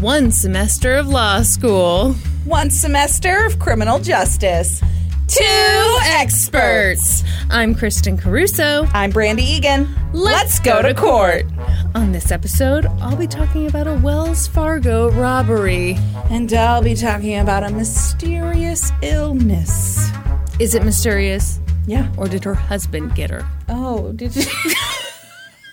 One semester of law school. One semester of criminal justice. Two experts. I'm Kristin Caruso. I'm Brandi Egan. Let's go to court. On this episode, I'll be talking about a Wells Fargo robbery. And I'll be talking about a mysterious illness. Is it mysterious? Yeah. Or did her husband get her? Oh, did you?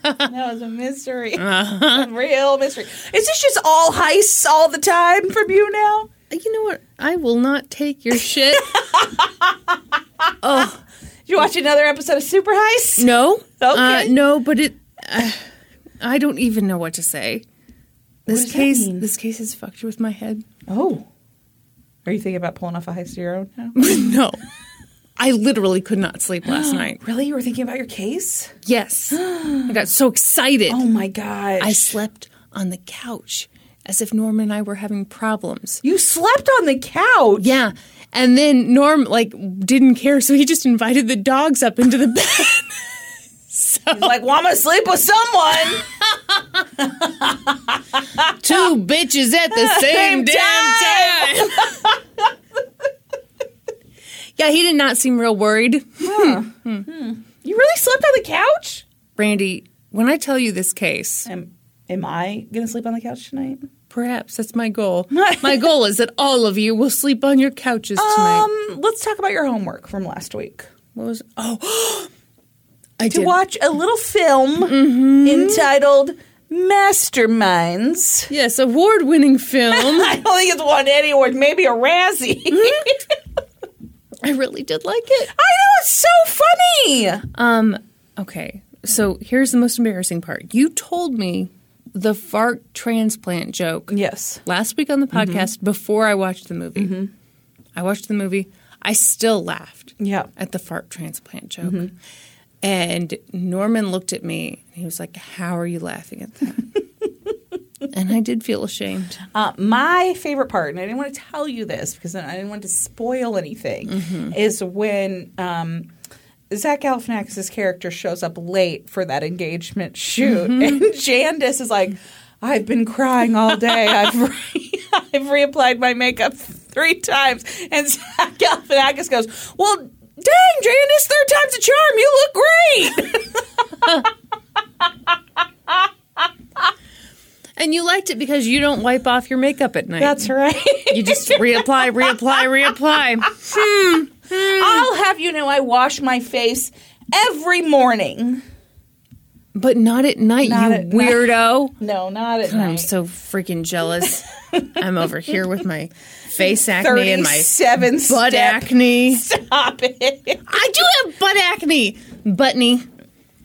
that was a mystery. A real mystery. Is this just all heists all the time from you now? You know what? I will not take your shit. oh, Did you watch another episode of Super Heist? no. Okay. Uh, no, but it. Uh, I don't even know what to say. This does that case, mean? this case has fucked you with my head. Oh. Are you thinking about pulling off a heist of your own now? no, I literally could not sleep last night. really? You were thinking about your case? Yes, I got so excited. Oh my gosh. I slept on the couch as if Norm and I were having problems. you slept on the couch. Yeah. And then Norm like didn't care, so he just invited the dogs up into the bed. so He's like, well, I'm to sleep with someone. two bitches at the same Same damn time. Yeah, he did not seem real worried. Hmm. You really slept on the couch? Brandi, when I tell you this case, Am, am I going to sleep on the couch tonight? perhaps that's my goal. my goal is that all of you will sleep on your couches tonight. Um, let's talk about your homework from last week. what was Oh, I To did. watch a little film mm-hmm. entitled Masterminds. Yes, award-winning film. I don't think it's won any award, maybe a Razzie. Mm-hmm. I really did like it. I know it's so funny. Um, okay. So here's the most embarrassing part. You told me the fart transplant joke Yes. last week on the mm-hmm. podcast before I watched the movie. Mm-hmm. I watched the movie. I still laughed Yeah. at the fart transplant joke. Mm-hmm. And Norman looked at me and he was like, How are you laughing at that? and I did feel ashamed. Uh, my favorite part, and I didn't want to tell you this because I didn't want to spoil anything, is when um, Zach Galifianakis' character shows up late for that engagement shoot, and Jandice is like, "I've been crying all day. I've re- I've reapplied my makeup three times," and Zach Galifianakis goes, "Well." Dang, Jandice, third time's a charm. You look great. And you liked it because you don't wipe off your makeup at night. That's right. You just reapply, reapply, reapply. Hmm. I'll have you know I wash my face every morning. But not at night, Not you at night. weirdo. No, not at night. I'm so freaking jealous. I'm over here with my face acne and my Thirty-seven butt step. acne. Stop it, I do have butt acne. Buttney.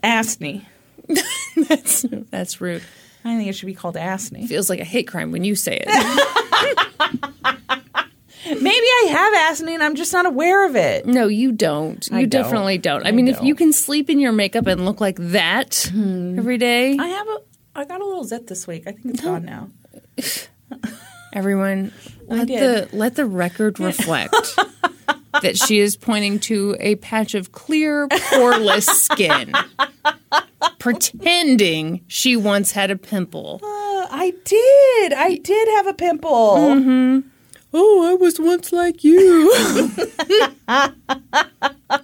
Asney. That's that's rude. I think it should be called Asney. Feels like a hate crime when you say it. Maybe I have Asney and I'm just not aware of it. no, you don't. You I don't. definitely don't. I, I mean, if you can sleep in your makeup and look like that hmm. every day, I have a. I got a little zit this week. I think it's gone now. everyone let the let the record reflect that she is pointing to a patch of clear, poreless skin, pretending she once had a pimple. Uh, I did. I did have a pimple. Oh, I was once like you.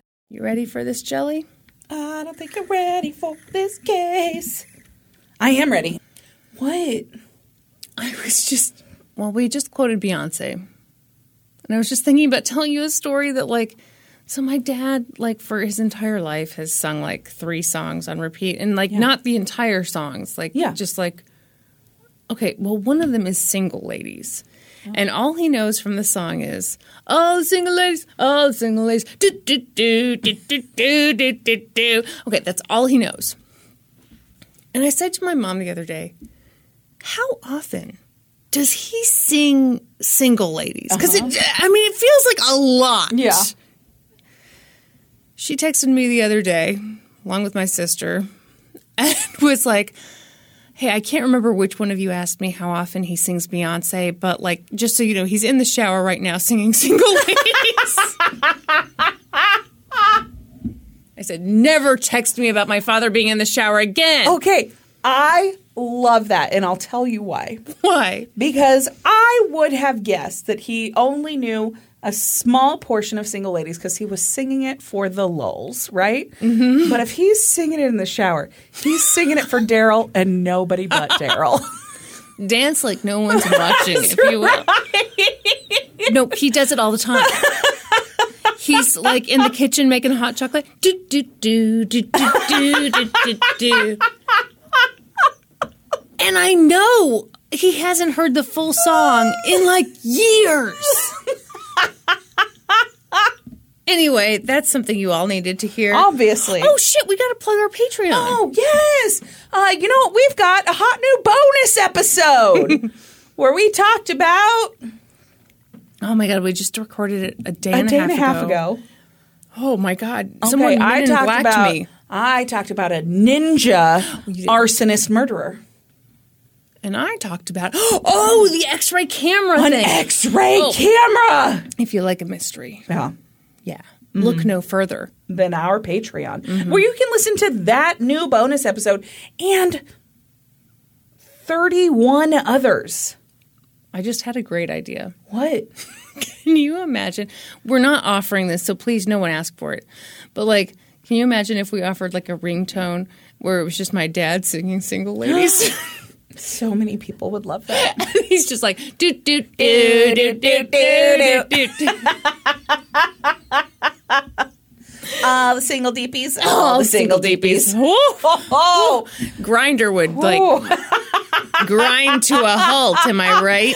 You ready for this jelly? I don't think I'm ready for this case. I am ready. What? I was just, well, we just quoted Beyonce. And I was just thinking about telling you a story that, like, so my dad, like, for his entire life has sung like three songs on repeat and, like, not the entire songs, like, Yeah. just like, okay, well, one of them is Single Ladies. Oh. And all he knows from the song is, all the single ladies, all the single ladies, do, do, do, do, do, do, do, do, do. Okay, that's all he knows. And I said to my mom the other day, how often does he sing single ladies? Because uh-huh. I mean, it feels like a lot. Yeah. She texted me the other day, along with my sister, and was like, Hey, I can't remember which one of you asked me how often he sings Beyonce, but like, just so you know, he's in the shower right now singing single ladies. I said, Never text me about my father being in the shower again. Okay, I love that, and I'll tell you why. Why? Because I would have guessed that he only knew a small portion of single ladies because he was singing it for the lulls, right? Mm-hmm. But if he's singing it in the shower, he's singing it for Daryl and nobody but Daryl. Dance like no one's watching, if you will. Right. No, he does it all the time. He's like in the kitchen making hot chocolate. Do do do do do do do do. And I know he hasn't heard the full song in like years. Anyway, that's something you all needed to hear. Obviously. Oh shit, we got to plug our Patreon. Oh, yes. Uh, you know what? We've got a hot new bonus episode where we talked about Oh my god, we just recorded it a day, a and, day a half and a half ago. Oh my god, Okay, someone I talked about me. I talked about a ninja arsonist murderer. And I talked about oh the X-ray camera An thing. X-ray Oh. camera. if you like a mystery, Yeah. Yeah, Mm-hmm. look no further. Than our Patreon, Mm-hmm. where you can listen to that new bonus episode and 31 others. I just had a great idea. What? Can you imagine? We're not offering this, so please, no one ask for it. But like, can you imagine if we offered like a ringtone where it was just my dad singing "Single Ladies"? So many people would love that. He's just like do do do do do do do do. Uh, the single deepies. Oh, the single deepies. Woo! Oh, Grindr would like grind to a halt. Am I right?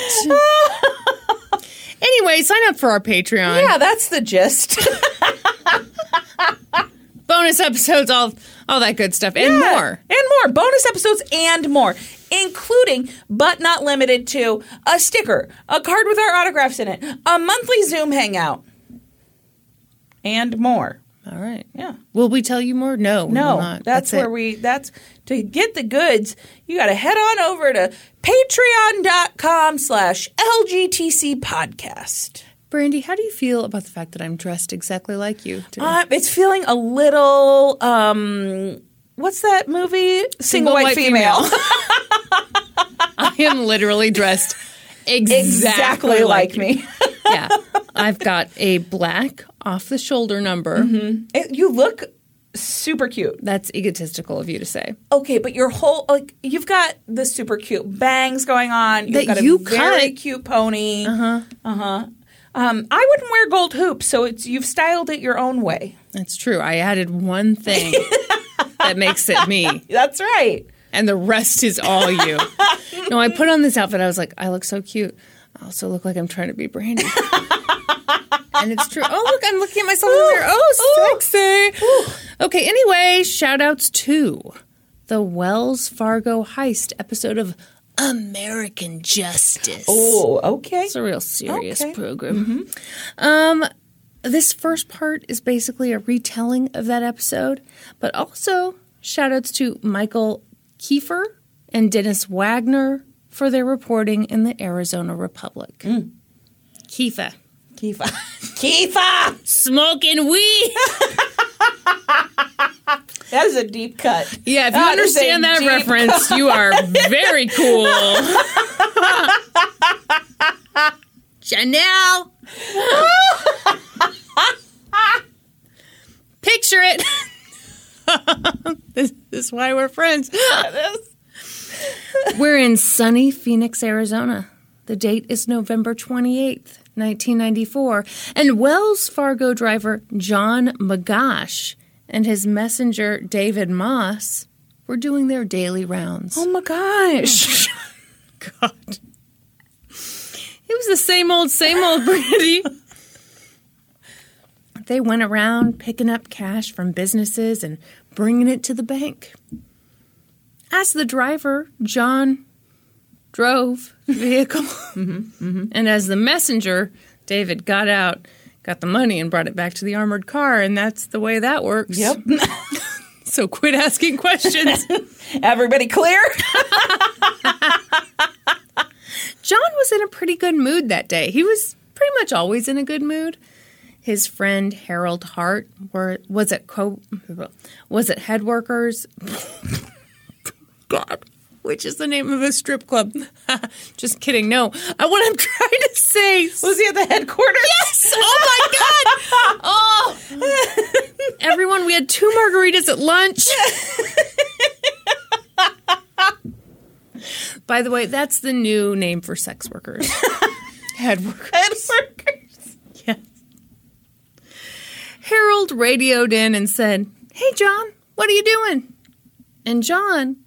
anyway, sign up for our Patreon. yeah, that's the gist. Bonus episodes, all all that good stuff, and Yeah, more. And more. Bonus episodes and more, including, but not limited to, a sticker, a card with our autographs in it, a monthly Zoom hangout, and more. All right. Yeah. Will we tell you more? No. No, that's, it. where we, that's, to get the goods, you got to head on over to patreon.com slash LGTC podcast. Brandy, how do you feel about the fact that I'm dressed exactly like you? today? Uh, it's feeling a little, um, what's that movie? Single, white, female. I am literally dressed exactly, exactly like me. yeah. I've got a black off the shoulder number. It- you look super cute. That's egotistical of you to say. Okay, but your whole like you've got the super cute bangs going on. You've That got a you very cut. cute pony. Uh huh. Uh huh. Um, I wouldn't wear gold hoops, so it's you've styled it your own way. That's true. I added one thing that makes it me, That's right. and the rest is all you. no, I put on this outfit. I was like, I look so cute. I also look like I'm trying to be Brandi. and it's true. Oh, look, I'm looking at myself in the mirror. Oh, sexy. Okay, anyway, shout outs to the Wells Fargo heist episode of American Justice. Oh, okay. It's a real serious Okay. program. Um, this first part is basically a retelling of that episode, but also shout outs to Michael Kiefer and Dennis Wagner for their reporting in the Arizona Republic. Mm. Kiefer. Kiefer. Kiefer! Smoking weed. That is a deep cut. Yeah, if you That understand that reference, you are very cool. Chanel. Picture it. this, this is why we're friends. we're in sunny Phoenix, Arizona. The date is November 28th, 1994. And Wells Fargo driver John McGosh and his messenger David Moss were doing their daily rounds. Oh my gosh. God. It was the same old, same old, Brandi. they went around picking up cash from businesses and bringing it to the bank. As the driver, John drove the vehicle. Mm-hmm, mm-hmm. And as the messenger, David got out, got the money, and brought it back to the armored car. And that's the way that works. Yep. So quit asking questions. Everybody clear? John was in a pretty good mood that day. He was pretty much always in a good mood. His friend Harold Hart were, was at co was at Headworkers. God, which is the name of a strip club? Just kidding. No, I, what I'm trying to say. Was he at the headquarters? Yes! Oh my god! Oh, everyone, we had two margaritas at lunch. By the way, that's the new name for sex workers. Head workers. Headquarters. Yes. Harold radioed in and said, Hey, John, what are you doing? And John,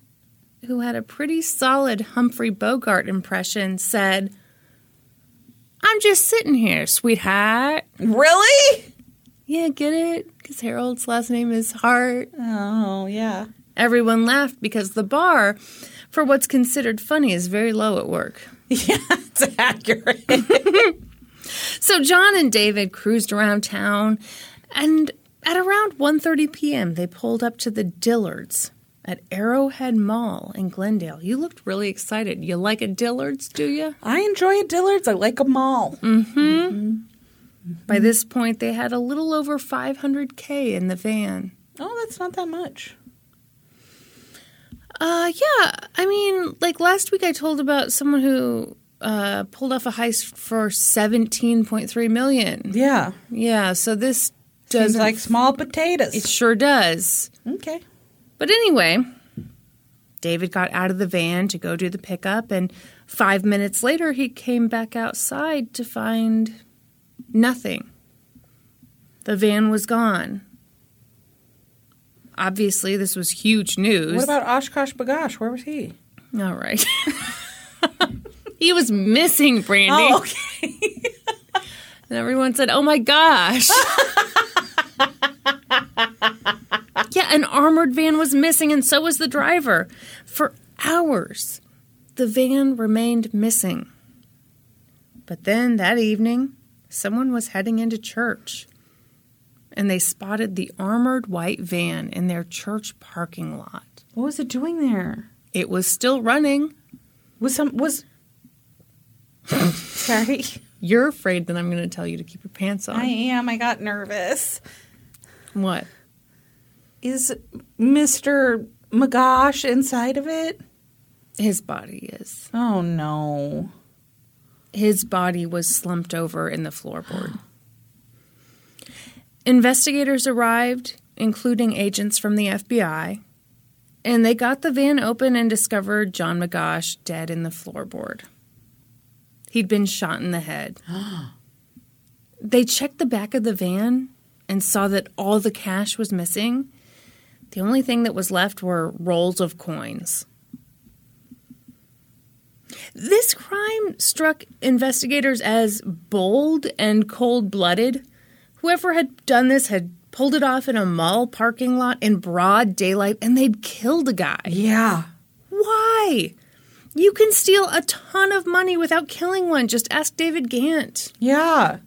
who had a pretty solid Humphrey Bogart impression, said, I'm just sitting here, sweetheart. Really? Yeah, get it? Because Harold's last name is Hart. Oh, yeah. Everyone laughed because the bar for what's considered funny is very low at work. Yeah, it's accurate. So John and David cruised around town, and at around 1:30 p.m., they pulled up to the Dillards at Arrowhead Mall in Glendale. You looked really excited. You like a Dillards, do you? I enjoy a Dillard's. I like a them all. Mm-hmm. Mm-hmm. By this point, they had a little over 500k in the van. Oh, that's not that much. Uh, yeah. I mean, like last week, I told about someone who uh, pulled off a heist for 17.3 million. Yeah. Yeah. So this doesn't. like small potatoes. it sure does. okay. But anyway, David got out of the van to go do the pickup, and five minutes later, he came back outside to find nothing. The van was gone. Obviously, this was huge news. What about Oshkosh Bagosh? Where was he? All right. he was missing, Brandi. Oh, okay. And everyone said, Oh my gosh. yeah, an armored van was missing, and so was the driver. For hours, the van remained missing. But then that evening, someone was heading into church, and they spotted the armored white van in their church parking lot. What was it doing there? It was still running. Was some was Sorry. You're afraid that I'm going to tell you to keep your pants on. I am. I got nervous. what? Is Mr. Magosh inside of it? His body is. Oh no. His body was slumped over in the floorboard. Investigators arrived, including agents from the FBI, and they got the van open and discovered John McGosh dead in the floorboard. He'd been shot in the head. they checked the back of the van and saw that all the cash was missing. The only thing that was left were rolls of coins. This crime struck investigators as bold and cold blooded. Whoever had done this had pulled it off in a mall parking lot in broad daylight and they'd killed a guy. Yeah. Why? You can steal a ton of money without killing one. Just ask David Ghantt. Yeah.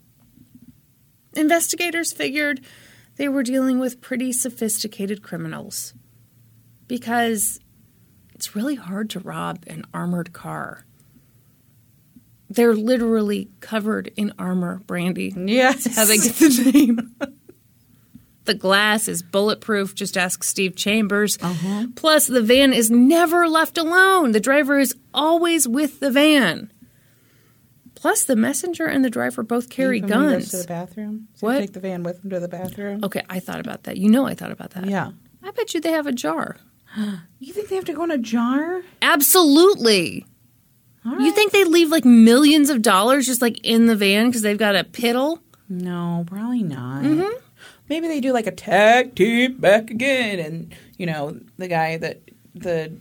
Investigators figured they were dealing with pretty sophisticated criminals because it's really hard to rob an armored car. They're literally covered in armor, Brandi. Yes. How they get the name. the glass is bulletproof. Just ask Steve Chambers. Uh-huh. Plus, the van is never left alone. The driver is always with the van. Plus, the messenger and the driver both carry Even when he goes guns. to the bathroom. So What? Take the van with them to the bathroom. Okay, I thought about that. You know, I thought about that. Yeah. I bet you they have a jar. You think they have to go in a jar? Absolutely. All You think they leave like millions of dollars just like in the van because they've got a piddle? No, probably not. Maybe they do like a tag team back again, and you know the guy that the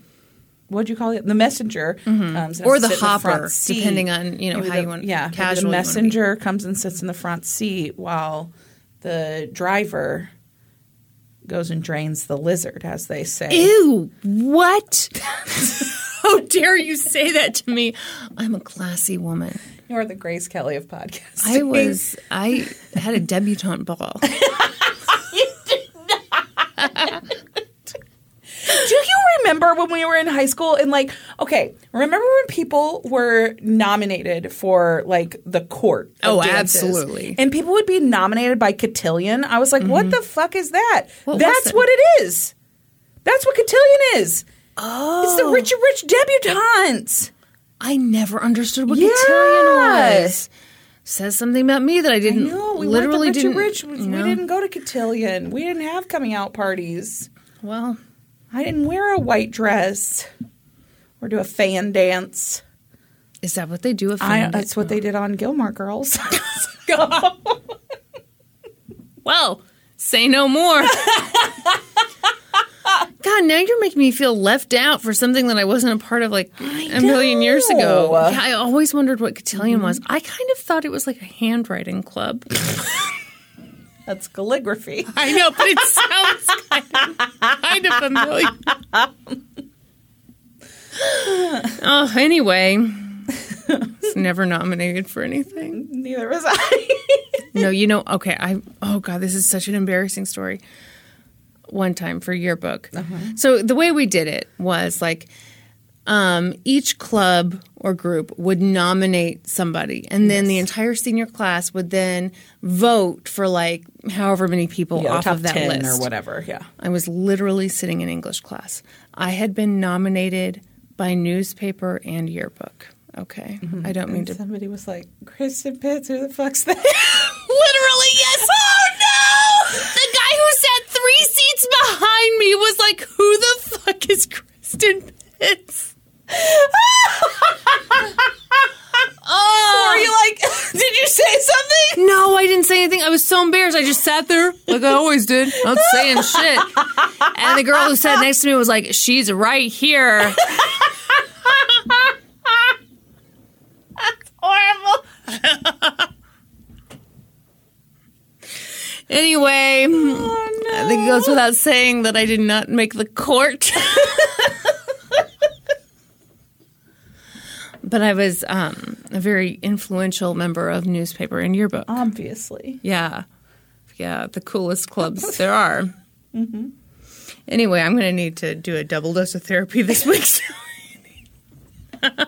what'd you call it? The messenger, um, so Or the hopper, seat. depending on, you know, Maybe how the- you want- Yeah, casual the you wanna be. messenger comes and sits in the front seat while the driver goes and drains the lizard, as they say. Ew, what? How dare you say that to me? I'm a classy woman. You're the Grace Kelly of podcasting. I was, I had a debutante ball. Do you remember when we were in high school and like, okay, remember when people were nominated for like the court? Oh, dances? absolutely. And people would be nominated by cotillion. I was like, what mm-hmm. the fuck is that? What That's what it is. That's what cotillion is. Oh. It's the oh. Richard Rich debutantes. I never understood what Yes. cotillion was. Says something about me that I didn't No, we literally didn't. Rich. We no. didn't go to cotillion. We didn't have coming out parties. Well, I didn't wear a white dress or do a fan dance. is that what they do? If I, that's what they did on Gilmore Girls. Well, say no more. God, now you're making me feel left out for something that I wasn't a part of like a million years ago. Mm-hmm. Yeah, I always wondered what cotillion was. I kind of thought it was like a handwriting club. That's calligraphy. I know, but it sounds kind of, kind of familiar. oh, anyway, it's never nominated for anything. Neither was I. No, you know, okay, I oh god, this is such an embarrassing story. One time for yearbook. So the way we did it was like um, each club or group would nominate somebody, and then the entire senior class would then vote for like however many people Yeah, off of that 10 list or whatever. Yeah. I was literally sitting in English class. I had been nominated by newspaper and yearbook. Okay, I don't mean to Somebody was like, Kristin Pitts, who the fuck's that? Literally, yes. Oh no! The guy who sat three seats behind me was like, "Who the fuck is Kristin Pitts?" oh, Were you like, did you say something? no, I didn't say anything. I was so embarrassed. I just sat there like I'm saying shit. And the girl who sat next to me was like, "She's right here." That's horrible. Anyway, I think it goes without saying that I did not make the court. but I was um, a very influential member of newspaper and yearbook. Obviously. Yeah. Yeah, the coolest clubs there are. Mm-hmm. Anyway, I'm going to need to do a double dose of therapy this week.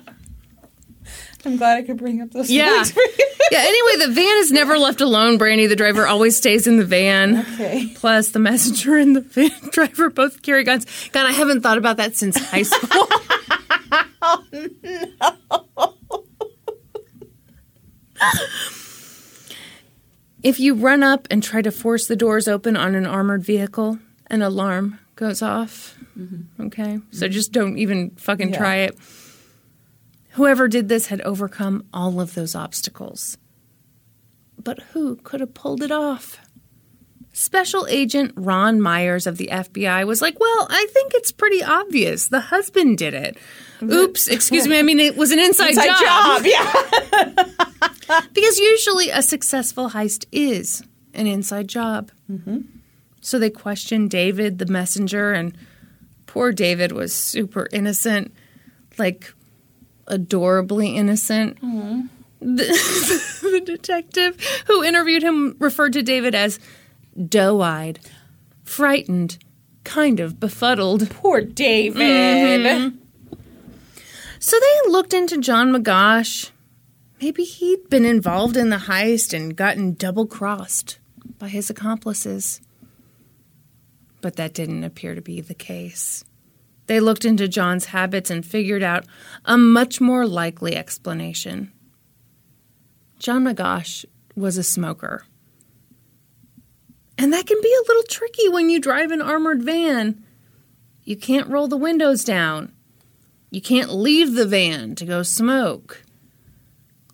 I'm glad I could bring up those yeah. for you. Yeah, anyway, the van is never left alone, Brandi. The driver always stays in the van. Okay. Plus, the messenger and the van driver both carry guns. God, I haven't thought about that since high school. Oh, If you run up and try to force the doors open on an armored vehicle, an alarm goes off. Mm-hmm. Okay? So just don't even fucking Yeah. try it. Whoever did this had overcome all of those obstacles. But who could have pulled it off? Special Agent Ron Myers of the FBI was like, Well, I think it's pretty obvious. The husband did it. Oops, excuse me. I mean, it was an inside, Inside job. job, yeah. Because usually a successful heist is an inside job. Mm-hmm. So they questioned David, the messenger, and poor David was super innocent, like adorably innocent. Mm-hmm. The, the detective who interviewed him referred to David as doe eyed, frightened, kind of befuddled. Poor David. Mm-hmm. So they looked into John McGosh. Maybe he'd been involved in the heist and gotten double crossed by his accomplices. But that didn't appear to be the case. They looked into John's habits and figured out a much more likely explanation. John McGosh was a smoker. And that can be a little tricky when you drive an armored van. You can't roll the windows down. You can't leave the van to go smoke.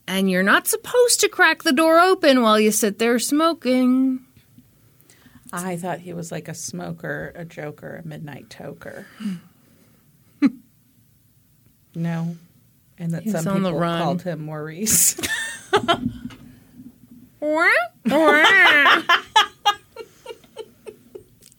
And you're not supposed to crack the door open while you sit there smoking. I thought he was like a smoker, a joker, a midnight toker. no. And that He's some people called him Maurice.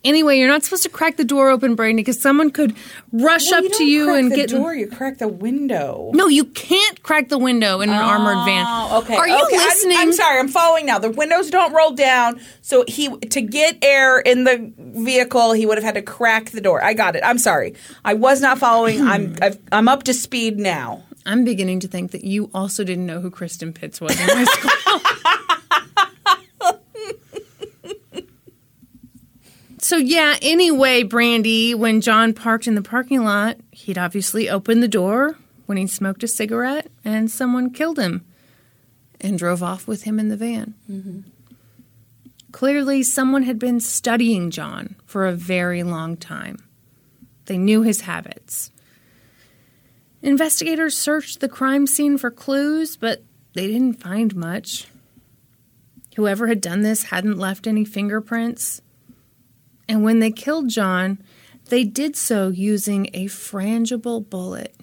anyway, you're not supposed to crack the door open, Brandi, because someone could rush Well, up you to you crack and the get. door. You crack the window. No, you can't crack the window in an armored van. Oh, okay. Are you okay. I'm- listening? I'm, sorry. I'm following now. The windows don't roll down, so he to get air in the vehicle, he would have had to crack the door. I got it. I'm sorry. I was not following. I'm I've, I'm up to speed now. I'm beginning to think that you also didn't know who Kristin Pitts was in high school. So yeah, anyway, Brandi, when John parked in the parking lot, he'd obviously opened the door when he smoked a cigarette and someone killed him and drove off with him in the van. Mm-hmm. Clearly, someone had been studying John for a very long time. They knew his habits. Investigators searched the crime scene for clues, but they didn't find much. Whoever had done this hadn't left any fingerprints. And when they killed John, they did so using a frangible bullet.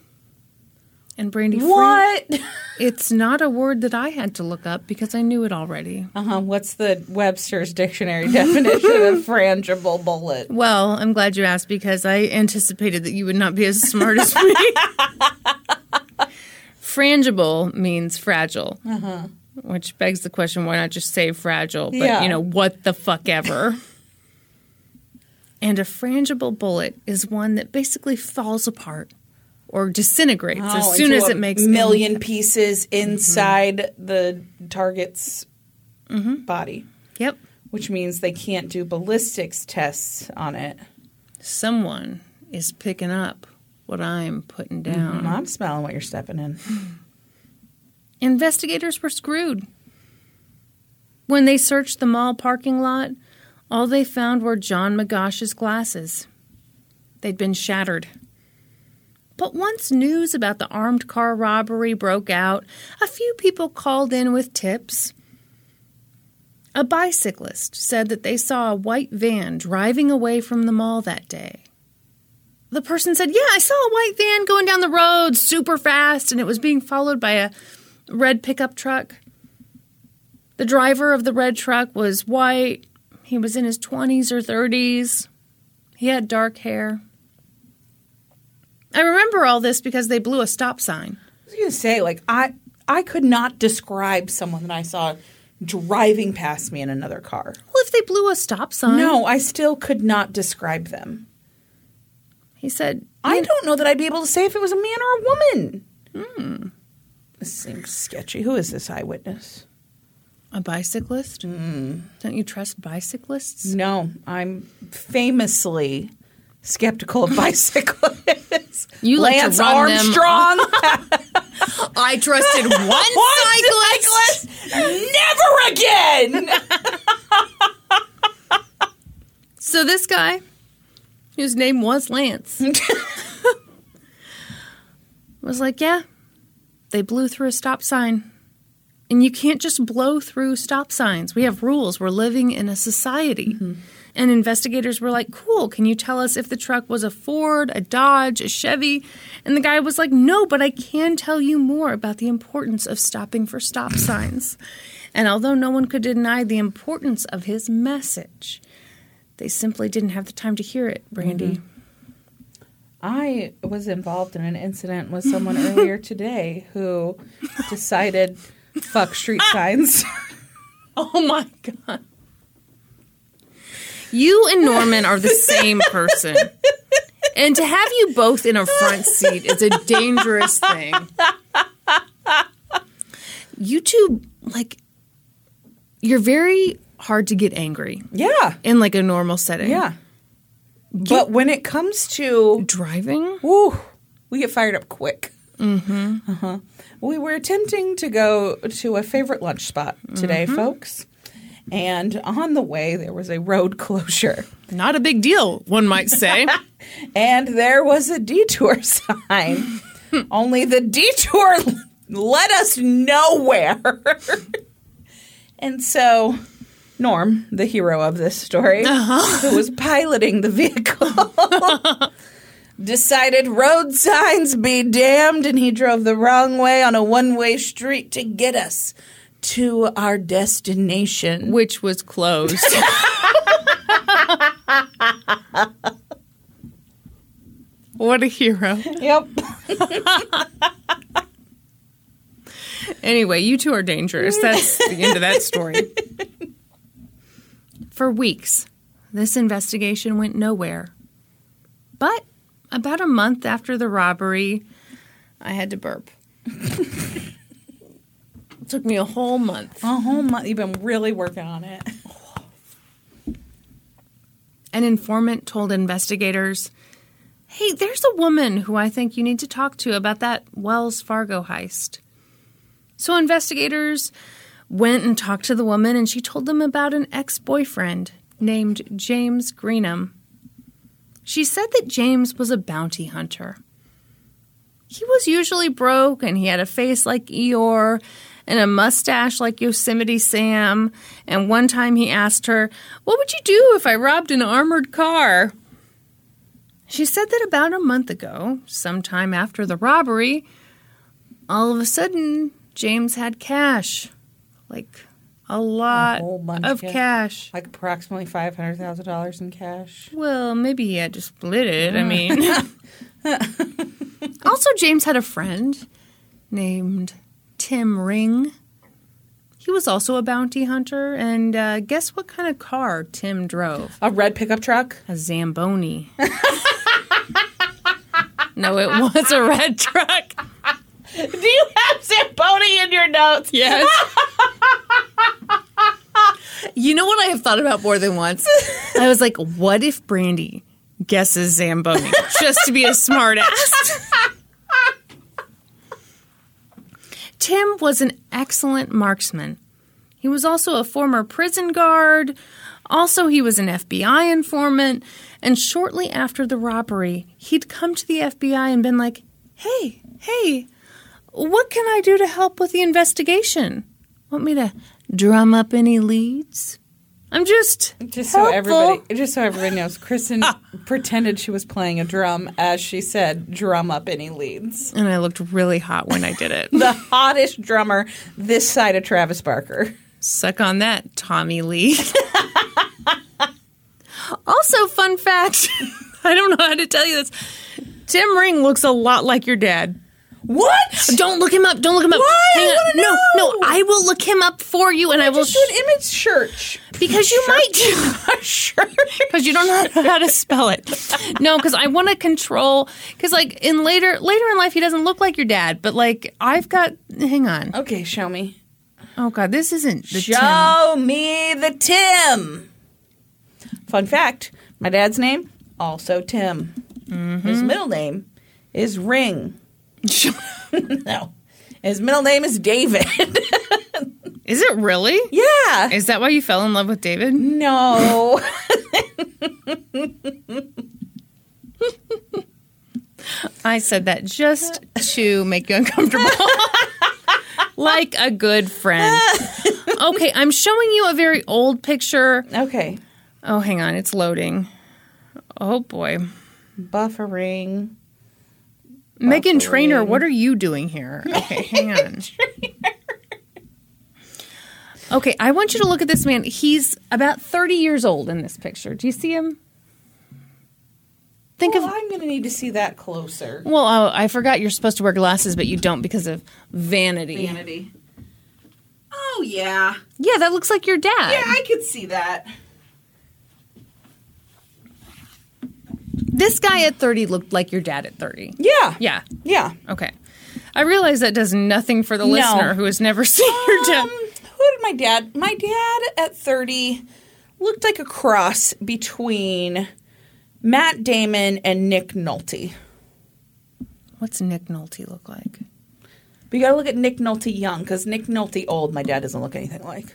And Brandi, fran- What? it's not a word that I had to look up because I knew it already. Uh huh. What's the Webster's dictionary definition of frangible bullet? Well, I'm glad you asked because I anticipated that you would not be as smart as me. Frangible means fragile, which begs the question: Why not just say fragile? But Yeah. you know what the fuck ever. And a frangible bullet is one that basically falls apart or disintegrates Oh, as soon as it makes million pieces mm-hmm. inside the target's mm-hmm. body, Yep, which means they can't do ballistics tests on it. someone is picking up what I'm putting mm-hmm. down. I'm smelling what you're stepping in. Investigators were screwed. When they searched the mall parking lot, all they found were John McGosh's glasses. They'd been shattered. But once news about the armed car robbery broke out, a few people called in with tips. A bicyclist said that they saw a white van driving away from the mall that day. The person said, Yeah, I saw a white van going down the road super fast, and it was being followed by a red pickup truck. The driver of the red truck was white. He was in his 20s or 30s. He had dark hair. I remember all this because they blew a stop sign. I was gonna say, like, I I could not describe someone that I saw driving past me in another car. Well, if they blew a stop sign. No, I still could not describe them. He said, I don't know that I'd be able to say if it was a man or a woman. Hmm. This seems sketchy. Who is this eyewitness? A bicyclist? Mm-hmm. Don't you trust bicyclists? No, I'm famously skeptical of bicyclists. You like to Lance run them Armstrong. I trusted one One cyclist. Never again. So this guy, whose name was Lance, was like, "Yeah, they blew through a stop sign. And you can't just blow through stop signs. We have rules. We're living in a society. Mm-hmm. And investigators were like, cool, can you tell us if the truck was a Ford, a Dodge, a Chevy? And the guy was like, no, but I can tell you more about the importance of stopping for stop signs. And although no one could deny the importance of his message, they simply didn't have the time to hear it, Brandi. Mm-hmm. I was involved in an incident with someone earlier today who decided fuck street ah. signs. Oh my God. You and Norman are the same person. And to have you both in a front seat is a dangerous thing. You two, like, you're very hard to get angry yeah. in like a normal setting. Yeah. But when it comes to Driving? We get fired up quick. Mm-hmm. Uh-huh. We were attempting to go to a favorite lunch spot today, folks. And on the way, there was a road closure. Not a big deal, one might say. And there was a detour sign. Only the detour led us nowhere. and so, Norm, the hero of this story, who was piloting the vehicle, decided road signs be damned, and he drove the wrong way on a one way street to get us to our destination. Which was closed. what a hero. Yep. Anyway, you two are dangerous. That's the end of that story. For weeks, this investigation went nowhere. But about a month after the robbery, I had to burp. it took me a whole month. A whole month. You've been really working on it. An informant told investigators, Hey, there's a woman who I think you need to talk to about that Wells Fargo heist. So investigators went and talked to the woman, and she told them about an ex boyfriend named James Greenham. She said that James was a bounty hunter. He was usually broke, and he had a face like Eeyore and a mustache like Yosemite Sam. And one time he asked her, What would you do if I robbed an armored car? She said that about a month ago, sometime after the robbery, all of a sudden, James had cash. Like a lot bunch of of cash. Like approximately $500,000 in cash. Well, maybe he had to split it. I mean, also, James had a friend named Tim Ring. He was also a bounty hunter, and uh, guess what kind of car Tim drove? A red pickup truck? A Zamboni. no, it was a red truck. Do you have Zamboni in your notes? Yes. you know what I have thought about more than once? I was like, what if Brandi guesses Zamboni just to be a smartass? Tim was an excellent marksman. He was also a former prison guard. Also, he was an FBI informant. And shortly after the robbery, he'd come to the FBI and been like, hey, hey, what can I do to help with the investigation? Want me to drum up any leads? I'm just Just so helpful. everybody, just so everybody knows, Kristin pretended she was playing a drum as she said, "Drum up any leads." And I looked really hot when I did it. The hottest drummer this side of Travis Barker. Suck on that, Tommy Lee. also, fun fact I don't know how to tell you this. Tim Ring looks a lot like your dad. What? Don't look him up. Don't look him up. Why? I on. wanna No, know. no, I will look him up for you and I will Just do an image search. because you might sure. because you don't know how to spell it. No, because I want to control. Because like in later later in life, he doesn't look like your dad, but like I've got. Hang on. Okay, show me. Oh God, this isn't the Tim. Show me the Tim. Fun fact: My dad's name also Tim. Mm-hmm. His middle name is Ring. no, his middle name is David. Is it really? yeah. Is that why you fell in love with David? No. I said that just to make you uncomfortable. like a good friend. Okay, I'm showing you a very old picture. Okay. Oh, hang on, it's loading. Oh boy. Buffering. Meghan Trainor, what are you doing here? Okay, hang on. Okay, I want you to look at this man. He's about 30 years old in this picture. Do you see him? Think Well, of I'm going to need to see that closer. Well, oh, I forgot you're supposed to wear glasses, but you don't because of vanity. Vanity. Oh, yeah. Yeah, that looks like your dad. Yeah, I could see that. This guy at 30 looked like your dad at 30. Yeah. Yeah. Yeah. Okay. I realize that does nothing for the listener who has never seen your dad. Um, who did my dad? My dad at 30 looked like a cross between Matt Damon and Nick Nolte. What's Nick Nolte look like? But you got to look at Nick Nolte young because Nick Nolte old, my dad doesn't look anything like.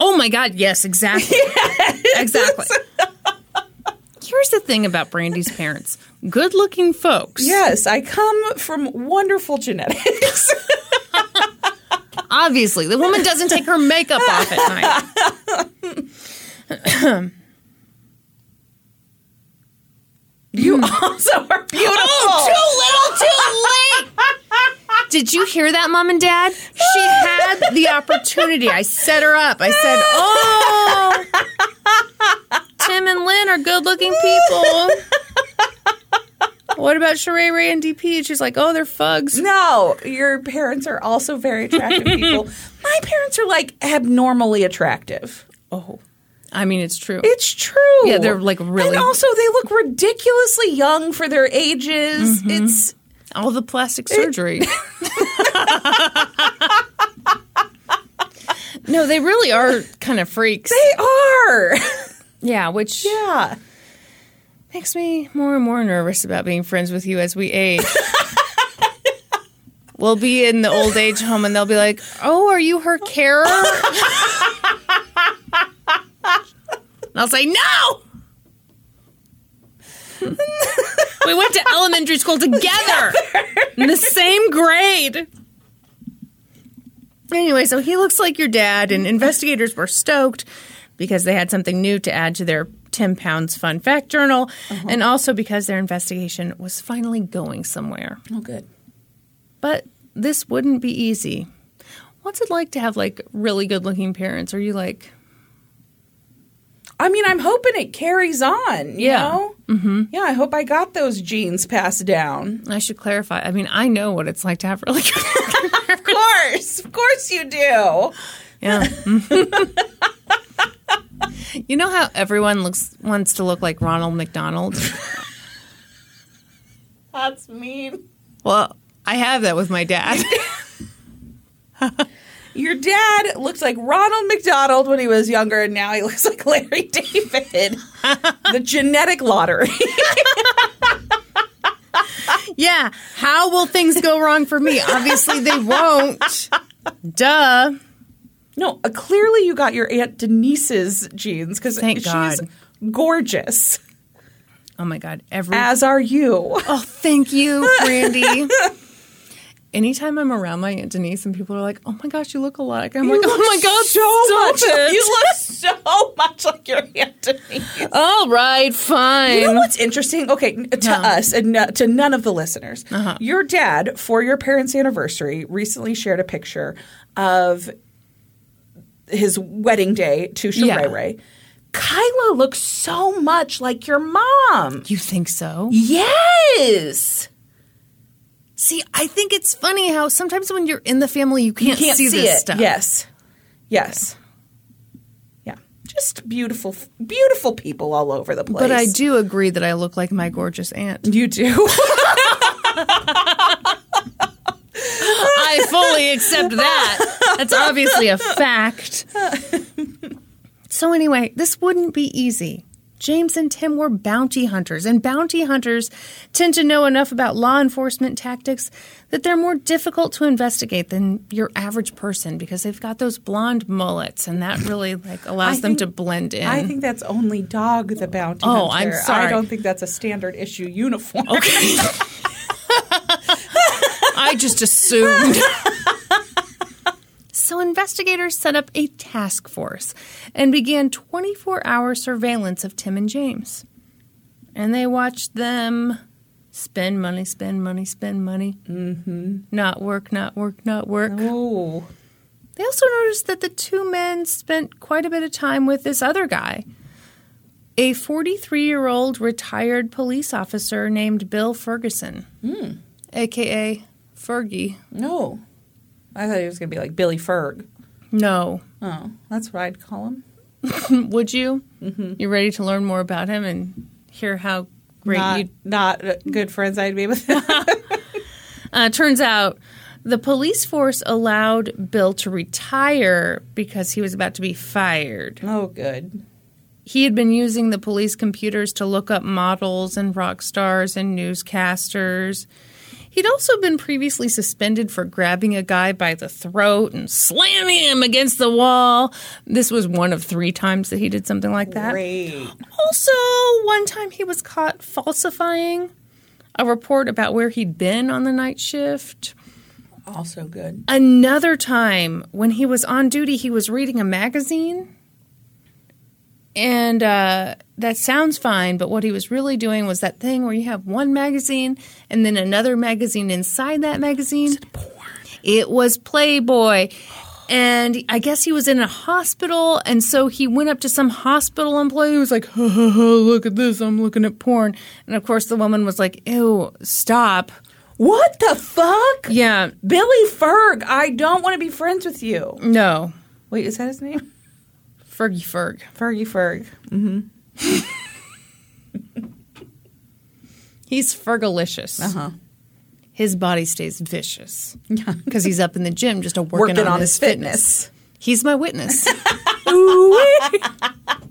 Oh my God! Yes, exactly. Exactly. Here's the thing about Brandi's parents: good-looking folks. Yes, I come from wonderful genetics. Obviously, the woman doesn't take her makeup off at night. you hmm. also are beautiful. Oh, too little, too late. Did you hear that, mom and dad? She had the opportunity. I set her up. I said, "Oh, Tim and Lynn are good-looking people." What about Sheree Ray and DP? She's like, "Oh, they're fugs." No, your parents are also very attractive people. My parents are like abnormally attractive. Oh, I mean, it's true. It's true. Yeah, they're, like, really- And also, they look ridiculously young for their ages. Mm-hmm. It's All the plastic surgery. no, they really are kind of freaks. they are. Yeah, which yeah. makes me more and more nervous about being friends with you as we age. we'll be in the old age home and they'll be like, Oh, are you her carer? and I'll say, No! we went to elementary school together in the same grade. Anyway, so he looks like your dad, and investigators were stoked because they had something new to add to their 10 pounds fun fact journal, and also because their investigation was finally going somewhere. Oh, good. But this wouldn't be easy. What's it like to have like really good looking parents? Are you like, I mean, I'm hoping it carries on. You Yeah. know? Mm-hmm. Yeah, I hope I got those genes passed down. I should clarify. I mean, I know what it's like to have really good Of course, of course you do. Yeah. you know how everyone looks wants to look like Ronald McDonald? That's mean. Well, I have that with my dad. Your dad looks like Ronald McDonald when he was younger, and now he looks like Larry David. the genetic lottery. yeah. How will things go wrong for me? Obviously, they won't. Duh. No, uh, clearly you got your Aunt Denise's genes because she's God. gorgeous, Oh my God. Every. as are you. oh, thank you, Brandi. Anytime I'm around my Aunt Denise and people are like, oh my gosh, you look alike. I'm like, oh my God, so much. it. You look so much like your Aunt Denise. All right, fine. You know what's interesting? Okay, to us and no, to none of the listeners, Uh-huh. your dad, for your parents' anniversary, recently shared a picture of his wedding day to Sheree Yeah. Ray. Kyla looks so much like your mom. you think so? Yes. See, I think it's funny how sometimes when you're in the family, you can't, You can't see, see, this it. stuff. Yes. Yes. Yeah. Just beautiful, beautiful people all over the place. But I do agree that I look like my gorgeous aunt. You do. I fully accept that. That's obviously a fact. So, anyway, this wouldn't be easy. James and Tim were bounty hunters, and bounty hunters tend to know enough about law enforcement tactics that they're more difficult to investigate than your average person because they've got those blonde mullets, and that really like allows I them to blend in. I think that's only Dog the Bounty Oh, Hunter. I'm sorry. I don't think that's a standard issue uniform. Okay. I just assumed. so investigators set up a task force and began 24 hour surveillance of Tim and James. And they watched them spend money, spend money, spend money. Mm-hmm. Not work, not work, not work. Ooh. They also noticed that the two men spent quite a bit of time with this other guy, a 43 year old retired police officer named Bill Ferguson, aka Fergie. No. I thought he was going to be like Billy Ferg. No. Oh, that's what I'd call him. Would you? Mm-hmm. You ready to learn more about him and hear how great Not, you. not good friends I'd be with him. Uh, turns out the police force allowed Bill to retire because he was about to be fired. oh, good. he had been using the police computers to look up models and rock stars and newscasters. He'd also been previously suspended for grabbing a guy by the throat and slamming him against the wall. This was one of three times that he did something like that. Great. Also, one time he was caught falsifying a report about where he'd been on the night shift. Also good. Another time when he was on duty, he was reading a magazine. And uh, that sounds fine, but what he was really doing was that thing where you have one magazine and then another magazine inside that magazine. It was Playboy. And I guess he was in a hospital, and so he went up to some hospital employee who was like, ha, ha, ha, look at this, I'm looking at porn. And of course, the woman was like, ew, stop. What the fuck? Yeah, Billy Ferg, I don't want to be friends with you. no. Wait, is that his name? Fergie Ferg. Fergie Ferg. Mm-hmm. He's Fergalicious. Uh huh. His body stays vicious because he's up in the gym just a working, Working on, on his his fitness. fitness. He's my witness.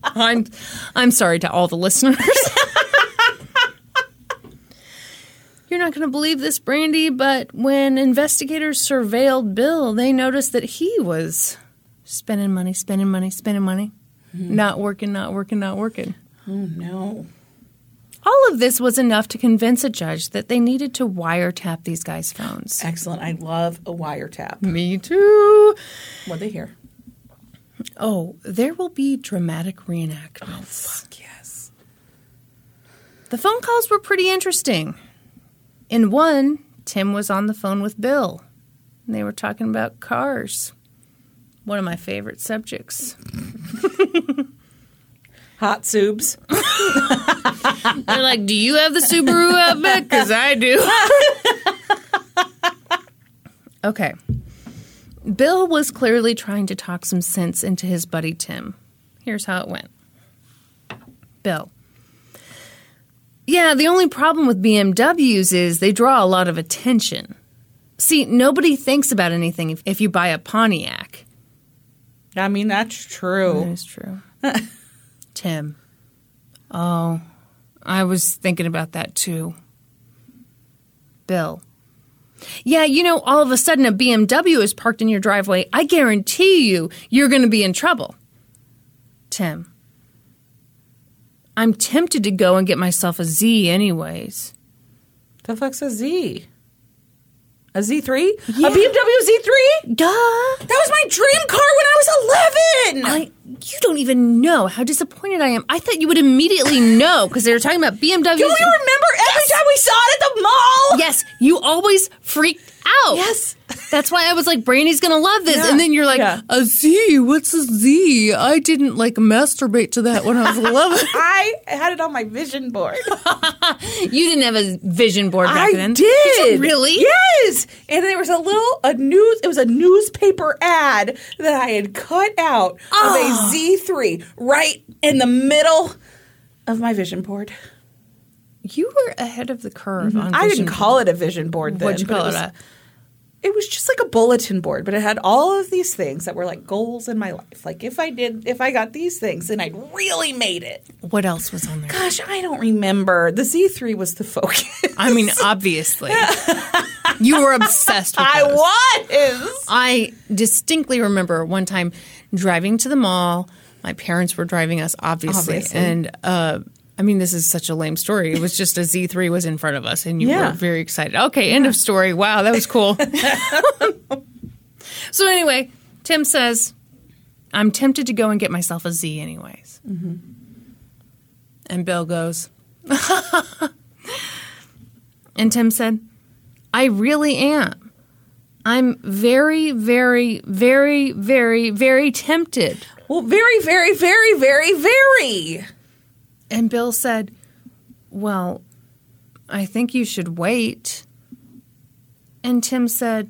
I'm I'm sorry to all the listeners. You're not going to believe this, Brandi, but when investigators surveilled Bill, they noticed that he was spending money, spending money, spending money, mm-hmm. not working, not working, not working. Oh no. All of this was enough to convince a judge that they needed to wiretap these guys' phones. Excellent. I love a wiretap. Me too. What'd they hear? Oh, there will be dramatic reenactments. Oh, fuck yes. The phone calls were pretty interesting. In one, Tim was on the phone with Bill. And they were talking about cars. One of my favorite subjects. Hot subs. They're like, Do you have the Subaru Outback? Because I do. okay. Bill was clearly trying to talk some sense into his buddy Tim. Here's how it went Bill. Yeah, the only problem with BMWs is they draw a lot of attention. See, nobody thinks about anything if, if you buy a Pontiac. I mean, that's true. That is true. Tim. Oh, I was thinking about that too. Bill. Yeah, you know, all of a sudden a BMW is parked in your driveway. I guarantee you, you're going to be in trouble. Tim. I'm tempted to go and get myself a Z, anyways. The fuck's a Z? A Z3? Yeah. A BMW Z3? Duh. That was my dream car when I was 11. I, you don't even know how disappointed I am. I thought you would immediately know because they were talking about BMWs. Do you remember every time we saw it at the mall? Yes, you always freaked out. Yes. That's why I was like, Brandi's gonna love this. Yeah. And then you're like, Yeah. a Z, what's a Z? I didn't like masturbate to that when I was 11. I had it on my vision board. you didn't have a vision board back I then. did. you really? Yes. And there was a little a news. It was a newspaper ad that I had cut out of Oh. a Z3 right in the middle of my vision board. You were ahead of the curve Mm-hmm. I didn't call it a vision board then. What'd you call it? it? It was just like a bulletin board, but it had all of these things that were like goals in my life. Like if I did, if I got these things, then I'd really made it. what else was on there? Gosh, I don't remember. The Z3 was the focus. I mean, obviously. you were obsessed with I those. was. I distinctly remember one time driving to the mall. My parents were driving us, obviously, Obviously. and uh, I mean, this is such a lame story. It was just a Z3 was in front of us and you Yeah. were very excited. Okay, end of story. Wow, that was cool. so, anyway, Tim says, I'm tempted to go and get myself a Z, anyways. Mm-hmm. And Bill goes, and Tim said, I really am. I'm very, very, very, very, very tempted. Well, very, very, very, very, very. And Bill said, Well, I think you should wait. And Tim said,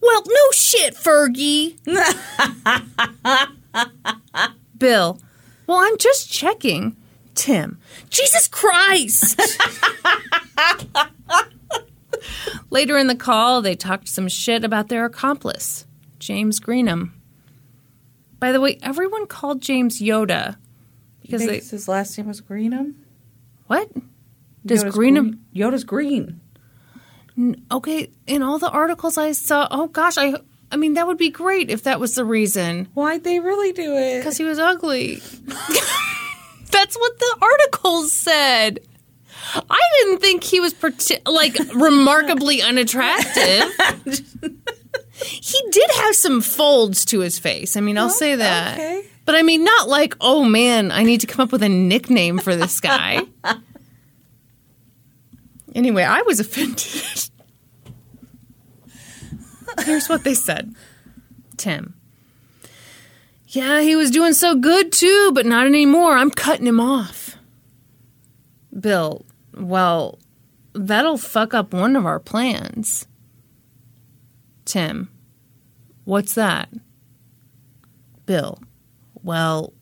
Well, no shit, Fergie. Bill, Well, I'm just checking. Tim, Jesus Christ. Later in the call, they talked some shit about their accomplice, James Greenham. By the way, everyone called James Yoda because they. His last name was Greenham. What? Does Yoda's Greenham. green- Yoda's green. Okay, in all the articles I saw, oh gosh, I. I mean, that would be great if that was the reason. Why'd they really do it? Because he was ugly. That's what the articles said. I didn't think he was like remarkably unattractive. he did have some folds to his face. I mean, I'll say that. okay. But I mean, not like, oh man, I need to come up with a nickname for this guy. anyway, I was offended. Here's what they said Tim. Yeah, he was doing so good too, but not anymore. I'm cutting him off. Bill, well, that'll fuck up one of our plans. Tim, what's that? Bill, well,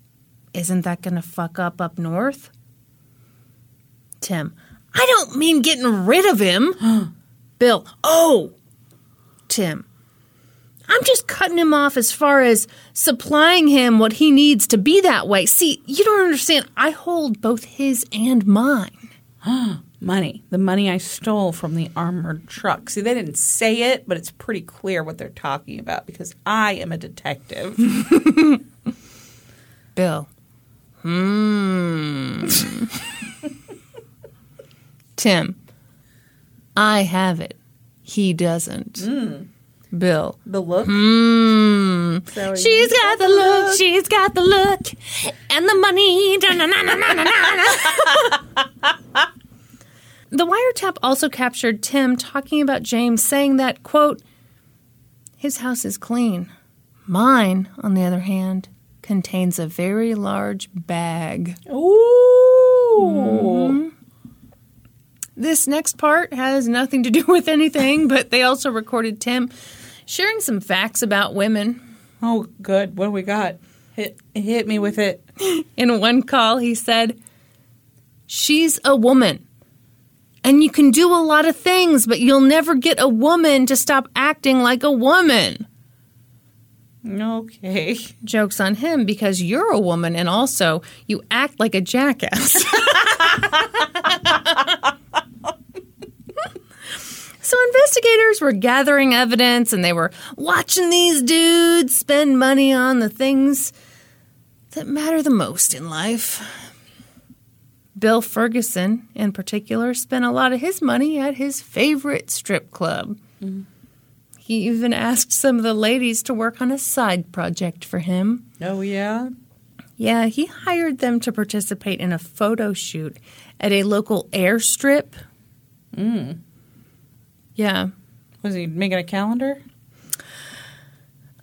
isn't that going to fuck up up north? Tim, I don't mean getting rid of him. Bill, oh, Tim, I'm just cutting him off as far as supplying him what he needs to be that way. See, you don't understand. I hold both his and mine. Money. The money I stole from the armored truck. See, they didn't say it, but it's pretty clear what they're talking about because I am a detective. Bill. Hmm. Tim. I have it. He doesn't. Bill. the look. Hmm. So She's got the look, she's got the look, and the money. The wiretap also captured Tim talking about James saying that, quote, his house is clean. Mine, on the other hand, contains a very large bag. Ooh. Mm-hmm. This next part has nothing to do with anything, but they also recorded Tim sharing some facts about women. Oh, good. What do we got? Hit hit me with it. In one call, he said, She's a woman. And you can do a lot of things, but you'll never get a woman to stop acting like a woman. Okay. Joke's on him because you're a woman and also you act like a jackass. so investigators were gathering evidence and they were watching these dudes spend money on the things that matter the most in life. Bill Ferguson, in particular, spent a lot of his money at his favorite strip club. Mm-hmm. He even asked some of the ladies to work on a side project for him. Oh yeah. Yeah, he hired them to participate in a photo shoot at a local airstrip. Mm. Yeah. Was he making a calendar?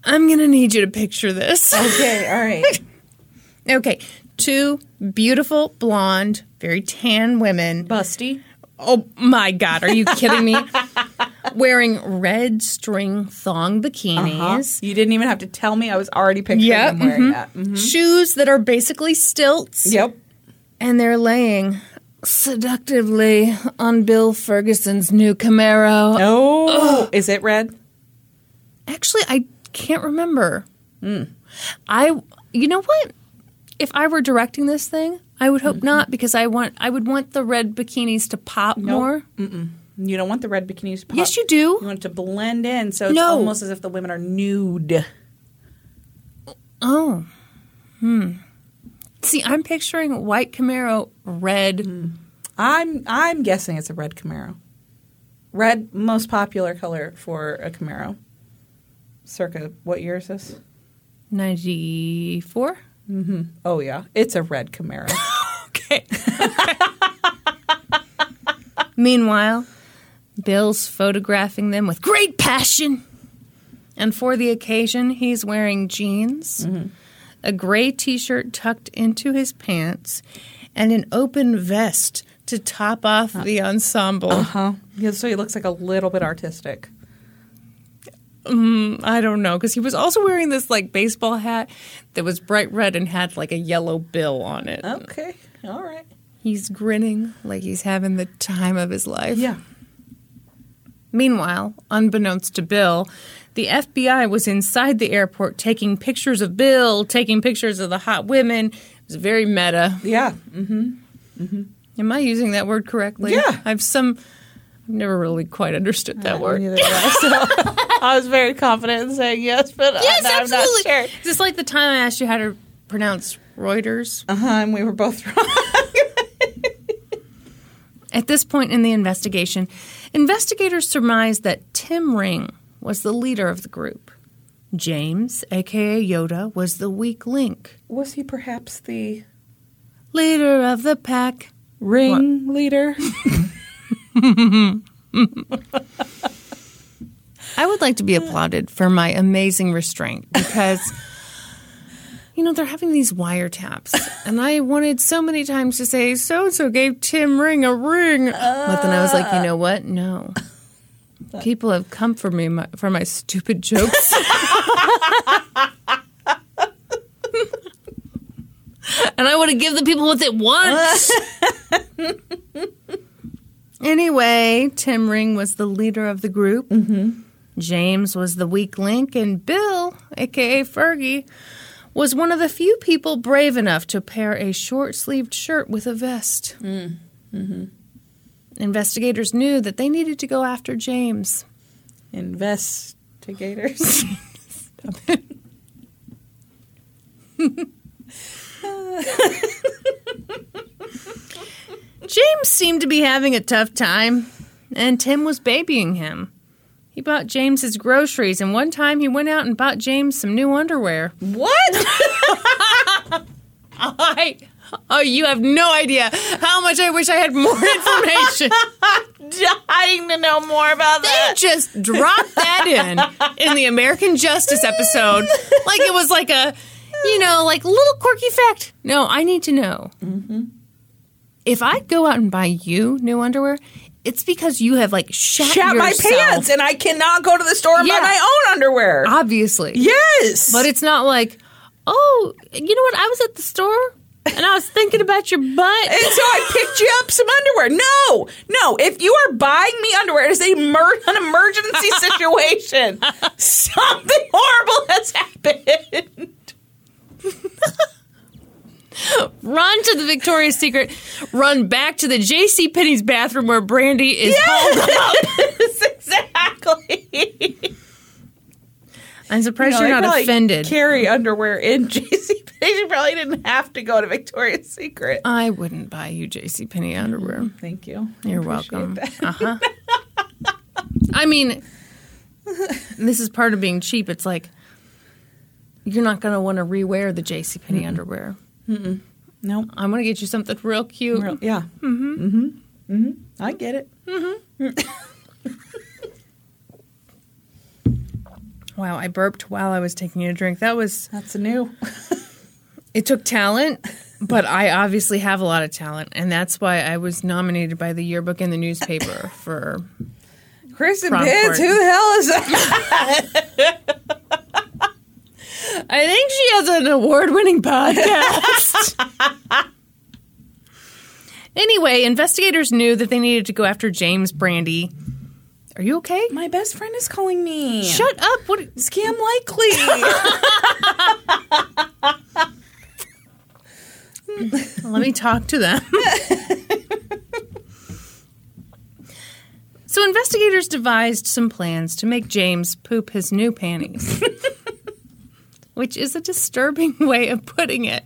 I'm going to need you to picture this. Okay. All right. okay. Two beautiful, blonde, very tan women. Busty. Oh my God, are you kidding me? Wearing red string thong bikinis. You didn't even have to tell me. I was already picturing Yep, them wearing that. Mhm. shoes that are basically stilts. Yep. And they're laying seductively on Bill Ferguson's new Camaro. Oh, is it red? Actually, I can't remember. I, you know what? If I were directing this thing, I would hope not because I want I would want the red bikinis to pop more. You don't want the red bikinis to pop. Yes, you do. You want it to blend in, so it's No. almost as if the women are nude. Oh, hmm. See, I'm picturing white Camaro, red. I'm I'm guessing it's a red Camaro. Red, most popular color for a Camaro. Circa what year is this? 94? Oh yeah, it's a red Camaro. Okay. Meanwhile, Bill's photographing them with great passion. And for the occasion, he's wearing jeans, mm-hmm. a gray t shirt tucked into his pants, and an open vest to top off uh. the ensemble. huh? Yeah, so he looks like a little bit artistic. Mm, I don't know, because he was also wearing this like baseball hat that was bright red and had like a yellow bill on it. Okay, all right. He's grinning like he's having the time of his life. Yeah. Meanwhile, unbeknownst to Bill, the FBI was inside the airport taking pictures of Bill, taking pictures of the hot women. It was very meta. Yeah. Mm-hmm, mm-hmm. Am I using that word correctly? Yeah. I've some. I've never really quite understood that uh, word. Neither I, so I was very confident in saying yes, but Yes, I, I'm absolutely. not sure. Is this like the time I asked you how to pronounce Reuters? Uh huh. And we were both wrong. At this point in the investigation, investigators surmised that Tim Ring was the leader of the group. James, aka Yoda, was the weak link. Was he perhaps the Leader of the pack. ring leader? I would like to be applauded for my amazing restraint because, you know, they're having these wiretaps. And I wanted so many times to say, so and so gave Tim Ring a ring. But then I was like, you know what? No. People have come for me my, for my stupid jokes. and I want to give the people what they want. anyway, Tim Ring was the leader of the group. Mm-hmm. James was the weak link, and Bill, aka Fergie, was one of the few people brave enough to pair a short sleeved shirt with a vest. Mm-hmm. Investigators knew that they needed to go after James. Investigators. James seemed to be having a tough time, and Tim was babying him. He bought James his groceries, and one time he went out and bought James some new underwear. what? I, oh, you have no idea how much I wish I had more information. Dying to know more about that. They just dropped that in in the American Justice episode, like it was like a, you know, like little quirky fact. No, I need to know. Mm-hmm. If I go out and buy you new underwear, it's because you have like shat, Shat my pants, and I cannot go to the store and Yeah. buy my own underwear. obviously. yes, But it's not like, oh, you know what? I was at the store and I was thinking about your butt. And so I picked you up some underwear. No, no. If you are buying me underwear, it is a mer- an emergency situation. Something horrible has happened. run to the Victoria's Secret, run back to the J.C. Penney's bathroom where Brandi is holed up. Yes, exactly. I'm surprised you're they not probably offended. Carry underwear in JC. You probably didn't have to go to Victoria's Secret. I wouldn't buy you J.C. Penney underwear. Thank you. You're welcome. Uh huh. I mean, this is part of being cheap. It's like you're not going to want to rewear the J.C. Penney underwear. No, I'm going to get you something real cute. real, yeah. Mm-hmm. Mm-hmm. Mm-hmm. I get it. Mm-hmm. wow, I burped while I was taking a drink. That was That's a new. it took talent, but I obviously have a lot of talent, and that's why I was nominated by the yearbook and the newspaper for. Kristin Pitts, who the hell is that? I think she has an award-winning podcast. anyway, investigators knew that they needed to go after James Brandi. Are you okay? My best friend is calling me. Shut up! What? Scam likely. Let me talk to them. so, investigators devised some plans to make James poop his new panties, which is a disturbing way of putting it.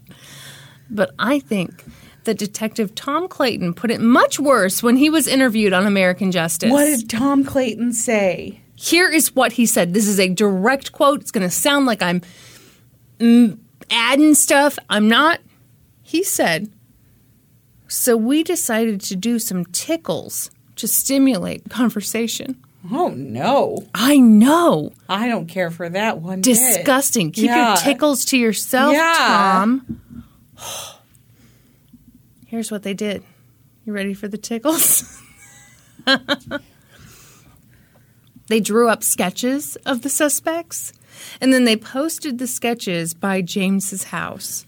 But I think that Detective Tom Clayton put it much worse when he was interviewed on American Justice. What did Tom Clayton say? Here is what he said. This is a direct quote. It's going to sound like I'm mm, adding stuff. I'm not. He said, So we decided to do some tickles to stimulate conversation. Oh no. I know. I don't care for that one. bit. Disgusting. Keep Yeah. your tickles to yourself, Yeah. Tom. Here's what they did. You ready for the tickles? they drew up sketches of the suspects and then they posted the sketches by James's house,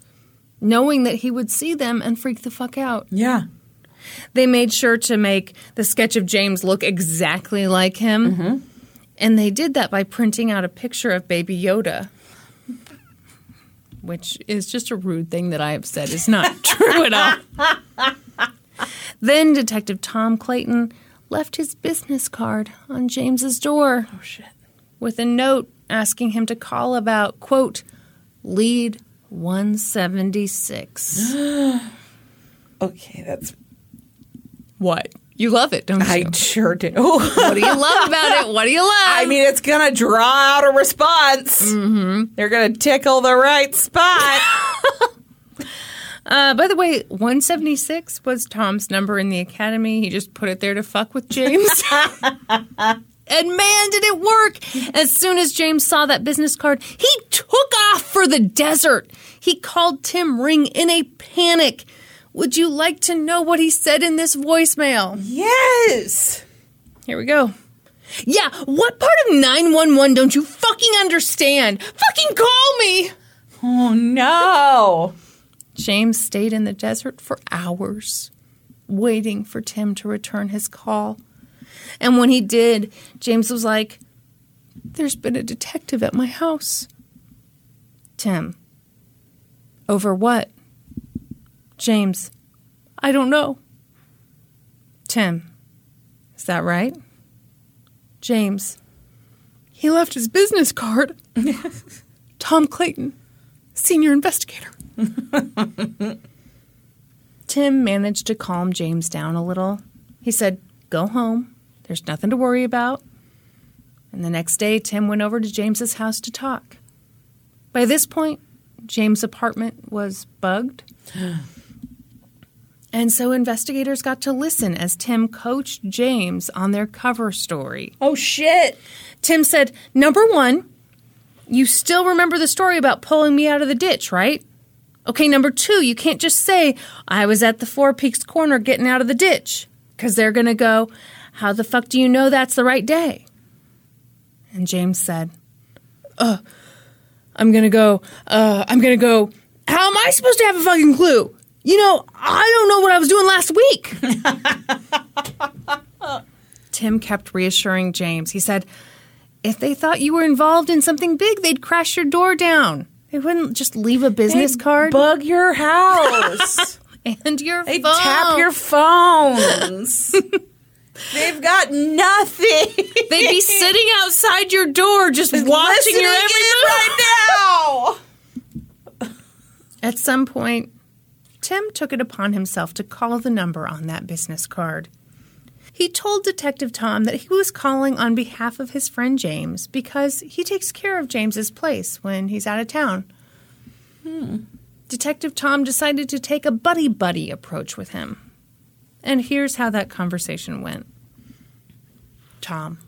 knowing that he would see them and freak the fuck out. Yeah. They made sure to make the sketch of James look exactly like him. Mm-hmm. And they did that by printing out a picture of Baby Yoda, which is just a rude thing that I have said is not true at all. then Detective Tom Clayton left his business card on James's door Oh shit. with a note asking him to call about, quote, lead 176. Okay, that's what? You love it, don't you? I sure do. What do you love about it? What do you love? I mean, it's gonna draw out a response. Mm-hmm. They're gonna tickle the right spot. uh, by the way, 176 was Tom's number in the academy. He just put it there to fuck with James. and man, did it work! As soon as James saw that business card, he took off for the desert. He called Tim Ring in a panic. Would you like to know what he said in this voicemail? yes. Here we go. Yeah, what part of 911 don't you fucking understand? Fucking call me! Oh no. James stayed in the desert for hours, waiting for Tim to return his call. And when he did, James was like, There's been a detective at my house. Tim, over what? James, I don't know. Tim, is that right? James, he left his business card. Tom Clayton, senior investigator. Tim managed to calm James down a little. He said, Go home. There's nothing to worry about. And the next day, Tim went over to James's house to talk. By this point, James' apartment was bugged. and so investigators got to listen as Tim coached James on their cover story. Oh shit. Tim said, Number one, you still remember the story about pulling me out of the ditch, right? Okay, number two, you can't just say, I was at the Four Peaks corner getting out of the ditch, because they're going to go, How the fuck do you know that's the right day? And James said, Uh, I'm going to go, uh, I'm going to go, How am I supposed to have a fucking clue? You know, I don't know what I was doing last week. Tim kept reassuring James. He said, if they thought you were involved in something big, they'd crash your door down. They wouldn't just leave a business card Bug your house. and your they phone. tap your phones. They've got nothing. They'd be sitting outside your door just watching your every move. right now. At some point, Tim took it upon himself to call the number on that business card. He told Detective Tom that he was calling on behalf of his friend James because he takes care of James's place when he's out of town. Hmm. Detective Tom decided to take a buddy buddy approach with him. And here's how that conversation went Tom.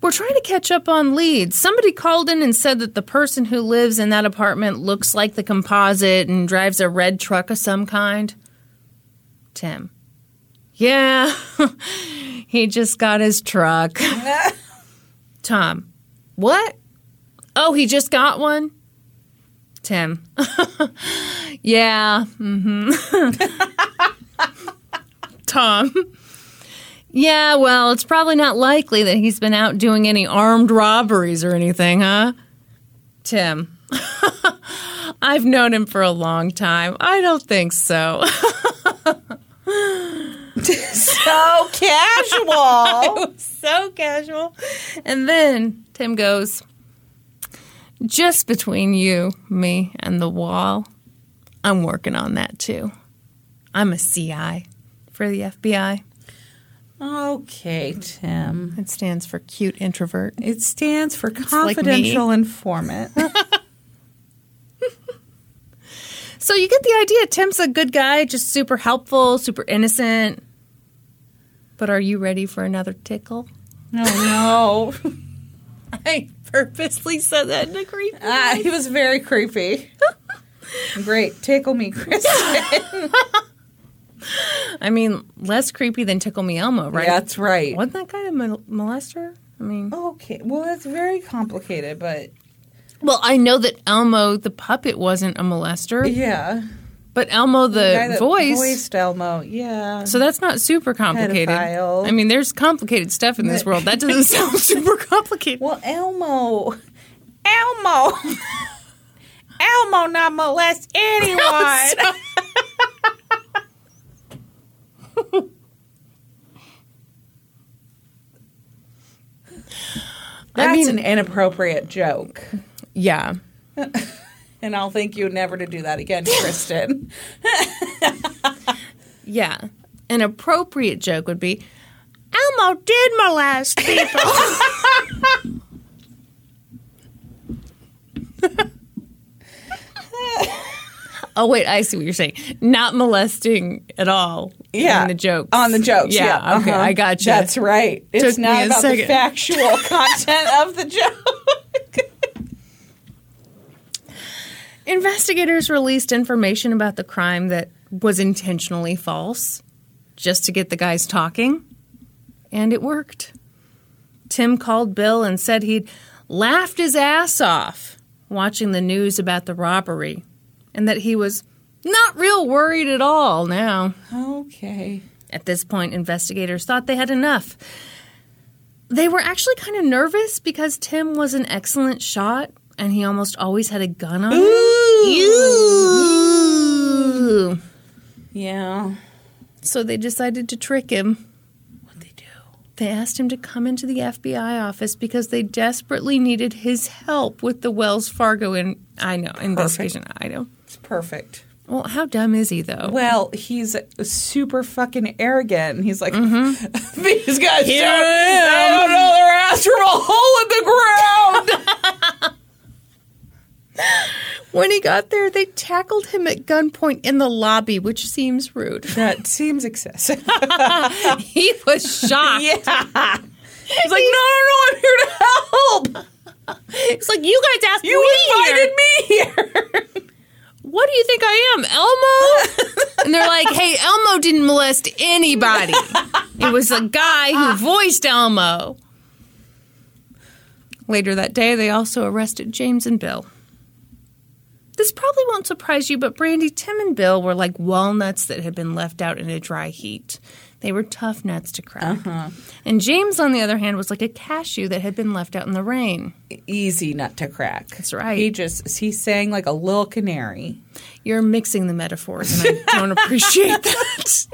We're trying to catch up on leads. Somebody called in and said that the person who lives in that apartment looks like the composite and drives a red truck of some kind. Tim. Yeah, he just got his truck. Tom. What? Oh, he just got one? Tim. yeah. Mm-hmm. Tom. Yeah, well, it's probably not likely that he's been out doing any armed robberies or anything, huh? Tim. I've known him for a long time. I don't think so. So casual. so casual. And then Tim goes, Just between you, me, and the wall, I'm working on that too. I'm a CI for the FBI. Okay, Tim. It stands for cute introvert. It stands for like me. confidential informant. So you get the idea. Tim's a good guy, just super helpful, super innocent. But are you ready for another tickle? oh no. I purposely said that in a creepy Ah, he was very creepy. Great. Tickle me, Kristin. I mean, less creepy than Tickle Me Elmo, right? That's right. Wasn't that guy a mol- molester? I mean, Okay. Well, that's very complicated, but well, I know that Elmo the puppet wasn't a molester, yeah. but Elmo the, that voice. voiced Elmo. Yeah. so that's not super complicated. Pedophile. I mean, there's complicated stuff in this world. That doesn't sound super complicated. Well, Elmo. Elmo. Elmo not molest anyone. That's mean- an inappropriate joke. Yeah. And I'll thank you never to do that again, Kristin. Yeah. An appropriate joke would be Elmo did molest people. oh, wait, I see what you're saying. Not molesting at all. Yeah. In the jokes. On the jokes. Yeah. Yeah. Okay. uh-huh. I got you. That's right. It's Took not about the factual content of the joke. Investigators released information about the crime that was intentionally false just to get the guys talking, and it worked. Tim called Bill and said he'd laughed his ass off watching the news about the robbery and that he was not real worried at all now. okay. At this point, investigators thought they had enough. They were actually kind of nervous because Tim was an excellent shot and he almost always had a gun on him. Ooh. Yeah. So they decided to trick him. What'd they do? They asked him to come into the FBI office because they desperately needed his help with the Wells Fargo in I know investigation. I know. It's perfect. Well, how dumb is he though? Well, he's super fucking arrogant. He's like, mm-hmm. these guys don't, they don't know their ass from a hole in the ground. When he got there, they tackled him at gunpoint in the lobby, which seems rude. that seems excessive. he was shocked. yeah. He's like, no, no, no, I'm here to help. It's like you guys asked You me invited here. me here. What do you think I am, Elmo? and they're like, "Hey, Elmo didn't molest anybody. It was a guy who voiced Elmo." Later that day, they also arrested James and Bill. This probably won't surprise you, but Brandi, Tim, and Bill were like walnuts that had been left out in a dry heat. They were tough nuts to crack. Uh-huh. And James, on the other hand, was like a cashew that had been left out in the rain. Easy nut to crack. That's right. He just, he sang like a little canary. You're mixing the metaphors, and I don't appreciate that.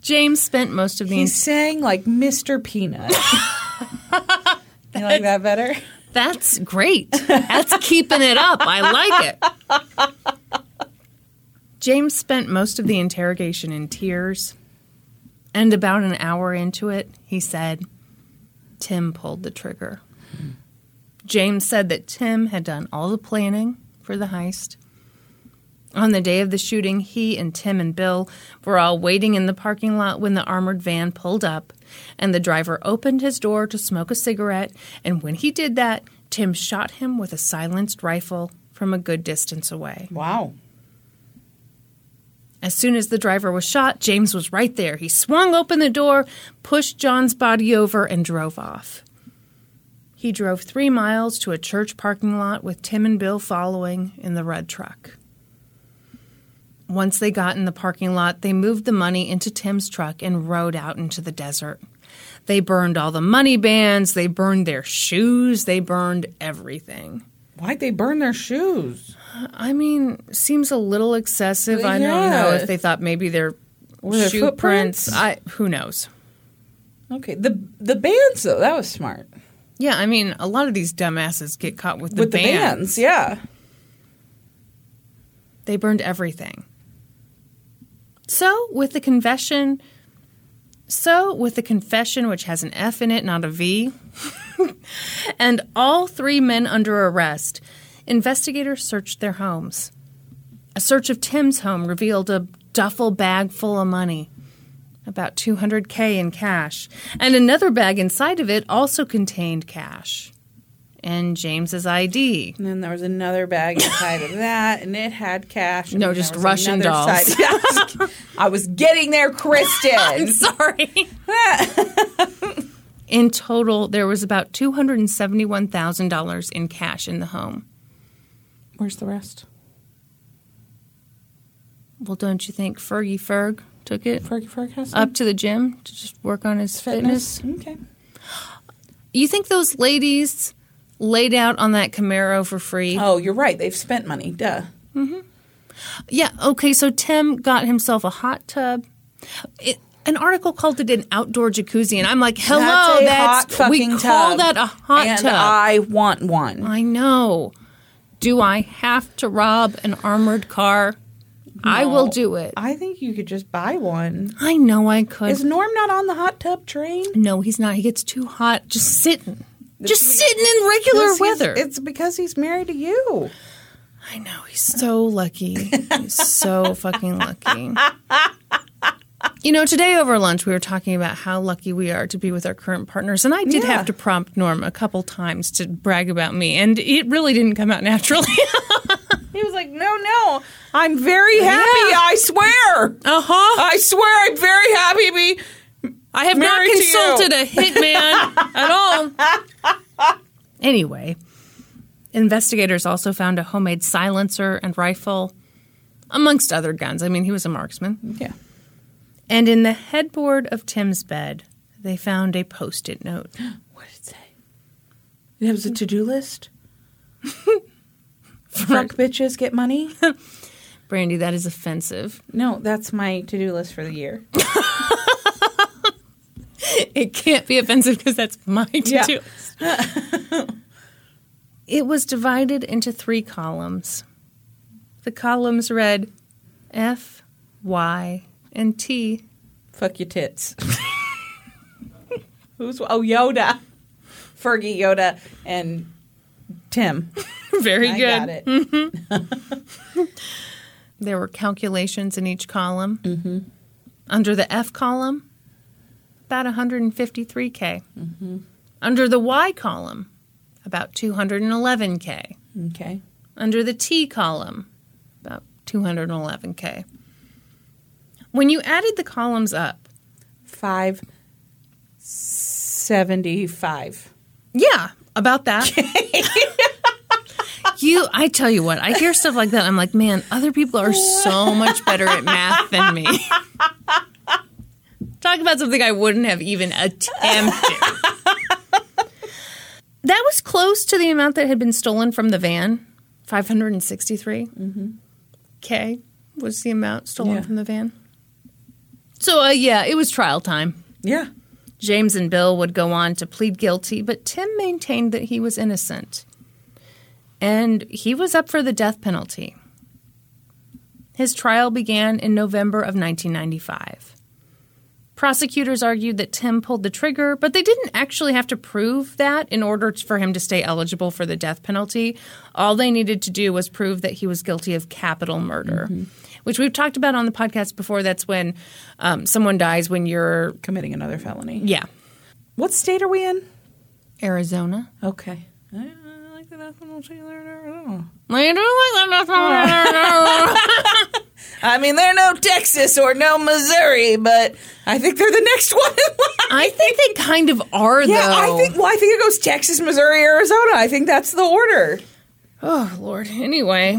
James spent most of the He sang like Mr. Peanut. you like that better? That's great. That's keeping it up. I like it. James spent most of the interrogation in tears, and about an hour into it, he said, Tim pulled the trigger. James said that Tim had done all the planning for the heist. On the day of the shooting, he and Tim and Bill were all waiting in the parking lot when the armored van pulled up, and the driver opened his door to smoke a cigarette. And when he did that, Tim shot him with a silenced rifle from a good distance away. Wow. As soon as the driver was shot, James was right there. He swung open the door, pushed John's body over, and drove off. He drove three miles to a church parking lot with Tim and Bill following in the red truck. Once they got in the parking lot, they moved the money into Tim's truck and rode out into the desert. They burned all the money bands, they burned their shoes, they burned everything. Why'd they burn their shoes? I mean, seems a little excessive. I don't know if they thought maybe their Were shoe footprints? prints. I who knows. Okay. The the bands though, that was smart. Yeah, I mean, a lot of these dumbasses get caught with the With the bands, yeah. They burned everything. So, with the confession, so with the confession, which has an F in it, not a V, and all three men under arrest, investigators searched their homes. A search of Tim's home revealed a duffel bag full of money, about 200K in cash, and another bag inside of it also contained cash and James's ID. And then there was another bag inside of that, and it had cash. and No, just Russian dolls. side- I was- getting there, Kristin. Sorry. in total, there was about $271,000 in cash in the home. Where's the rest? Well, don't you think Fergie Ferg took it Fergie Ferg has up to the gym to just work on his fitness? Okay. You think those ladies laid out on that Camaro for free? Oh, you're right. They've spent money. Duh. Mm-hmm. Yeah, okay, so Tim got himself a hot tub. It, an article called it an outdoor jacuzzi, and I'm like, hello, that's that's, we call tub. that a hot and tub. I want one. I know. Do I have to rob an armored car? I will do it. I think you could just buy one. I know I could. Is Norm not on the hot tub train? no, he's not. He gets too hot just sitting. Just sitting in regular weather. It's because he's married to you. I know. He's so lucky. He's so fucking lucky. You know, today over lunch, we were talking about how lucky we are to be with our current partners. And I did Yeah. have to prompt Norm a couple times to brag about me. And it really didn't come out naturally. He was like, "No, no, I'm very happy. Yeah. I swear. uh huh. I swear, I'm very happy to be." I have not Married to you. consulted a hitman at all. Anyway, investigators also found a homemade silencer and rifle, amongst other guns. I mean, he was a marksman. Yeah. And in the headboard of Tim's bed, they found a post it note. What did it say? It was a to-do list. Fuck bitches, get money. Brandi, that is offensive. No, that's my to-do list for the year. It can't be offensive because that's my to do. List. It was divided into three columns. The columns read F, Y, and T. Fuck your tits. Who's oh Yoda, Fergie Yoda, and Tim. Very I good. got it. There were calculations in each column. Mm-hmm. Under the F column, about 153K. Mm-hmm. Under the Y column, about 211K. Okay. Under the T column, about 211K. When you added the columns up, Five seventy-five. yeah, about that. you, I tell you what, I hear stuff like that. I'm like, man, other people are so much better at math than me. Talk about something I wouldn't have even attempted. that was close to the amount that had been stolen from the van 563 mm-hmm. K was the amount stolen Yeah. from the van. So, uh, yeah, it was trial time. Yeah. James and Bill would go on to plead guilty, but Tim maintained that he was innocent. And he was up for the death penalty. His trial began in November of 1995. Prosecutors argued that Tim pulled the trigger, but they didn't actually have to prove that in order for him to stay eligible for the death penalty. All they needed to do was prove that he was guilty of capital murder, which we've talked about on the podcast before. That's when um, someone dies when you're, Committing another felony. yeah, What state are we in? Arizona. Okay. I, I like that. Don't Arizona. I don't like that. I mean, they're no Texas or no Missouri, but I think they're the next one. I think they kind of are, Yeah, though. I think. Well, I think it goes Texas, Missouri, Arizona. I think that's the order. Oh, Lord. Anyway,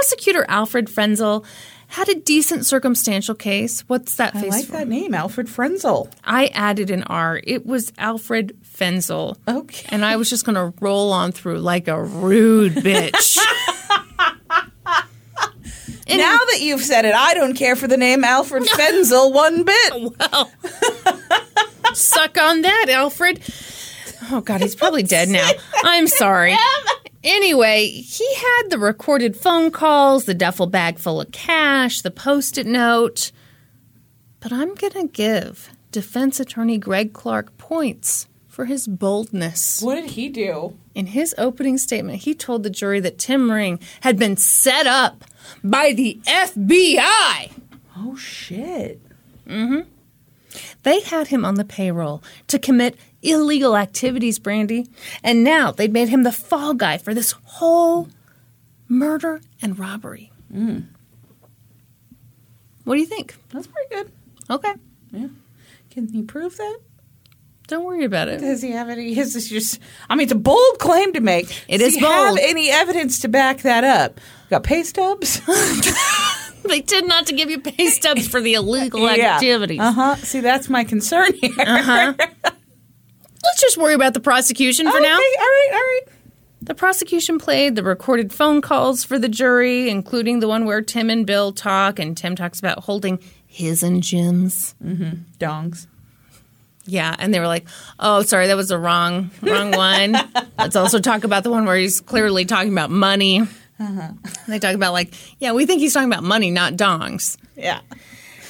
prosecutor Alfred Frenzel had a decent circumstantial case. What's that I face I like for? that name, Alfred Frenzel. I added an R. It was Alfred Fenzel. Okay. And I was just going to roll on through like a rude bitch. And- Now that you've said it, I don't care for the name Alfred Fenzel one bit. Well, suck on that, Alfred. Oh, God, he's probably dead now. I'm sorry. Anyway, he had the recorded phone calls, the duffel bag full of cash, the post it note. But I'm going to give defense attorney Greg Clark points for his boldness. What did he do? In his opening statement, he told the jury that Tim Ring had been set up by the FBI. Oh shit. Mhm. They had him on the payroll to commit illegal activities, Brandi. And now they'd made him the fall guy for this whole murder and robbery. What do you think? That's pretty good. Okay. Yeah. Can he prove that? Don't worry about it. Does he have any? Is just. I mean, it's a bold claim to make. It Does is he have bold. any evidence to back that up? Got pay stubs. They tend not to give you pay stubs for the illegal activities. Uh huh. See, that's my concern here. Let's just worry about the prosecution for okay, now. All right. All right. The prosecution played the recorded phone calls for the jury, including the one where Tim and Bill talk, and Tim talks about holding his and Jim's. Mm-hmm. Dongs. Yeah, and they were like, "Oh, sorry, that was the wrong wrong one." Let's also talk about the one where he's clearly talking about money. Uh-huh. They talk about like, yeah, we think he's talking about money, not dongs. Yeah.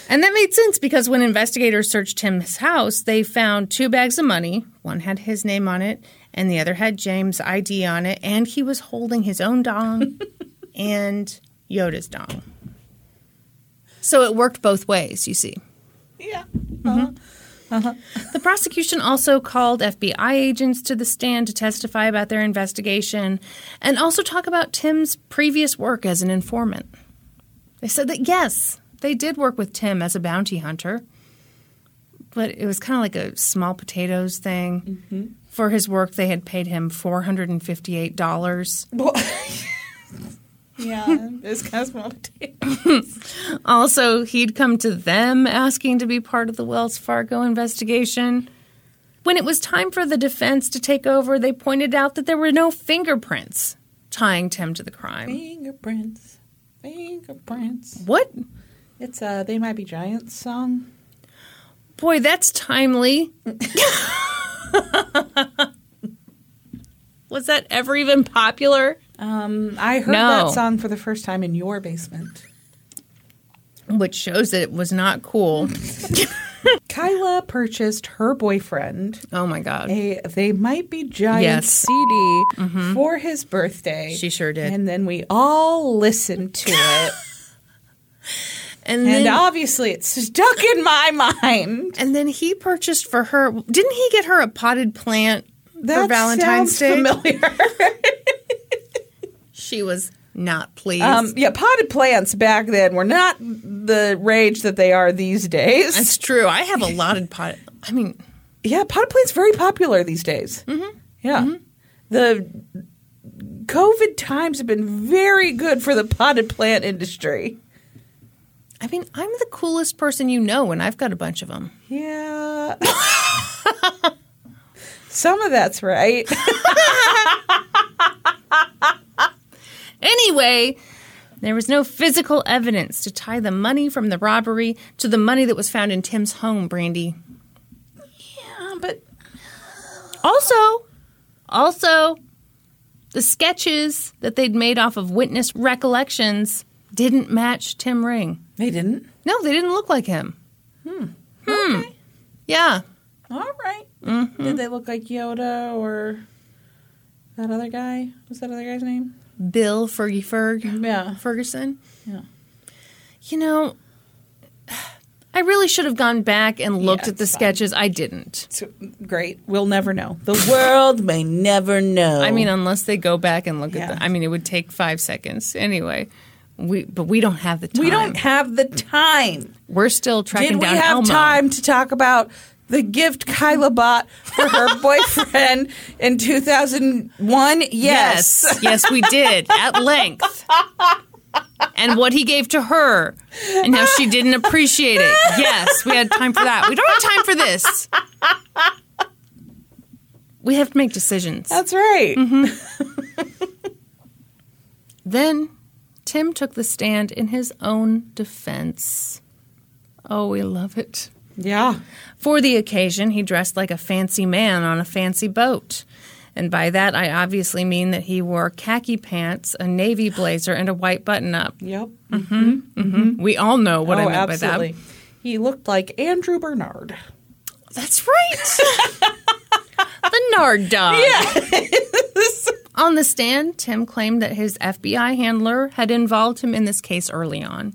And that made sense because when investigators searched Tim's house, they found two bags of money. One had his name on it, and the other had James' ID on it, and he was holding his own dong and Yoda's dong. So it worked both ways, you see. Yeah. Uh-huh. The prosecution also called FBI agents to the stand to testify about their investigation and also talk about Tim's previous work as an informant. They said that yes, they did work with Tim as a bounty hunter, but it was kind of like a small potatoes thing. Mm-hmm. For his work, they had paid him $458. Well, yeah. It's kind of small potatoes. Also, he'd come to them asking to be part of the Wells Fargo investigation. When it was time for the defense to take over, they pointed out that there were no fingerprints tying Tim to the crime. Fingerprints. Fingerprints. What? It's a They Might Be Giants song. Boy, that's timely. was that ever even popular? Um, I heard No. that song for the first time in your basement. Which shows that it was not cool. Kyla purchased her boyfriend Oh my God. a They Might Be Giants Yes. Mm-hmm. CD for his birthday. She sure did. And then we all listened to it. And and then, obviously it's stuck in my mind. and then he purchased for her. Didn't he get her a potted plant That for Valentine's sounds Day? familiar. She was not pleased. um, yeah, potted plants back then were not the rage that they are these days. That's true. I have a lot of pot. I mean, Yeah, potted plants very popular these days. Mm-hmm. Yeah, the COVID times have been very good for the potted plant industry. I mean, I'm the coolest person you know, and I've got a bunch of them. Yeah, some of that's right. Anyway, there was no physical evidence to tie the money from the robbery to the money that was found in Tim's home, Brandi. yeah, but Also, also, the sketches that they'd made off of witness recollections didn't match Tim Ring. They didn't. No, they didn't look like him. Hmm. Hmm. Yeah. All right. Did they look like Yoda or that other guy? What's that other guy's name? Bill Fergie Ferg. Yeah. Ferguson. Yeah. You know, I really should have gone back and looked Yeah, at the fine. sketches. I didn't. So, great. We'll never know. The world may never know. I mean, unless they go back and look Yeah. at the. I mean, it would take five seconds anyway. We, but we don't have the time. we don't have the time. We're still tracking down. Did we have Elmo. time to talk about the gift Kyla bought for her boyfriend in 2001? Yes. Yes, yes, we did at length. And what he gave to her, and how she didn't appreciate it. Yes, we had time for that. We don't have time for this. We have to make decisions. That's right. Mm-hmm. Then Tim took the stand in his own defense. Oh, we love it. Yeah. For the occasion, he dressed like a fancy man on a fancy boat. And by that, I obviously mean that he wore khaki pants, a navy blazer, and a white button up. Yep. Mm-hmm. Mm-hmm. We all know what I oh, meant absolutely. by that. He looked like Andrew Bernard. That's right. the Nard dog. On the stand, Tim claimed that his FBI handler had involved him in this case early on.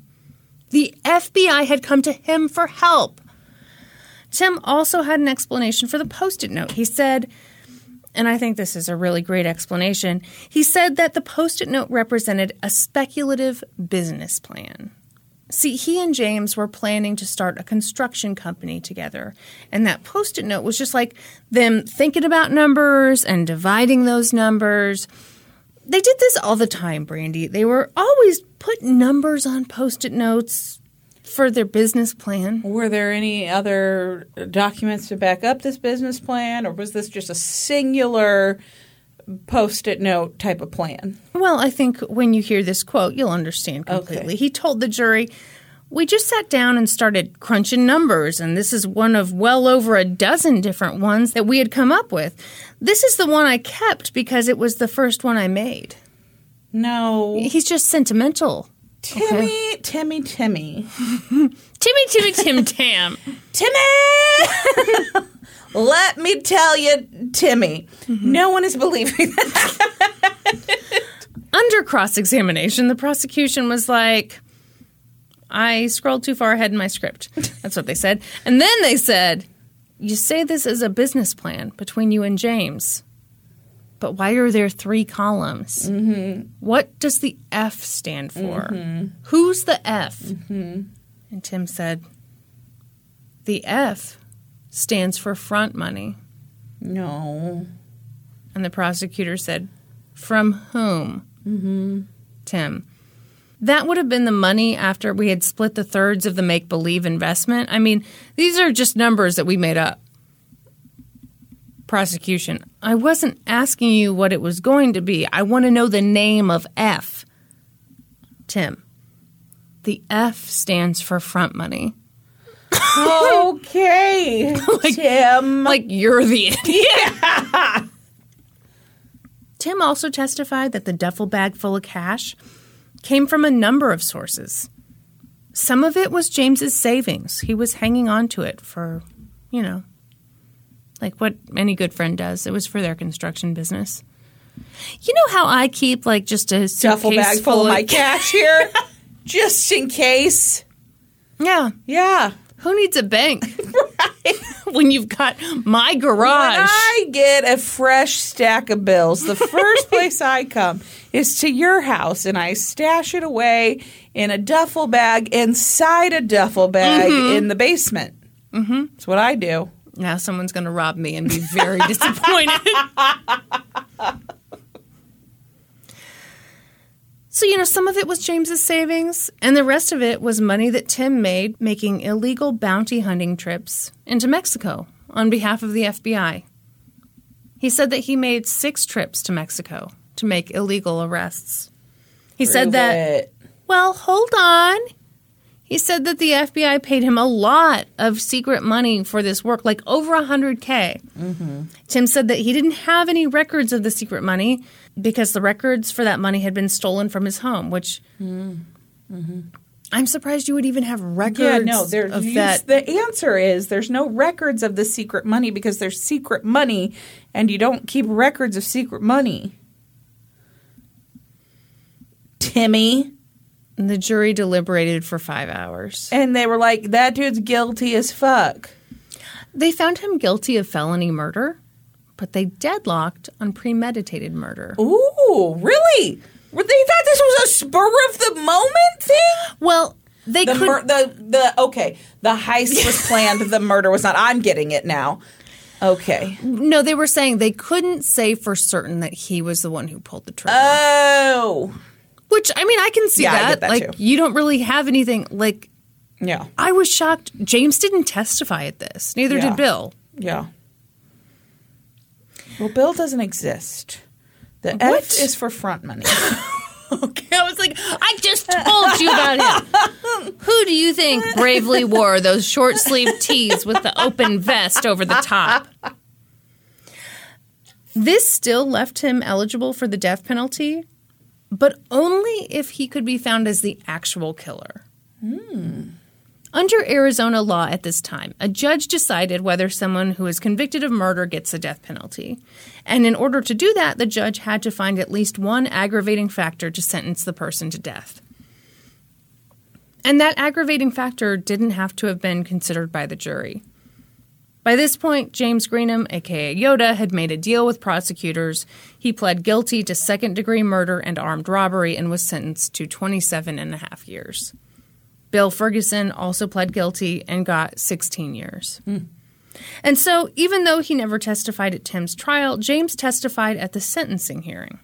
The FBI had come to him for help. Tim also had an explanation for the post it note. He said, and I think this is a really great explanation. He said that the post it note represented a speculative business plan. See, he and James were planning to start a construction company together. And that post it note was just like them thinking about numbers and dividing those numbers. They did this all the time, Brandi. They were always putting numbers on post it notes for their business plan. Were there any other documents to back up this business plan, or was this just a singular post it note type of plan? Well, I think when you hear this quote, you'll understand completely. Okay. He told the jury, We just sat down and started crunching numbers, and this is one of well over a dozen different ones that we had come up with. This is the one I kept because it was the first one I made. No. He's just sentimental. Timmy, Timmy, Timmy. Timmy, Timmy, Tim Tam. Timmy! Let me tell you, Timmy, no one is believing that. Under cross examination, the prosecution was like, I scrolled too far ahead in my script. That's what they said. And then they said, You say this is a business plan between you and James, but why are there three columns? Mm-hmm. What does the F stand for? Mm-hmm. Who's the F? Mm-hmm. And Tim said, The F stands for front money. No. And the prosecutor said, From whom? Mm-hmm. Tim. That would have been the money after we had split the thirds of the make believe investment. I mean, these are just numbers that we made up. Prosecution. I wasn't asking you what it was going to be. I want to know the name of F. Tim. The F stands for front money. Okay, Tim. Like you're the idiot. Tim also testified that the duffel bag full of cash came from a number of sources. Some of it was James's savings. He was hanging on to it for, you know, like what any good friend does. It was for their construction business. You know how I keep like just a Duffel bag full of my cash here, just in case. Yeah. Yeah. Who needs a bank when you've got my garage? When I get a fresh stack of bills, the first place I come is to your house and I stash it away in a duffel bag inside a duffel bag in the basement. Mm-hmm. That's what I do. Now someone's going to rob me and be very disappointed. So, you know, some of it was James's savings, and the rest of it was money that Tim made making illegal bounty hunting trips into Mexico on behalf of the FBI. He said that he made six trips to Mexico to make illegal arrests. He said that it. well, hold on. He said that the FBI paid him a lot of secret money for this work, like over a 100K. Mm-hmm. Tim said that he didn't have any records of the secret money because the records for that money had been stolen from his home, which mm-hmm. Mm-hmm. I'm surprised you would even have records Yeah, no, there's of you- the answer is there's no records of the secret money because there's secret money and you don't keep records of secret money. Timmy. The jury deliberated for five hours. And they were like, that dude's guilty as fuck. They found him guilty of felony murder, but they deadlocked on premeditated murder. Ooh, really? Were They thought this was a spur of the moment thing? Well, they The could mur- the the okay, the heist was planned, the murder was not. I'm getting it now. Okay. No, they were saying they couldn't say for certain that he was the one who pulled the trigger. Oh. Which I mean, I can see Yeah, that. that like too. you don't really have anything. Like Yeah. I was shocked. James didn't testify at this. Neither Yeah. did Bill. Yeah. Well, Bill doesn't exist. The What? F is for front money. Okay, I was like, I just told you about him. Who do you think bravely wore those short sleeve tees with the open vest over the top? This still left him eligible for the death penalty, but only if he could be found as the actual killer. Hmm. Under Arizona law at this time, a judge decided whether someone who is convicted of murder gets the death penalty. And in order to do that, the judge had to find at least one aggravating factor to sentence the person to death. And that aggravating factor didn't have to have been considered by the jury. By this point, James Greenham, aka Yoda, had made a deal with prosecutors. He pled guilty to second degree murder and armed robbery and was sentenced to 27 and a half years. Bill Ferguson also pled guilty and got 16 years. Hmm. And so, even though he never testified at Tim's trial, James testified at the sentencing hearing.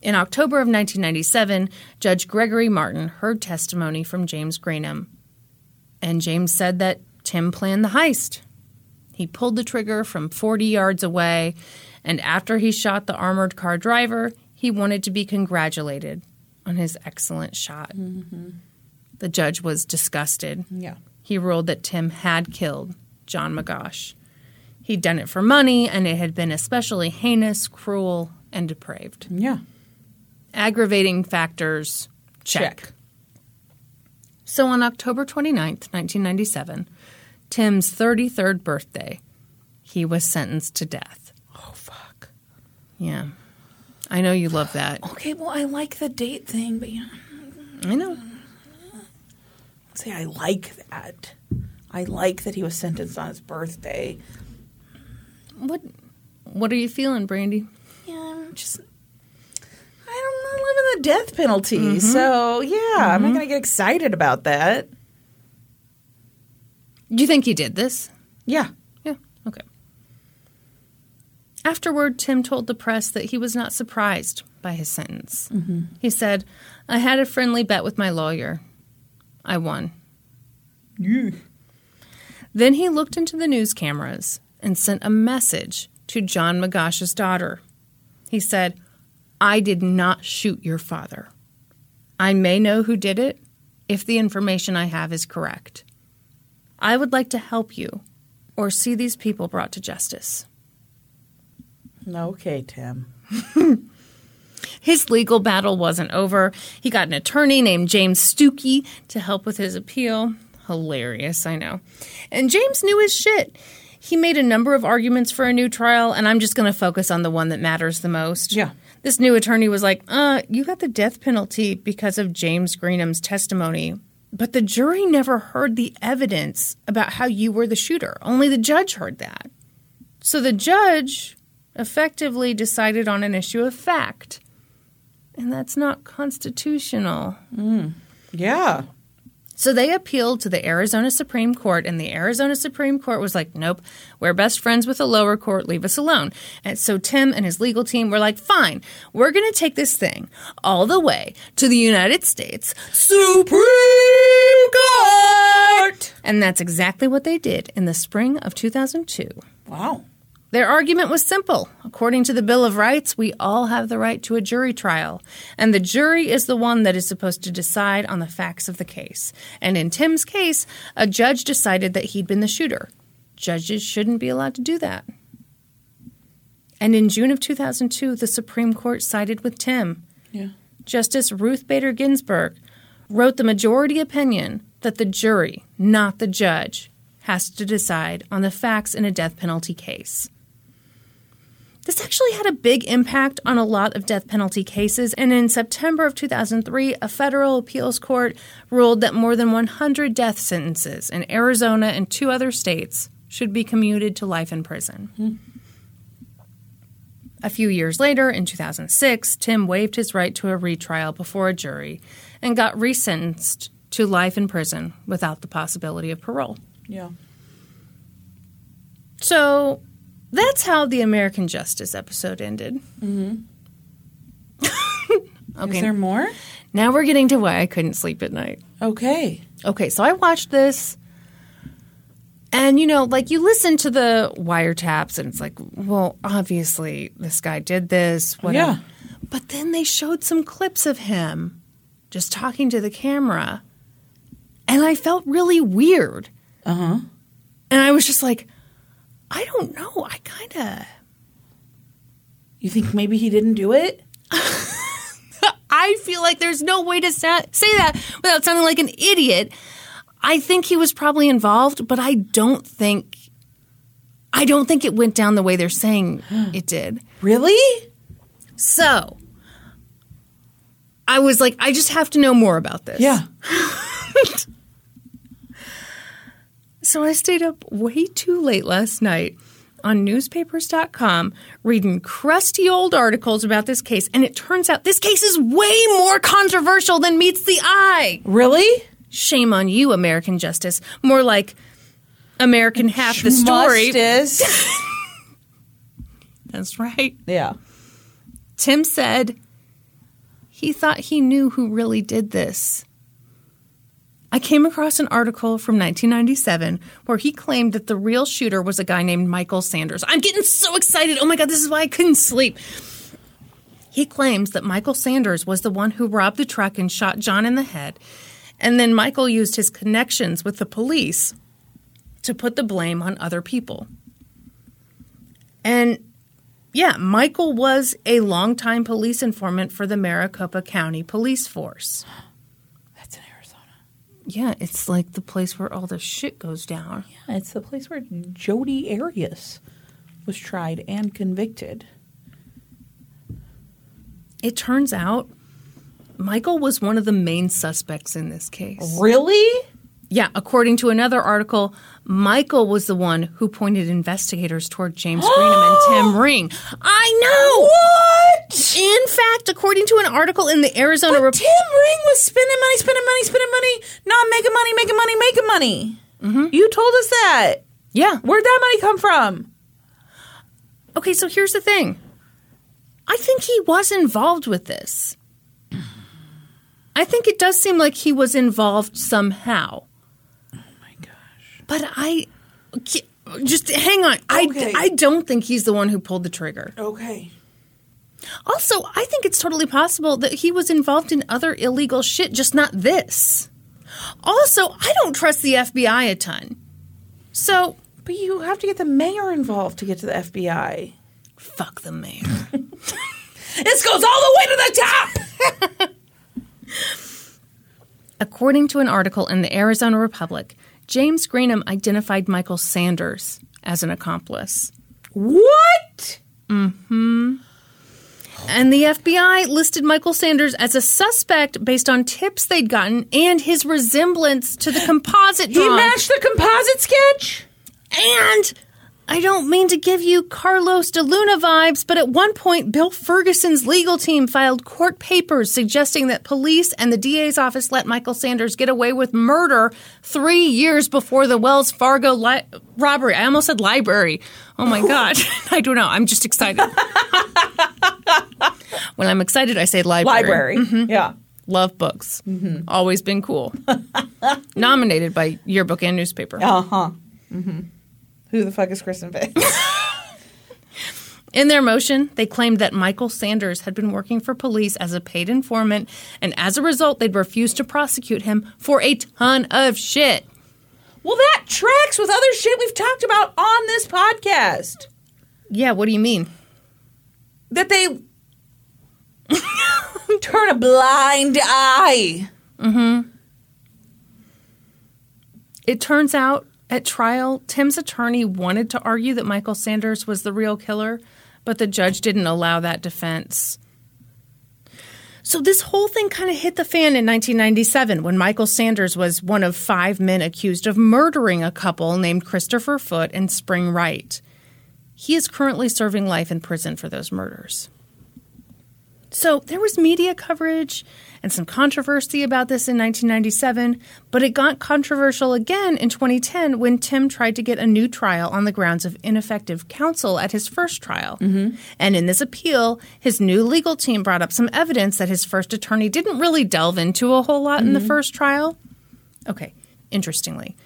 In October of 1997, Judge Gregory Martin heard testimony from James Greenham, and James said that Tim planned the heist. He pulled the trigger from 40 yards away, and after he shot the armored car driver, he wanted to be congratulated on his excellent shot. Mm-hmm. The judge was disgusted. Yeah. He ruled that Tim had killed John Magoch. He'd done it for money, and it had been especially heinous, cruel, and depraved. Yeah. Aggravating factors check. Check. So on October 29th, 1997, Tim's 33rd birthday, he was sentenced to death. Oh fuck. Yeah. I know you love that. Okay, well I like the date thing, but you know, I know. say I like that. I like that he was sentenced on his birthday. What what are you feeling, Brandi? Yeah, I'm just I don't know, living the death penalty. Mm-hmm. So yeah, I'm not mm-hmm. gonna get excited about that. Do you think he did this? Yeah. Yeah. Okay. Afterward, Tim told the press that he was not surprised by his sentence. Mm-hmm. He said, I had a friendly bet with my lawyer. I won. Yeah. Then he looked into the news cameras and sent a message to John Magoch's daughter. He said, I did not shoot your father. I may know who did it if the information I have is correct. I would like to help you or see these people brought to justice. Okay, Tim. His legal battle wasn't over. He got an attorney named James Stuckey to help with his appeal. Hilarious, I know. And James knew his shit. He made a number of arguments for a new trial, and I'm just going to focus on the one that matters the most. Yeah. This new attorney was like, uh, you got the death penalty because of James Greenham's testimony. But the jury never heard the evidence about how you were the shooter. Only the judge heard that. So the judge effectively decided on an issue of fact. And that's not constitutional. Mm. Yeah. So they appealed to the Arizona Supreme Court, and the Arizona Supreme Court was like, nope, we're best friends with the lower court, leave us alone. And so Tim and his legal team were like, fine, we're going to take this thing all the way to the United States Supreme Court. And that's exactly what they did in the spring of 2002. Wow. Their argument was simple. According to the Bill of Rights, we all have the right to a jury trial, and the jury is the one that is supposed to decide on the facts of the case. And in Tim's case, a judge decided that he'd been the shooter. Judges shouldn't be allowed to do that. And in June of 2002, the Supreme Court sided with Tim. Yeah. Justice Ruth Bader Ginsburg wrote the majority opinion that the jury, not the judge, has to decide on the facts in a death penalty case. This actually had a big impact on a lot of death penalty cases, and in September of 2003, a federal appeals court ruled that more than 100 death sentences in Arizona and two other states should be commuted to life in prison. Hmm. A few years later, in 2006, Tim waived his right to a retrial before a jury and got resentenced to life in prison without the possibility of parole. Yeah. So that's how the American Justice episode ended. Mm-hmm. okay, Is there more? now we're getting to why I couldn't sleep at night. Okay. Okay, so I watched this, and you know, like you listen to the wiretaps, and it's like, well, obviously this guy did this, whatever. Yeah. But then they showed some clips of him just talking to the camera, and I felt really weird. Uh huh. And I was just like, I don't know. I kind of, You think maybe he didn't do it? I feel like there's no way to sa- say that without sounding like an idiot. I think he was probably involved, but I don't think I don't think it went down the way they're saying it did. Really? So, I was like I just have to know more about this. So I stayed up way too late last night on newspapers.com reading crusty old articles about this case, and it turns out this case is way more controversial than meets the eye. Really? Shame on you, American justice. More like American half the story. Is. That's right. yeah. Tim said he thought he knew who really did this. I came across an article from 1997 where he claimed that the real shooter was a guy named Michael Sanders. I'm getting so excited. Oh my God, this is why I couldn't sleep. He claims that Michael Sanders was the one who robbed the truck and shot John in the head. And then Michael used his connections with the police to put the blame on other people. And yeah, Michael was a longtime police informant for the Maricopa County Police Force. That's in Arizona. Yeah, it's like the place where all the shit goes down. Yeah, it's the place where Jodi Arias was tried and convicted. It turns out Michael was one of the main suspects in this case. Really? Yeah, according to another article, Michael was the one who pointed investigators toward James Greenham and Tim Ring. I know! What? In fact, according to an article in the Arizona But Rep- Tim Ring was spending money, spending money, spending money, not making money, making money, making money. Mm-hmm. You told us that. Yeah. Where'd that money come from? Okay, so here's the thing. I think he was involved with this. I think it does seem like he was involved somehow. But I just hang on. Okay. I I don't think he's the one who pulled the trigger. Okay. Also, I think it's totally possible that he was involved in other illegal shit, just not this. Also, I don't trust the FBI a ton. So, But you have to get the mayor involved to get to the FBI. fuck the mayor. This goes all the way to the top. According to an article in the Arizona Republic, James Greenham identified Michael Sanders as an accomplice. what? Mm hmm. And the FBI listed Michael Sanders as a suspect based on tips they'd gotten and his resemblance to the composite He drawing. matched the composite sketch? And I don't mean to give you Carlos de Luna vibes, but at one point, Bill Ferguson's legal team filed court papers suggesting that police and the DA's office let Michael Sanders get away with murder three years before the Wells Fargo li- robbery. I almost said library. Oh my God. I don't know. I'm just excited. when I'm excited, I say library. Library. Yeah. Love books. Always been cool. Nominated by yearbook and newspaper. Uh huh. Mm-hmm. Who the fuck is Kristen Bell? In their motion, they claimed that Michael Sanders had been working for police as a paid informant, and as a result, they'd refused to prosecute him for a ton of shit. well, that tracks with other shit we've talked about on this podcast. Yeah, what do you mean? That they turn a blind eye. Mm-hmm. It turns out at trial, Tim's attorney wanted to argue that Michael Sanders was the real killer, but the judge didn't allow that defense. So this whole thing kind of hit the fan in 1997 when Michael Sanders was one of five men accused of murdering a couple named Christopher Foote and Spring Wright. He is currently serving life in prison for those murders. So there was media coverage and some controversy about this in 1997, but it got controversial again in 2010 when Tim tried to get a new trial on the grounds of ineffective counsel at his first trial. Mm-hmm. And in this appeal, his new legal team brought up some evidence that his first attorney didn't really delve into a whole lot in the mm-hmm. first trial. Okay, interestingly,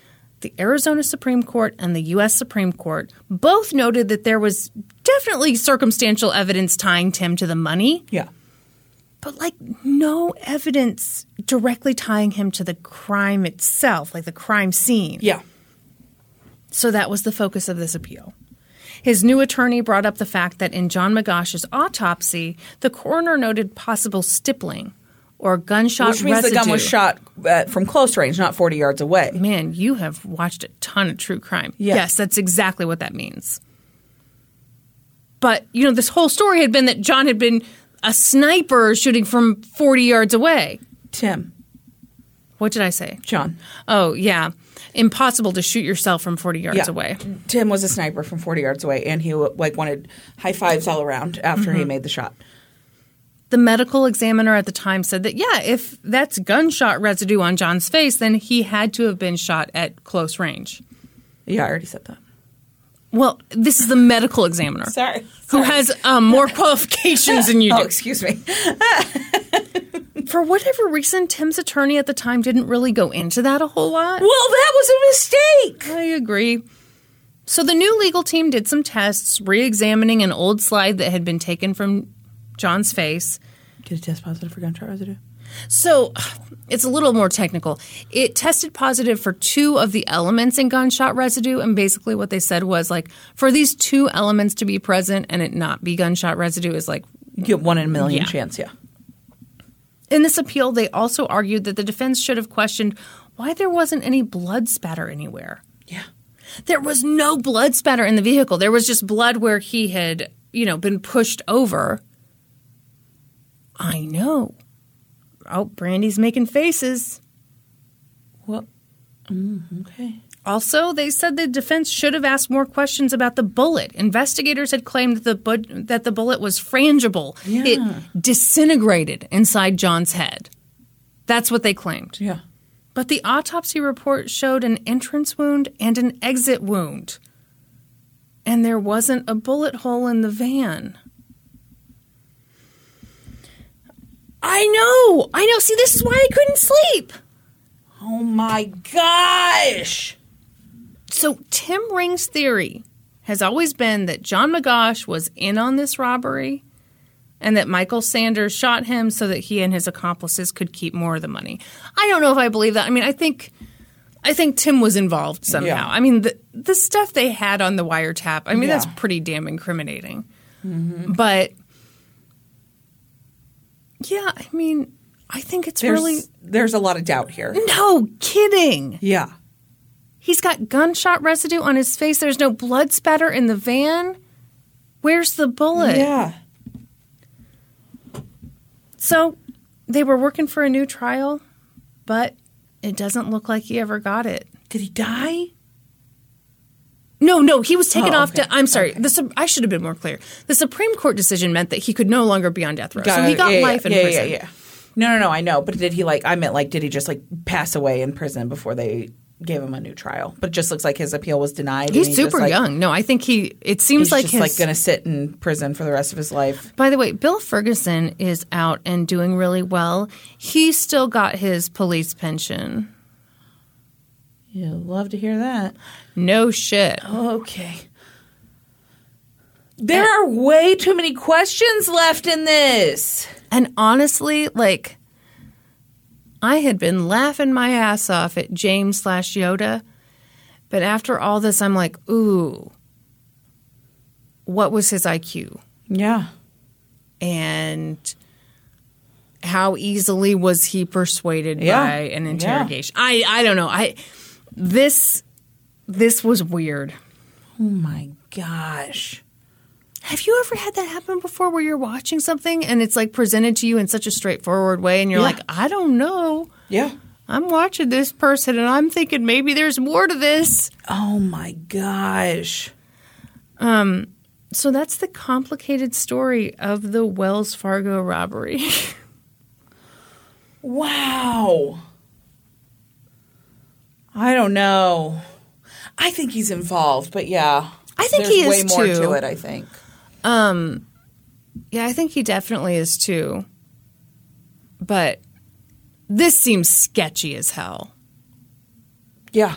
the Arizona Supreme Court and the U.S. Supreme Court both noted that there was definitely circumstantial evidence tying Tim to the money, Yeah. But like no evidence directly tying him to the crime itself, like the crime scene. Yeah. So that was the focus of this appeal. His new attorney brought up the fact that in John Magoch's autopsy, the coroner noted possible stippling or gunshot Which means residue. the gun was shot uh, from close range, not 40 yards away. Man, you have watched a ton of true crime. Yeah. Yes, that's exactly what that means. But, you know, this whole story had been that John had been a sniper shooting from 40 yards away. Tim, What did I say? John. Oh, yeah. Impossible to shoot yourself from 40 yards Yeah. away. Tim was a sniper from 40 yards away, and he like wanted high fives all around after Mm-hmm. he made the shot. The medical examiner at the time said that, yeah, if that's gunshot residue on John's face, then he had to have been shot at close range. Yeah, I already said that. Well, this is the medical examiner Sorry. who has um, more qualifications than you Oh, excuse me. For whatever reason, Tim's attorney at the time didn't really go into that a whole lot. Well, that was a mistake. I agree. So the new legal team did some tests, re examining an old slide that had been taken from John's face. Did it test positive for gunshot residue? So it's a little more technical. It tested positive for two of the elements in gunshot residue. And basically, what they said was like, for these two elements to be present and it not be gunshot residue is like, You get one in a million Yeah. chance, yeah. in this appeal, they also argued that the defense should have questioned why there wasn't any blood spatter anywhere. Yeah. There was no blood spatter in the vehicle. There was just blood where he had, you know, been pushed over. I know. Oh, Brandi's making faces. Well, mm, okay. Also, they said the defense should have asked more questions about the bullet. Investigators had claimed that the bu- that the bullet was frangible. Yeah. It disintegrated inside John's head. That's what they claimed. Yeah. But the autopsy report showed an entrance wound and an exit wound. And there wasn't a bullet hole in the van. I know. I know. See, this is why I couldn't sleep. Oh my gosh. So, Tim Ring's theory has always been that John Magoch was in on this robbery and that Michael Sanders shot him so that he and his accomplices could keep more of the money. I don't know if I believe that. I mean, I think I think Tim was involved somehow. Yeah. I mean, the the stuff they had on the wiretap, I mean, Yeah. that's pretty damn incriminating. Mm-hmm. But yeah, I mean, I think it's There's, really there's a lot of doubt here. no kidding. Yeah. He's got gunshot residue on his face. There's no blood spatter in the van. Where's the bullet? Yeah. So they were working for a new trial, but it doesn't look like he ever got it. Did he die? No, no, he was taken Oh, off. okay. To, I'm sorry. The, Sup- I should have been more clear. The Supreme Court decision meant that he could no longer be on death row. so he got Yeah, yeah, life in yeah, prison. Yeah, yeah. No, no, no. I know, but did he like? I meant like, did he just like pass away in prison before they gave him a new trial? But it just looks like his appeal was denied. He's just, super like- young. No, I think he. It seems like He's just like going to sit in prison for the rest of his life. By the way, Bill Ferguson is out and doing really well. He still got his police pension. You'll love to hear that. No shit. Okay. There are way too many questions left in this. And honestly, like, I had been laughing my ass off at James slash Yoda, but after all this, I'm like, ooh, what was his IQ? Yeah. And how easily was he persuaded Yeah. by an interrogation? I I don't know. I this this was weird. Oh my gosh. Have you ever had that happen before where you're watching something and it's like presented to you in such a straightforward way and you're Yeah. like, I don't know. Yeah. I'm watching this person and I'm thinking maybe there's more to this. Oh my gosh. Um so that's the complicated story of the Wells Fargo robbery. Wow. I don't know. I think he's involved, but yeah. I think There's he is way more too. to it, I think. Um, yeah, I think he definitely is too. But this seems sketchy as hell. Yeah.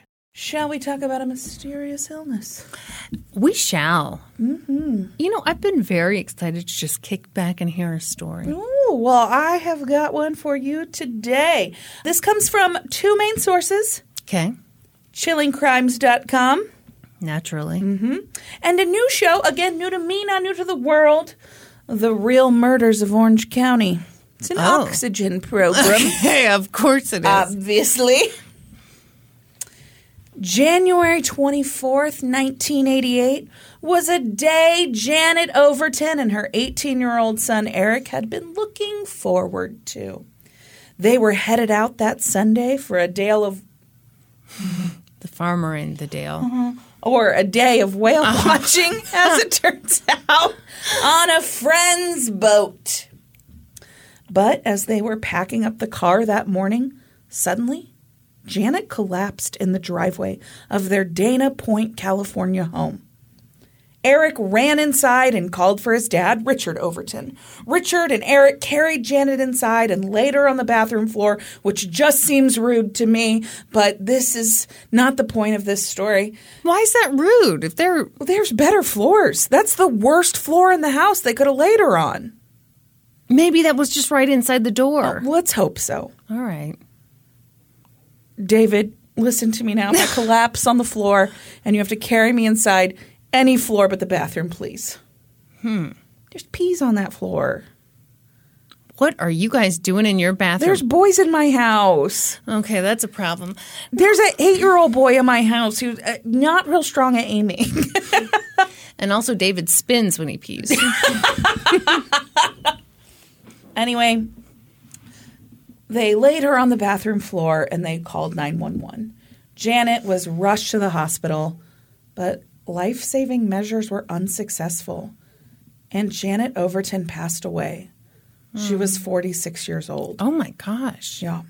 Shall we talk about a mysterious illness? We shall. Mm-hmm. You know, I've been very excited to just kick back and hear a story. Oh, well, I have got one for you today. This comes from two main sources Okay. chillingcrimes.com Naturally. and a new show, again, new to me, not new to the world The Real Murders of Orange County. It's an Oh. oxygen program. Hey, of course it is. obviously. January 24th, 1988 was a day Janet Overton and her 18 year old son Eric had been looking forward to. They were headed out that Sunday for a dale of the farmer in the dale. Uh-huh. or a day of whale uh-huh. watching, as it turns out, on a friend's boat. But as they were packing up the car that morning, suddenly Janet collapsed in the driveway of their Dana Point, California home. Eric ran inside and called for his dad, Richard Overton. Richard and Eric carried Janet inside and laid her on the bathroom floor, which just seems rude to me, but this is not the point of this story. Why is that rude? If they're Well, there's better floors. That's the worst floor in the house they could have laid her on. maybe that was just right inside the door. Let's hope so. All right. David, listen to me now. I collapse on the floor and you have to carry me inside any floor but the bathroom, please. Hmm. There's peas on that floor. What are you guys doing in your bathroom? There's boys in my house. okay, that's a problem. There's an eight-year-old boy in my house who's uh, not real strong at aiming. And also, David spins when he pees. Anyway, they laid her on the bathroom floor and they called 911. Janet was rushed to the hospital, but life saving measures were unsuccessful. And Janet Overton passed away. She was hmm. 46 years old. oh my gosh. Yeah.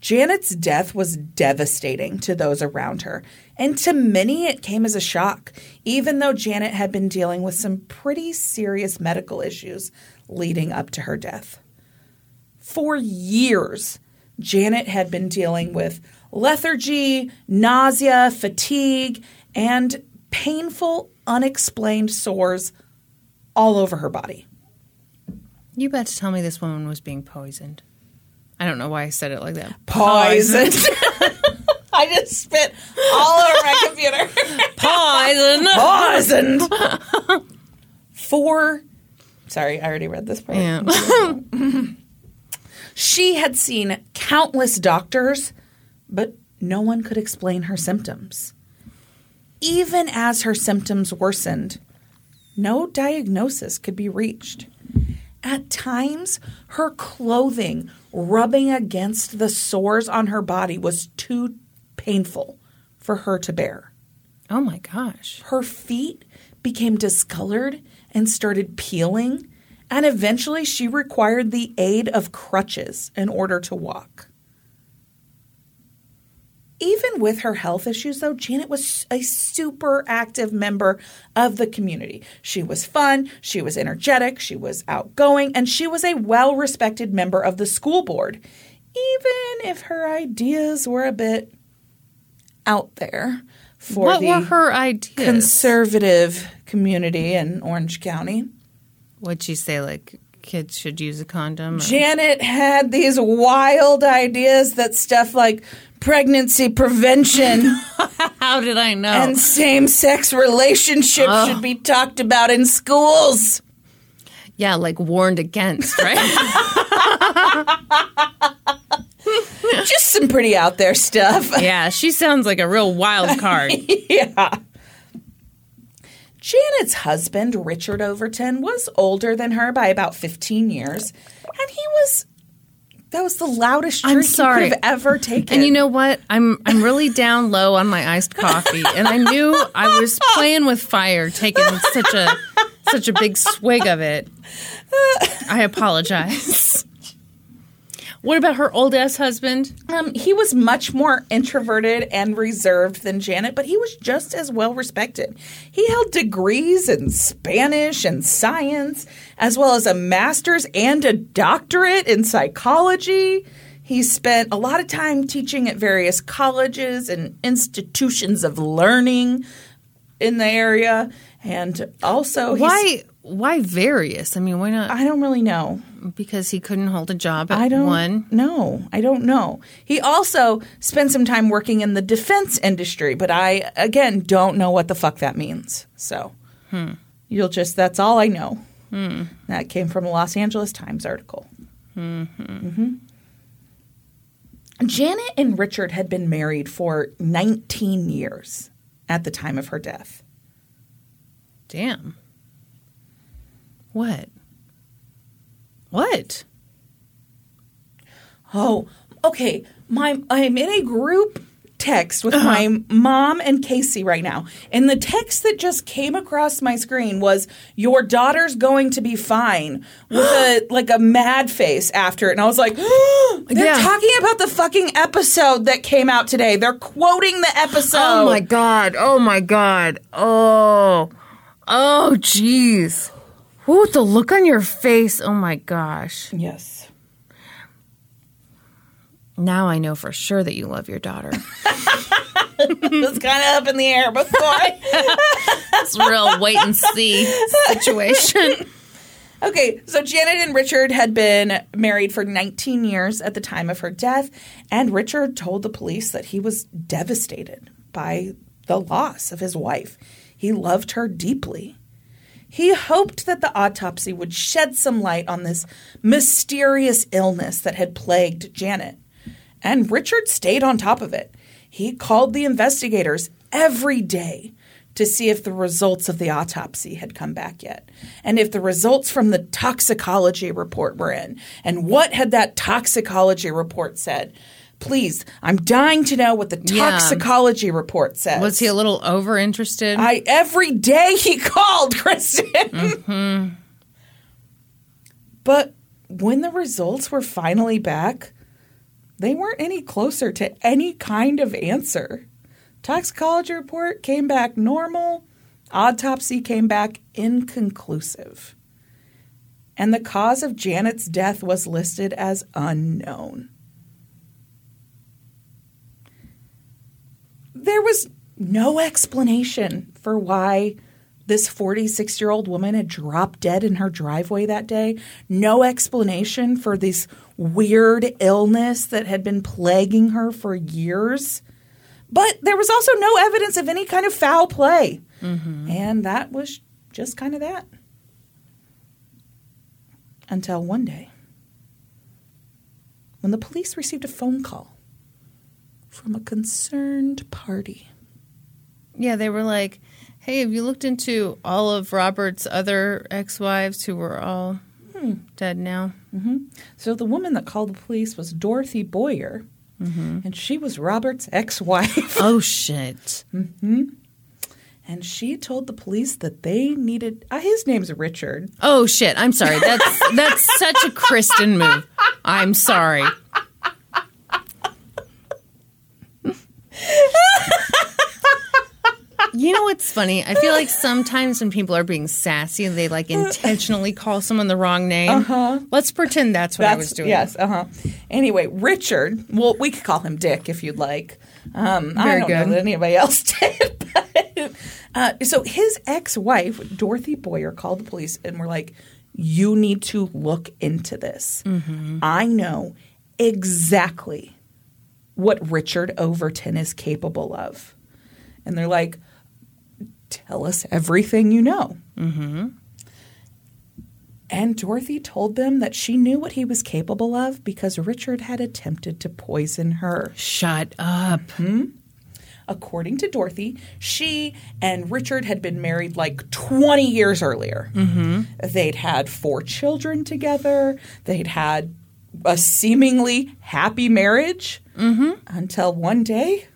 Janet's death was devastating to those around her, and to many it came as a shock, even though Janet had been dealing with some pretty serious medical issues leading up to her death. For years, Janet had been dealing with lethargy, nausea, fatigue, and painful, unexplained sores all over her body. You about to tell me this woman was being poisoned? I don't know why I said it like that. Poisoned. I just spit all over my computer. Poison. Poisoned. For, sorry, I already read this part. yeah. She had seen countless doctors, but no one could explain her symptoms. Even as her symptoms worsened, no diagnosis could be reached. At times, her clothing rubbing against the sores on her body was too painful for her to bear. oh my gosh. Her feet became discolored and started peeling, and eventually she required the aid of crutches in order to walk. Even with her health issues, though, Janet was a super active member of the community. She was fun, she was energetic, she was outgoing, and she was a well respected member of the school board, even if her ideas were a bit out there for what the were her ideas? conservative community in Orange County. What'd she say? Like kids should use a condom? or- Janet had these wild ideas that stuff like pregnancy prevention How did I know? and same sex relationships should be talked about in schools. yeah, like warned against, right? Just some pretty out there stuff. yeah, she sounds like a real wild card. yeah. Janet's husband, Richard Overton, was older than her by about 15 years, and he was. That was the loudest I'm drink sorry. you could have ever taken. And you know what? I'm I'm really down low on my iced coffee, and I knew I was playing with fire, taking such a such a big swig of it. I apologize. What about her old ass husband? Um, he was much more introverted and reserved than Janet, but he was just as well respected. He held degrees in Spanish and science, as well as a master's and a doctorate in psychology. He spent a lot of time teaching at various colleges and institutions of learning in the area, and also he's- Why why various? I mean, why not? I don't really know. Because he couldn't hold a job at I don't one. know. I don't know. He also spent some time working in the defense industry, but I again don't know what the fuck that means. So hmm. you'll just that's all I know. Hmm. That came from a Los Angeles Times article. Mhm. Janet and Richard had been married for 19 years at the time of her death. Damn. What? What? Oh, okay. My I'm in a group text with uh-huh. my mom and Casey right now. And the text that just came across my screen was your daughter's going to be fine with a like a mad face after it. And I was like, they're Yeah. talking about the fucking episode that came out today. They're quoting the episode. Oh my god. Oh my god. Oh. Oh jeez. Ooh, the look on your face. Oh my gosh. Yes. Now I know for sure that you love your daughter. It was kind of up in the air before. It's a real wait and see situation. Okay, so Janet and Richard had been married for 19 years at the time of her death, and Richard told the police that he was devastated by the loss of his wife. He loved her deeply. He hoped that the autopsy would shed some light on this mysterious illness that had plagued Janet. And Richard stayed on top of it. He called the investigators every day to see if the results of the autopsy had come back yet, and if the results from the toxicology report were in, and what had that toxicology report said. Please, I'm dying to know what the Yeah. toxicology report says. Was he a little over interested? I every day he called Kristin. Mm-hmm. But when the results were finally back, they weren't any closer to any kind of answer. Toxicology report came back normal, autopsy came back inconclusive. And the cause of Janet's death was listed as unknown. There was no explanation for why this 46 year old woman had dropped dead in her driveway that day. No explanation for this weird illness that had been plaguing her for years. But there was also no evidence of any kind of foul play. Mm-hmm. And that was just kind of that. Until one day, when the police received a phone call from a concerned party. yeah, they were like, "Hey, have you looked into all of Robert's other ex-wives who were all hmm. dead now?" Mm-hmm. So the woman that called the police was Dorothy Boyer, mm-hmm. and she was Robert's ex-wife. Oh shit. Mm-hmm. and she told the police that they needed. Uh, his name's Richard. Oh shit. I'm sorry. That's that's such a Kristin move. I'm sorry. You know what's funny? I feel like sometimes when people are being sassy, they like intentionally call someone the wrong name. Uh-huh. Let's pretend that's what I was doing. Yes. Uh huh. Anyway, Richard. Well, we could call him Dick if you'd like. Um, I don't good. know that anybody else did. But, uh, so his ex-wife Dorothy Boyer called the police and were like, "You need to look into this. Mm-hmm. I know exactly what Richard Overton is capable of. And they're like, tell us everything you know. Mm-hmm. And Dorothy told them that she knew what he was capable of because Richard had attempted to poison her. Shut up. According to Dorothy, she and Richard had been married like 20 years earlier. They'd had four children together. They'd had a seemingly happy marriage mm-hmm. until one day,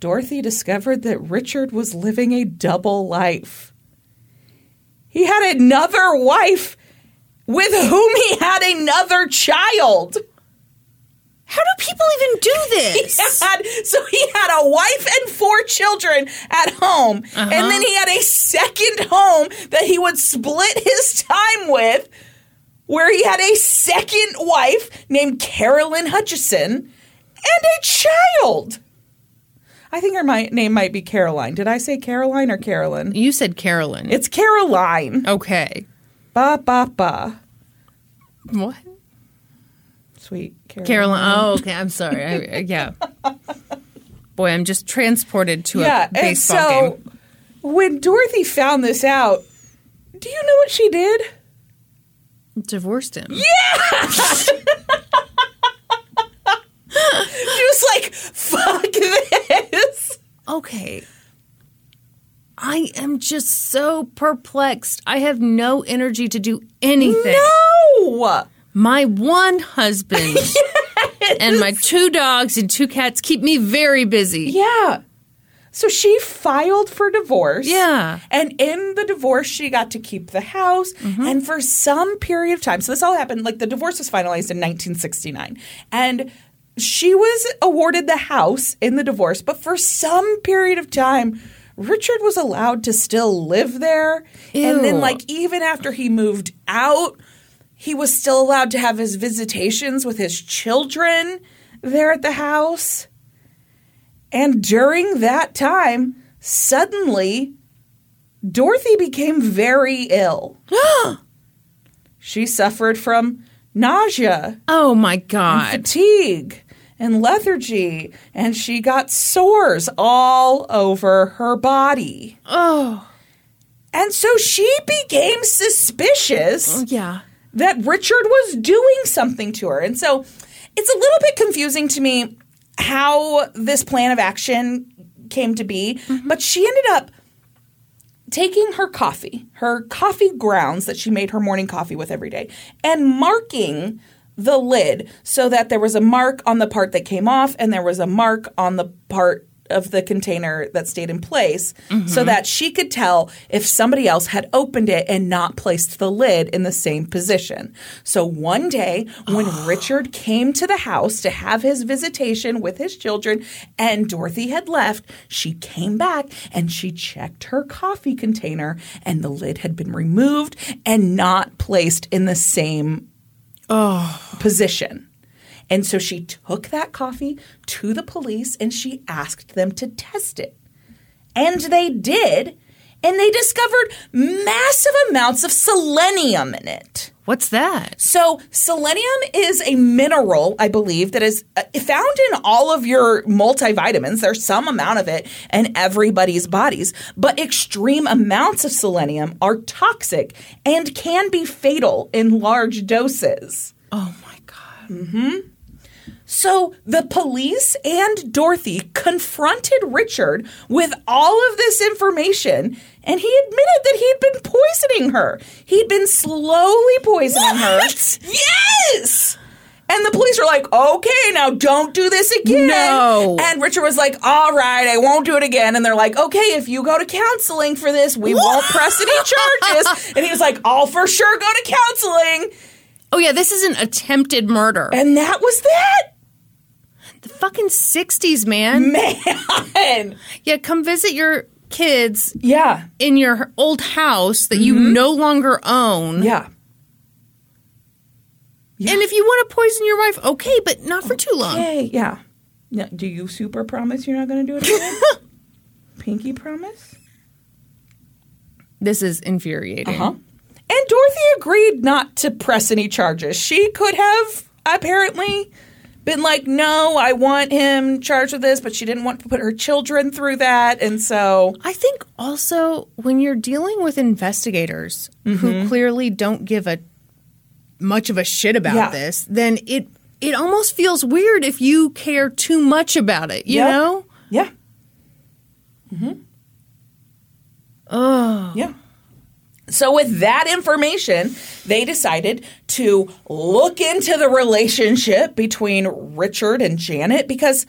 Dorothy discovered that Richard was living a double life. He had another wife with whom he had another child. How do people even do this? He Had, so he had a wife and four children at home, and uh-huh. then he had a second home that he would split his time with, where he had a second wife named Carolyn Hutchison and a child. I think her mi- name might be Caroline. Did I say Caroline or Carolyn? You said Carolyn. It's Caroline. okay. Ba ba ba. What? Sweet Caroline. Caroline. Oh, okay. I'm sorry. I, yeah. Boy, I'm just transported to yeah, a and baseball so game. when Dorothy found this out, do you know what she did? Divorced him. She was like, "Fuck this." Okay. I am just so perplexed. I have no energy to do anything. No. My one husband and my two dogs and two cats keep me very busy. Yeah. So she filed for divorce. Yeah. And in the divorce, she got to keep the house. Mm-hmm. And for some period of time, so this all happened, like the divorce was finalized in 1969. And she was awarded the house in the divorce, but for some period of time, Richard was allowed to still live there. And then, like, even after he moved out, he was still allowed to have his visitations with his children there at the house. And during that time, suddenly, Dorothy became very ill. she suffered from nausea, Oh my God. fatigue, and lethargy, and she got sores all over her body. Oh, And so she became suspicious oh, yeah. that Richard was doing something to her. And so it's a little bit confusing to me how this plan of action came to be, mm-hmm. but she ended up taking her coffee, her coffee grounds that she made her morning coffee with every day, and marking the lid so that there was a mark on the part that came off and there was a mark on the part of the container that stayed in place so mm-hmm. that she could tell if somebody else had opened it and not placed the lid in the same position. So one day when Richard came to the house to have his visitation with his children and Dorothy had left, she came back and she checked her coffee container and the lid had been removed and not placed in the same oh. position. And so she took that coffee to the police and she asked them to test it. And they did. And they discovered massive amounts of selenium in it. What's that? So, selenium is a mineral, I believe, that is uh, found in all of your multivitamins. There's some amount of it in everybody's bodies, but extreme amounts of selenium are toxic and can be fatal in large doses. Oh my God. So the police and Dorothy confronted Richard with all of this information, and he admitted that he'd been poisoning her. He'd been slowly poisoning her. Yes! And the police were like, okay, now don't do this again. No. And Richard was like, all right, I won't do it again. And they're like, okay, if you go to counseling for this, we won't press any charges. And he was like, I'll for sure go to counseling. Oh yeah, this is an attempted murder. And that was that. Fucking 60s, man. Man. Yeah, come visit your kids Yeah. in your old house that you mm-hmm. no longer own. Yeah. And if you want to poison your wife, okay, but not for too long. Hey, yeah. Now, do you super promise you're not going to do it again? Pinky promise? This is infuriating. Huh? And Dorothy agreed not to press any charges. She could have apparently been like, no, I want him charged with this, but she didn't want to put her children through that. And so. I think also when you're dealing with investigators who clearly don't give a much of a shit about Yeah. this, then it it almost feels weird if you care too much about it, you know? Yeah. Mm-hmm. Oh. Yeah. So, with that information, they decided to look into the relationship between Richard and Janet because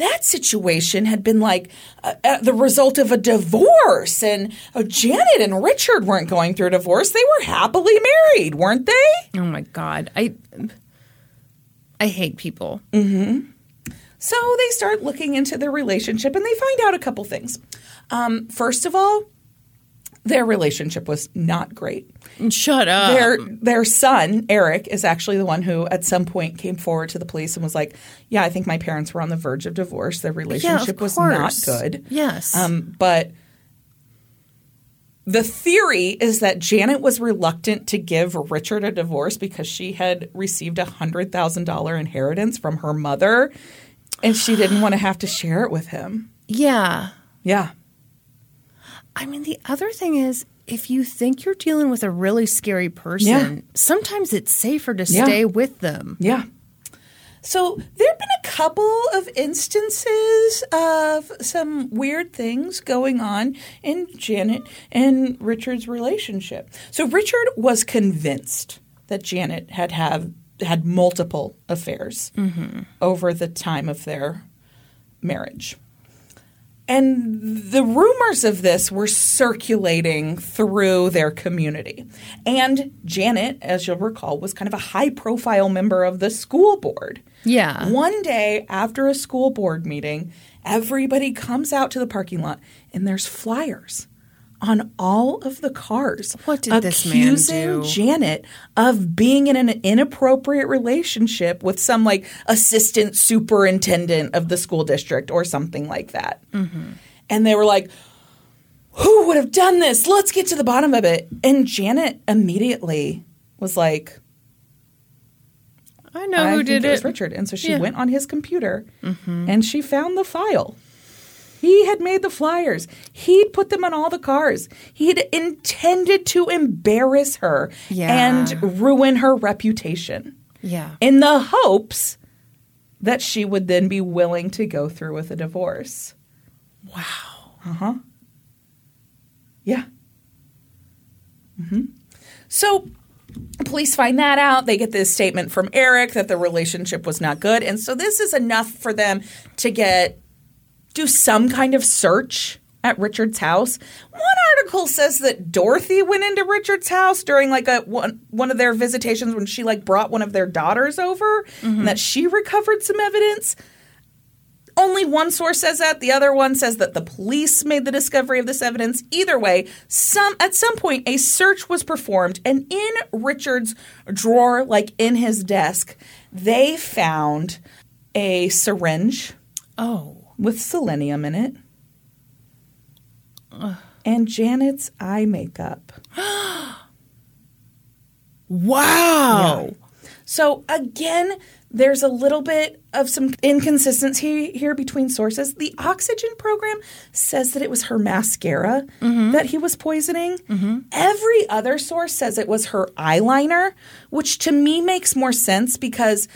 that situation had been like uh, uh, the result of a divorce. And uh, Janet and Richard weren't going through a divorce, they were happily married, weren't they? Oh my god. I I hate people. So they start looking into their relationship and they find out a couple things. Um, first of all, their relationship was not great. Shut up. Their their son Eric is actually the one who, at some point, came forward to the police and was like, "Yeah, I think my parents were on the verge of divorce. Their yeah, relationship was not good." Yes. Um, but the theory is that Janet was reluctant to give Richard a divorce because she had received a hundred thousand dollar inheritance from her mother, and she didn't want to have to share it with him. yeah. Yeah. I mean, the other thing is, if you think you're dealing with a really scary person, Yeah. sometimes it's safer to Yeah. stay with them. Yeah. So there have been a couple of instances of some weird things going on in Janet and Richard's relationship. So Richard was convinced that Janet had have had multiple affairs mm-hmm. over the time of their marriage. And the rumors of this were circulating through their community. And Janet, as you'll recall, was kind of a high profile member of the school board. Yeah. One day after a school board meeting, everybody comes out to the parking lot and there's flyers on all of the cars What did this man accusing do? Janet of being in an inappropriate relationship with some like assistant superintendent of the school district or something like that. Mm-hmm. And they were like, who would have done this? Let's get to the bottom of it. And Janet immediately was like, I know I who did it it was. Richard. And so she Yeah. Mm-hmm. went on his computer and she found the file. He had made the flyers. He'd put them on all the cars. He'd intended to embarrass her Yeah. and ruin her reputation Yeah. in the hopes that she would then be willing to go through with a divorce. Wow. Uh huh. Yeah. hmm So police find that out. They get this statement from Eric that the relationship was not good. And so this is enough for them to get do some kind of search at Richard's house. One article says that Dorothy went into Richard's house during like a one, one of their visitations when she like brought one of their daughters over and that she recovered some evidence. Only one source says that. The other one says that the police made the discovery of this evidence. Either way, some at some point a search was performed, and in Richard's drawer, like in his desk, they found a syringe Oh. With selenium in it and Janet's eye makeup. Wow. So again, there's a little bit of some inconsistency here between sources. The oxygen program says that it was her mascara mm-hmm. that he was poisoning. Mm-hmm. Every other source says it was her eyeliner, which to me makes more sense because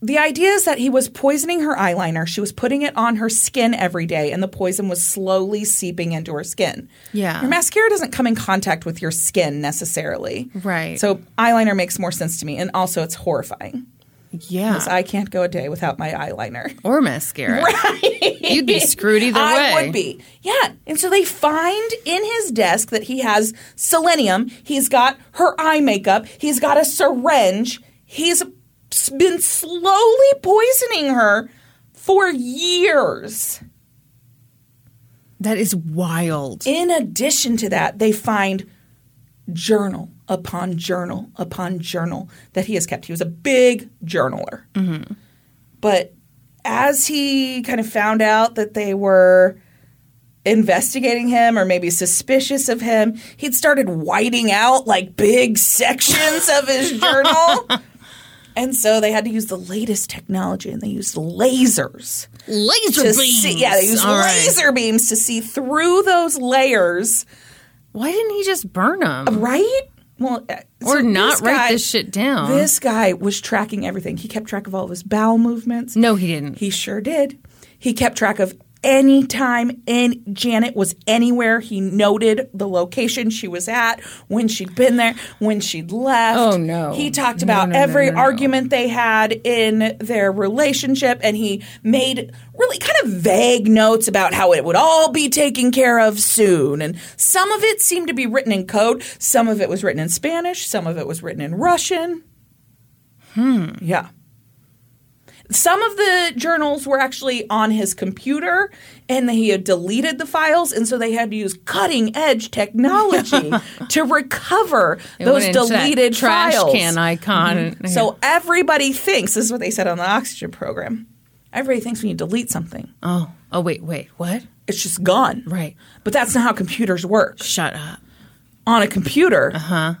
the idea is that he was poisoning her eyeliner. She was putting it on her skin every day, and the poison was slowly seeping into her skin. Yeah. Your mascara doesn't come in contact with your skin necessarily. Right. So eyeliner makes more sense to me. And also, it's horrifying. Yeah. Because I can't go a day without my eyeliner. or mascara. Right. You'd be screwed either I way. would be. Yeah. And so they find in his desk that he has selenium. He's got her eye makeup. He's got a syringe. He's been slowly poisoning her for years. That is wild. In addition to that, they find journal upon journal upon journal that he has kept. He was a big journaler. Mm-hmm. But as he kind of found out that they were investigating him or maybe suspicious of him, he'd started whiting out like big sections of his journal. And so they had to use the latest technology and they used lasers Laser beams. see. Yeah, they used All right. laser beams to see through those layers, Why didn't he just burn them? right? Well, uh, Or so not write guy- this shit down? This guy was tracking everything. He kept track of all of his bowel movements. No, he didn't. He sure did. He kept track of any time and Janet was anywhere. He noted the location she was at, when she'd been there, when she'd left. Oh, no. He talked about no, no, every no. argument they had in their relationship and he made really kind of vague notes about how it would all be taken care of soon. And some of it seemed to be written in code, some of it was written in Spanish, some of it was written in Russian. Hmm. Yeah. Some of the journals were actually on his computer and he had deleted the files, and so they had to use cutting edge technology to recover It those went into that deleted trash files. can icon. and- mm-hmm. So everybody thinks this is what they said on the oxygen program. Everybody thinks when you delete something, oh, oh, wait, wait, what? it's just gone. Right. But that's not how computers work. Shut up. On a computer, Huh?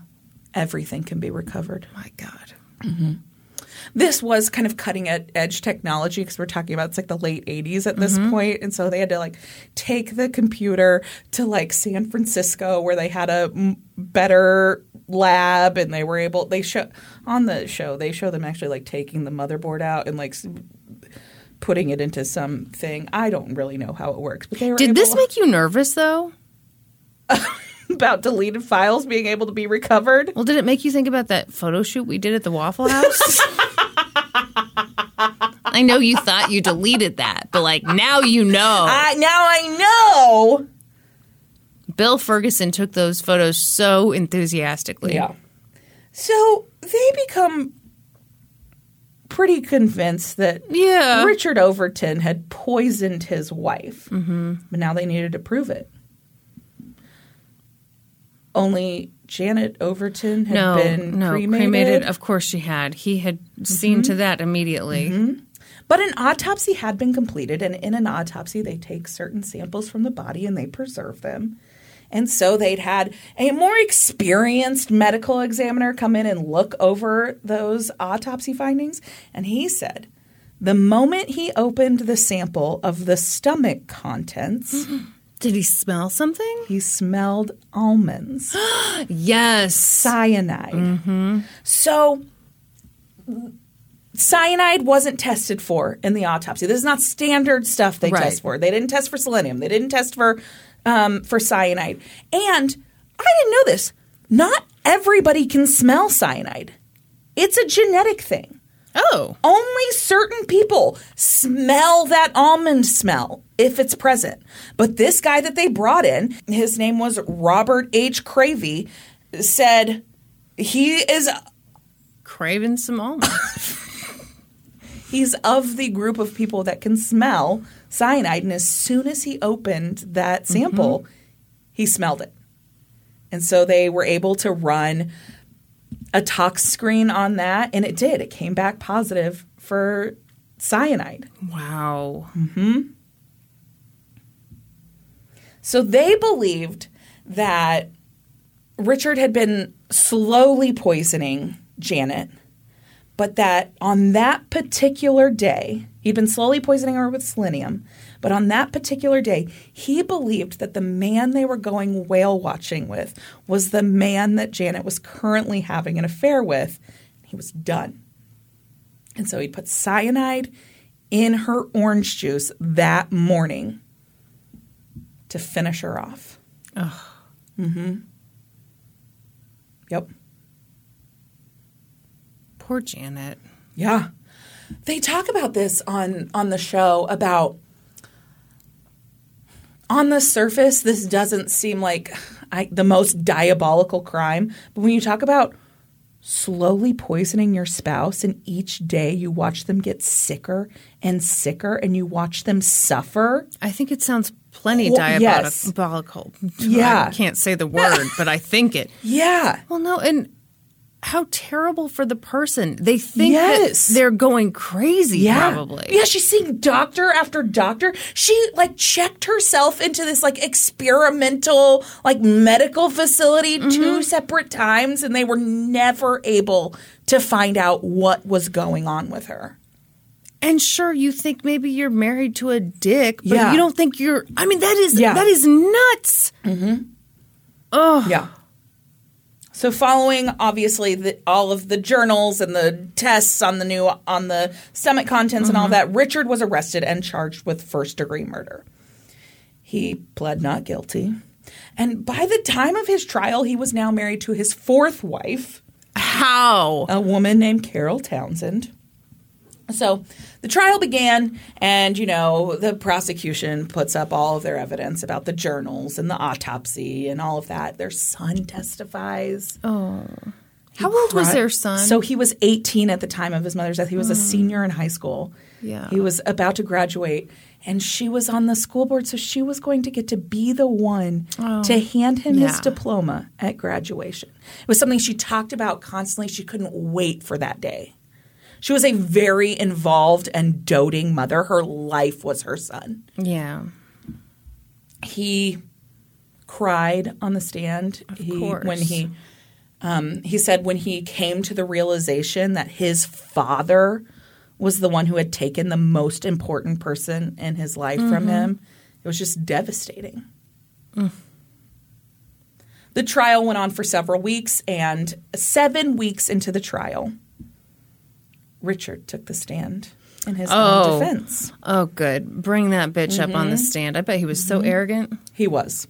everything can be recovered. My God. Mm-hmm. This was kind of cutting edge technology because we're talking about it's like the late 80s at this mm-hmm. point. and so they had to like take the computer to like San Francisco where they had a m- better lab and they were able they show on the show they show them actually like taking the motherboard out and like putting it into something I don't really know how it works but they Did this make you nervous though? about deleted files being able to be recovered Well, did it make you think about that photo shoot we did at the Waffle House? I know you thought you deleted that, but like now you know. I now I know Bill Ferguson took those photos so enthusiastically. Yeah. So they become pretty convinced that Yeah. Richard Overton had poisoned his wife, mm-hmm. but now they needed to prove it. Only Janet Overton had No, been no, cremated, Of course she had. He had seen to mm-hmm. that immediately. Mm-hmm. but an autopsy had been completed, and in an autopsy, they take certain samples from the body and they preserve them. And so they'd had a more experienced medical examiner come in and look over those autopsy findings. And he said the moment he opened the sample of the stomach contents, Did he smell something? he smelled almonds, Yes. cyanide. So cyanide wasn't tested for in the autopsy. This is not standard stuff they Right. test for. They didn't test for selenium. They didn't test for um, for cyanide. And I didn't know this. Not everybody can smell cyanide. It's a genetic thing. Oh. Only certain people smell that almond smell if it's present. But this guy that they brought in, his name was Robert H. Cravey, said he is Craving some almonds. he's of the group of people that can smell cyanide and as soon as he opened that sample mm-hmm. he smelled it and so they were able to run a tox screen on that and it did. It came back positive for cyanide. Wow. Mm-hmm. so they believed that richard had been slowly poisoning janet but that on that particular day, he'd been slowly poisoning her with selenium, but on that particular day, he believed that the man they were going whale watching with was the man that Janet was currently having an affair with. He was done. And so he put cyanide in her orange juice that morning to finish her off. Ugh. Mm-hmm. Yep. Poor Janet. Yeah. They talk about this on on the show about on the surface this doesn't seem like I, the most diabolical crime, but when you talk about slowly poisoning your spouse and each day you watch them get sicker and sicker and you watch them suffer, I think it sounds plenty Well, yes. diabolical. Yeah. I can't say the word, but I think it. yeah. Well, no, and how terrible for the person. They think Yes. that they're going crazy, probably. Yeah, she's seeing doctor after doctor. She like checked herself into this like experimental like medical facility Mm-hmm. two separate times and they were never able to find out what was going on with her. And sure, you think maybe you're married to a dick, but Yeah. you don't think you're. I mean, that is Yeah. that is nuts. Oh, Yeah. So following obviously the, all of the journals and the tests on the new on the stomach contents and all mm-hmm. that, Richard was arrested and charged with first degree murder. He pled not guilty. And by the time of his trial, he was now married to his fourth wife, how? a woman named Carol Townsend. So the trial began, and you know, the prosecution puts up all of their evidence about the journals and the autopsy and all of that. Their son testifies. Oh, how old was their son? So he was 18 at the time of his mother's death. He was a hmm. senior in high school. Yeah. He was about to graduate, and she was on the school board, so she was going to get to be the one oh. to hand him his diploma at graduation. It was something she talked about constantly. She couldn't wait for that day. She was a very involved and doting mother. Her life was her son yeah. he cried on the stand. he, course. When he um, he said when he came to the realization that his father was the one who had taken the most important person in his life from him, it was just devastating. The trial went on for several weeks, and seven weeks into the trial, Richard took the stand in his Oh. own defense. Oh, good. Bring that bitch up on the mm-hmm. stand. I bet he was so mm-hmm. arrogant. He was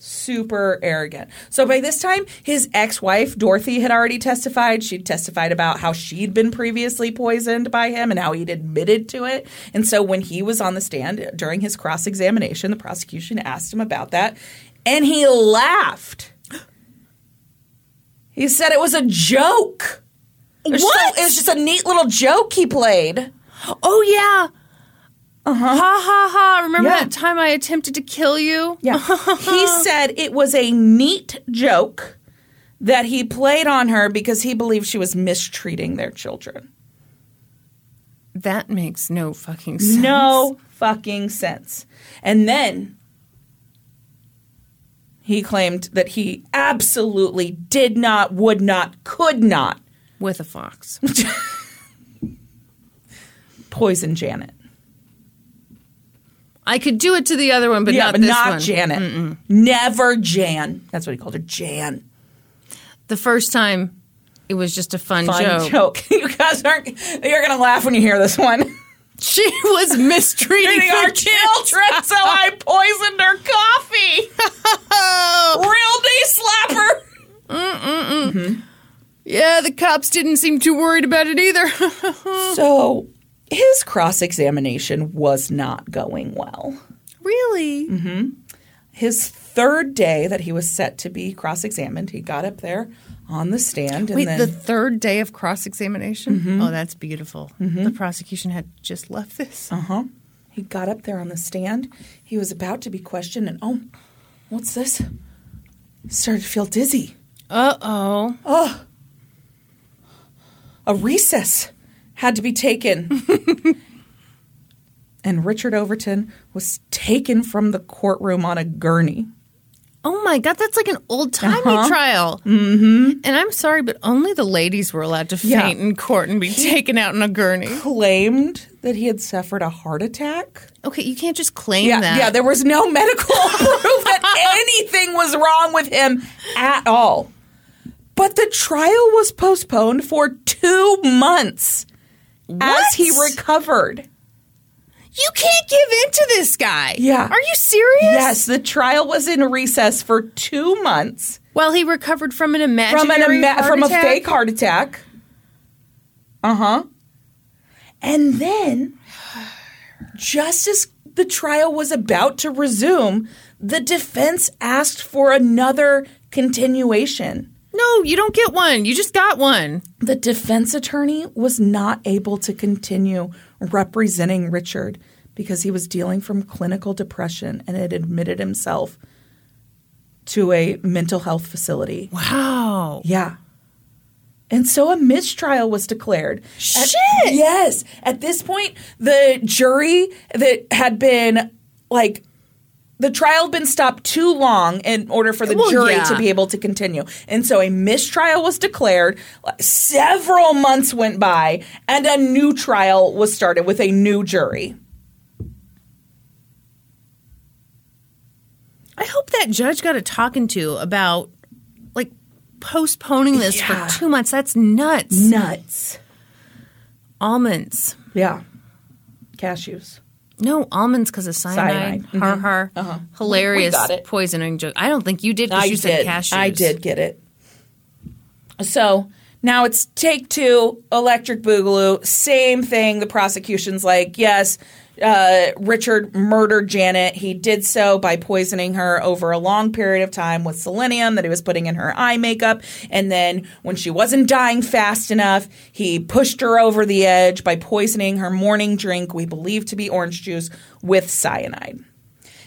super arrogant. So by this time, his ex wife, Dorothy, had already testified. She'd testified about how she'd been previously poisoned by him and how he'd admitted to it. And so when he was on the stand during his cross examination, the prosecution asked him about that, and he laughed. He said it was a joke. It was What? So, it was just a neat little joke he played. Oh yeah. Uh huh. Ha ha ha! Remember Uh-huh. Yeah. that time I attempted to kill you? Yeah. he said it was a neat joke that he played on her because he believed she was mistreating their children. That makes no fucking sense. No fucking sense. And then he claimed that he absolutely did not, would not, could not With a fox. poison Janet. I could do it to the other one, but yeah, not but not one. Janet. Never Jan. That's what he called her, Jan. The first time, it was just a fun, Fun joke. joke. You guys aren't. You're gonna laugh when you hear this one. She was mistreating our children, so I poisoned her coffee. Real knee slapper. Yeah, the cops didn't seem too worried about it either. So his cross examination was not going well. really? Mm-hmm. His third day that he was set to be cross examined, he got up there on the stand and Wait, then the third day of cross examination? Oh, that's beautiful. The prosecution had just left this. uh-huh. He got up there on the stand. He was about to be questioned and oh, what's this? Started to feel dizzy. Uh oh. A recess had to be taken. and Richard Overton was taken from the courtroom on a gurney. Oh my God, that's like an old timey Uh-huh. trial. Mm-hmm. And I'm sorry, but only the ladies were allowed to Yeah. faint in court and be taken out in a gurney. Claimed that he had suffered a heart attack. Okay, you can't just claim Yeah, that. yeah, there was no medical proof that anything was wrong with him at all. But the trial was postponed for two months as he recovered. you can't give in to this guy. Yeah. Are you serious? Yes, the trial was in recess for two months. Well, he recovered from an imaginary from an ima- from a fake heart attack. Uh huh. And then, just as the trial was about to resume, the defense asked for another continuation. No, you don't get one. You just got one. The defense attorney was not able to continue representing Richard because he was dealing from clinical depression and had admitted himself to a mental health facility. Wow. Yeah. And so a mistrial was declared. At- Shit! yes. At this point, the jury that had been like the trial had been stopped too long in order for the Well, jury yeah. to be able to continue. And so a mistrial was declared. Several months went by, and a new trial was started with a new jury. I hope that judge got a talking to about like postponing this Yeah. for two months. That's nuts. Nuts. Almonds. Yeah. Cashews. No, almonds because of cyanide. Cyanide. Har har. Uh-huh. Hilarious We got it. poisoning joke. I don't think you did because you said did. cashews. I did get it. So now it's take two, electric boogaloo. Same thing. The prosecution's like, yes, uh, Richard murdered Janet. He did so by poisoning her over a long period of time with selenium that he was putting in her eye makeup. And then when she wasn't dying fast enough, he pushed her over the edge by poisoning her morning drink, we believe to be orange juice, with cyanide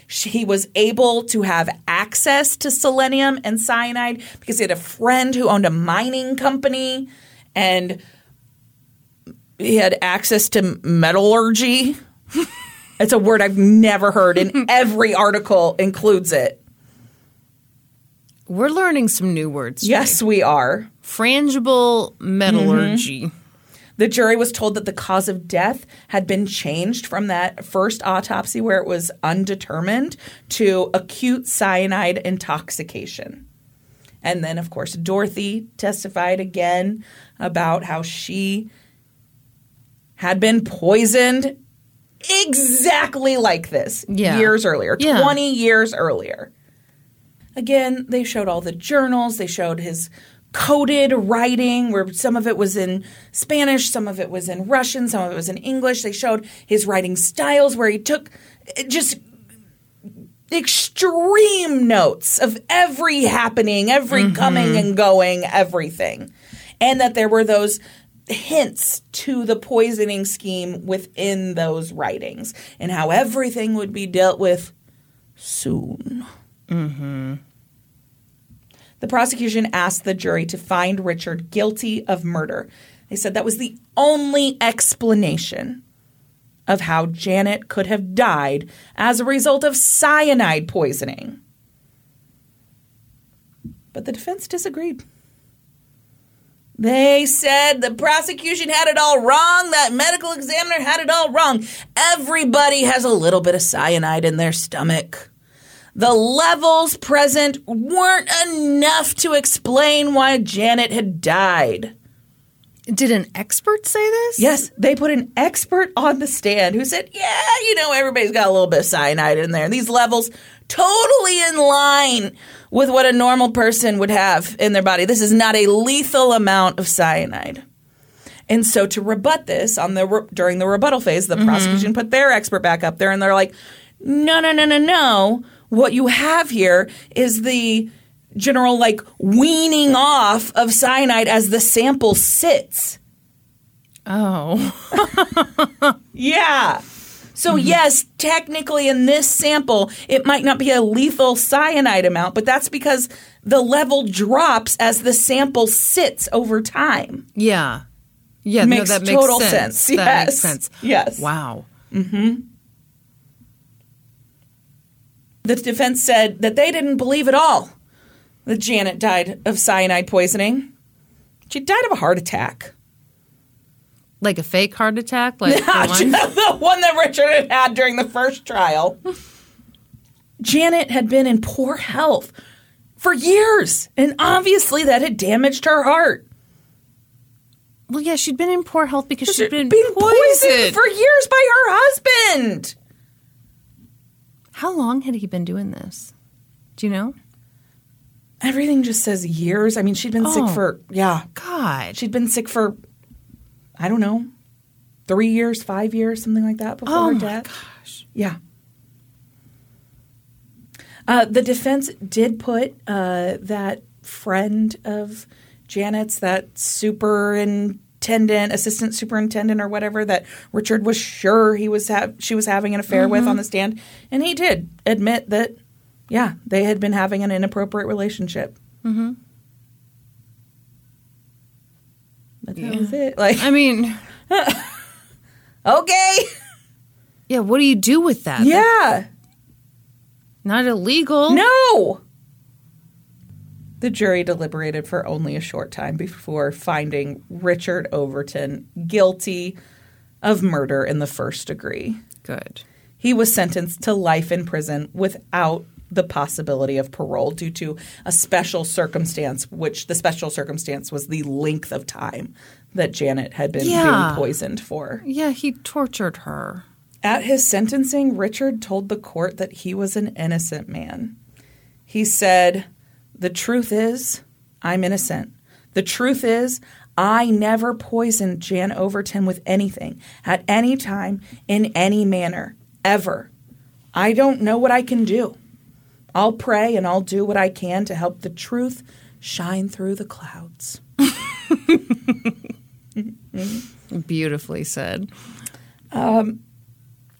he was able to have access to selenium and cyanide because he had a friend who owned a mining company and he had access to metallurgy. It's a word I've never heard, and every article includes it. We're learning some new words. Yes, we are. Frangible metallurgy. Mm-hmm. The jury was told that the cause of death had been changed from that first autopsy where it was undetermined to acute cyanide intoxication. And then, of course, Dorothy testified again about how she had been poisoned exactly like this Yeah. years earlier, Yeah. 20 years earlier. Again, they showed all the journals, they showed his coded writing where some of it was in Spanish, some of it was in Russian, some of it was in English. They showed his writing styles where he took eh, just extreme notes of every happening, every coming and going, everything. And that there were those hints to the poisoning scheme within those writings and how everything would be dealt with soon. Mm-hmm. The prosecution asked the jury to find Richard guilty of murder. They said that was the only explanation of how Janet could have died as a result of cyanide poisoning. But the defense disagreed. They said the prosecution had it all wrong, that medical examiner had it all wrong. Everybody has a little bit of cyanide in their stomach. The levels present weren't enough to explain why Janet had died. Did an expert say this? Yes, they put an expert on the stand who said, Yeah, you know, everybody's got a little bit of cyanide in there. These levels totally in line with what a normal person would have in their body. This is not a lethal amount of cyanide. And so to rebut this on the during the rebuttal phase, the mm-hmm. prosecution put their expert back up there and they're like, "No, no, no, no, no. What you have here is the general like weaning off of cyanide as the sample sits." Oh. Yeah. So mm-hmm. yes, technically in this sample, it might not be a lethal cyanide amount, but that's because the level drops as the sample sits over time. Yeah. Yeah, Makes no, that makes total sense. sense. That Yes. makes sense. Yes. Wow. Mm-hmm. The defense said that they didn't believe at all that Janet died of cyanide poisoning. She died of a heart attack. Like a fake heart attack? Like the one? the one that Richard had had during the first trial. Janet had been in poor health for years, and obviously that had damaged her heart. Well, yeah, she'd been in poor health because she'd been being poisoned. poisoned for years by her husband. How long had he been doing this? Do you know? Everything just says years. I mean, she'd been sick Oh. for yeah. God. She'd been sick for I don't know, three years, five years, something like that before Oh her my death. Yeah. Uh, the defense did put uh, that friend of Janet's, that superintendent, assistant superintendent, or whatever, that Richard was sure he was ha- she was having an affair with on the stand, and he did admit that, yeah, they had been having an inappropriate relationship. But that was it. Like, I mean, okay, yeah, what do you do with that? yeah, Not illegal. no. The jury deliberated for only a short time before finding Richard Overton guilty of murder in the first degree. Good. He was sentenced to life in prison without the possibility of parole due to a special circumstance, which the special circumstance was the length of time that Janet had been Yeah. being poisoned for. Yeah, he tortured her. At his sentencing, Richard told the court that he was an innocent man. He said, The truth is, I'm innocent. The truth is, I never poisoned Jan Overton with anything, at any time, in any manner, ever. I don't know what I can do. I'll pray and I'll do what I can to help the truth shine through the clouds. Beautifully said. Um,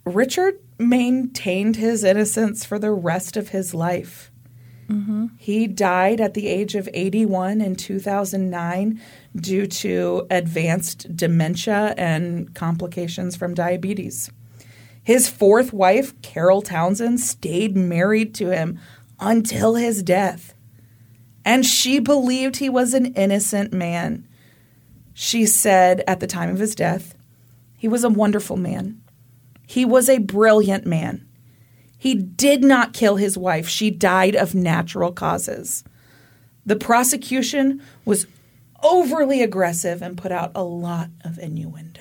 Richard maintained his innocence for the rest of his life. Mm-hmm. He died at the age of 81 in 2009 due to advanced dementia and complications from diabetes. His fourth wife, Carol Townsend, stayed married to him until his death. And she believed he was an innocent man. She said at the time of his death, he was a wonderful man. He was a brilliant man. He did not kill his wife. She died of natural causes. The prosecution was overly aggressive and put out a lot of innuendo.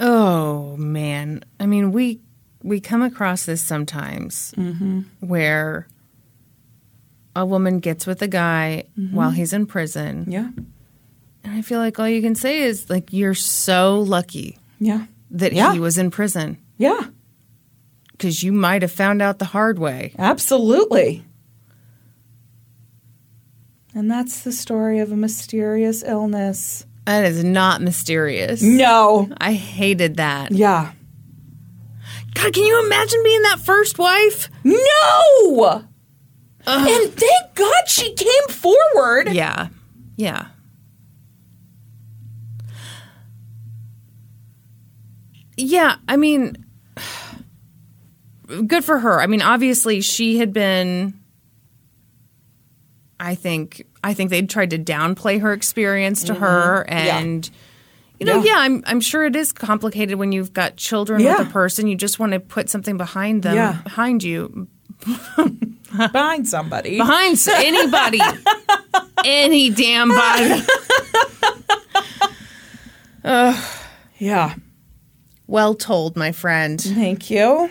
Oh man, I mean we we come across this sometimes mm-hmm. where a woman gets with a guy mm-hmm. while he's in prison, Yeah. and I feel like all you can say is like you're so lucky Yeah. that Yeah. he was in prison Yeah. because you might have found out the hard way. Absolutely. And that's the story of a mysterious illness. That is not mysterious. No. I hated that. Yeah. God, can you imagine being that first wife? No. And thank God she came forward. Yeah. Yeah. Yeah, I mean good for her. I mean, obviously she had been I think I think they'd tried to downplay her experience to her and you know, Mm-hmm. Yeah. yeah, I'm I'm sure it is complicated when you've got children Yeah. with a person. You just want to put something behind them, Yeah. behind you, Behind somebody. behind anybody, any damn body. Yeah. Well told, my friend. Thank you.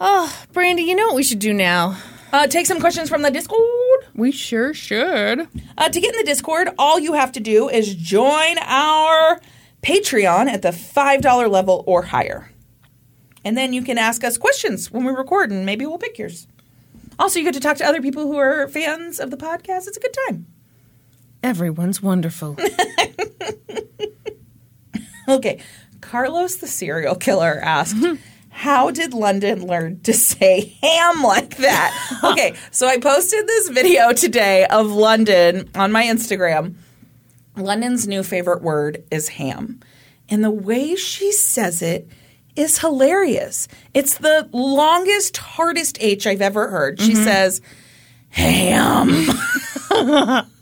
Oh, Brandi, you know what we should do now? Uh, take some questions from the Discord. We sure should. Uh, to get in the Discord, all you have to do is join our Patreon at the $5 level or higher. And then you can ask us questions when we record, and maybe we'll pick yours. Also, you get to talk to other people who are fans of the podcast. It's a good time. Everyone's wonderful. Okay. Carlos the serial killer asked, How did London learn to say ham like that? okay, so I posted this video today of London on my Instagram. London's new favorite word is ham. And the way she says it is hilarious. It's the longest, hardest H I've ever heard. She mm-hmm. says, ham.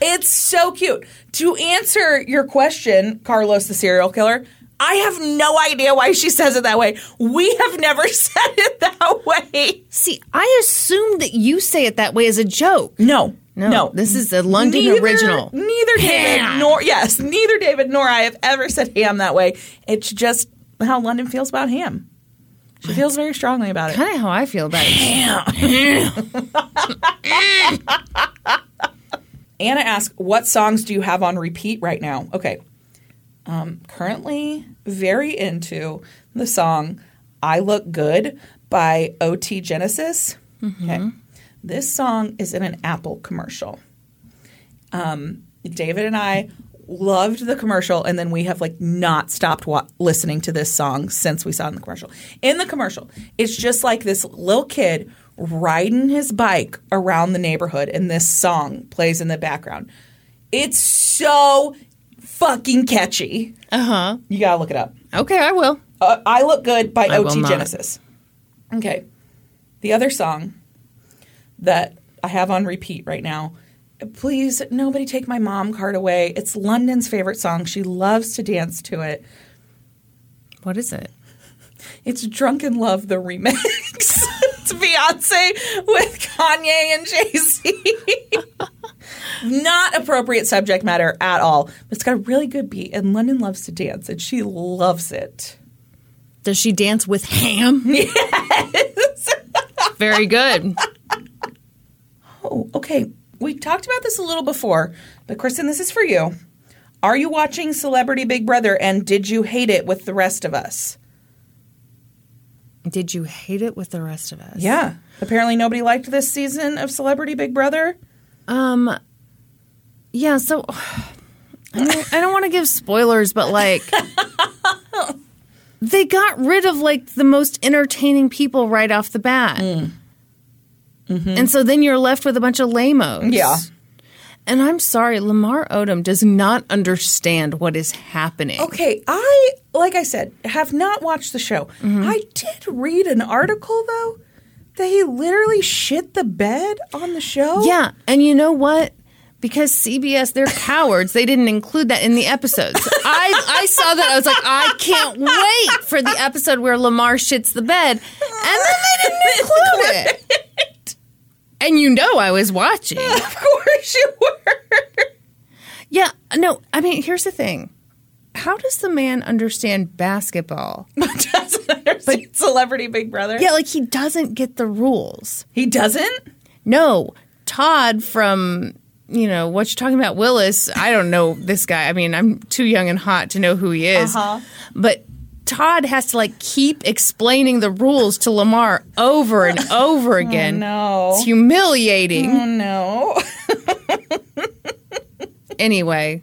It's so cute. To answer your question, Carlos the serial killer, I have no idea why she says it that way. We have never said it that way. See, I assumed that you say it that way as a joke. No. No, No. this is a London Neither- original. Neither David Ham. nor yes, neither David nor I have ever said ham that way. It's just how London feels about ham. She feels very strongly about it. Kind of how I feel about it. Anna asks, "What songs do you have on repeat right now?" Okay, um, currently very into the song "I Look Good" by OT Genasis. Okay, this song is in an Apple commercial. Um, David and I loved the commercial, and then we have like not stopped wa- listening to this song since we saw it in the commercial. In the commercial, it's just like this little kid riding his bike around the neighborhood, and this song plays in the background. It's so fucking catchy. Uh huh. You gotta look it up. Okay, I will. Uh, I Look Good by I OT. Genasis. Okay. The other song that I have on repeat right now, please, nobody take my mom card away. It's London's favorite song. She loves to dance to it. What is it? It's Drunk in Love, the remix. it's Beyonce with Kanye and Jay Z. Not appropriate subject matter at all. But it's got a really good beat, and London loves to dance, and she loves it. Does she dance with ham? Yes. Very good. Oh, okay. We talked about this a little before, but Kristin, this is for you. Are you watching Celebrity Big Brother and did you hate it with the rest of us? Did you hate it with the rest of us? Yeah. Apparently nobody liked this season of Celebrity Big Brother. Um. Yeah. So, I, mean, I don't want to give spoilers, but like, they got rid of like the most entertaining people right off the bat, mm. mm-hmm. and so then you're left with a bunch of lamos. Yeah. And I'm sorry, Lamar Odom does not understand what is happening. Okay, I like I said, have not watched the show. Mm-hmm. I did read an article though that he literally shit the bed on the show. Yeah, and you know what? Because CBS, they're cowards. They didn't include that in the episodes. I I saw that. I was like, I can't wait for the episode where Lamar shits the bed, and then they didn't include it. And you know, I was watching. Of course you were. Yeah, no. I mean, here's the thing: How does the man understand basketball? doesn't understand Celebrity Big Brother. Yeah, like he doesn't get the rules. He doesn't? No, Todd from you know what you're talking about, Willis. I don't know this guy. I mean, I'm too young and hot to know who he is. Uh-huh. But Todd has to like keep explaining the rules to Lamar over and over again. no. It's humiliating. Oh no. Anyway,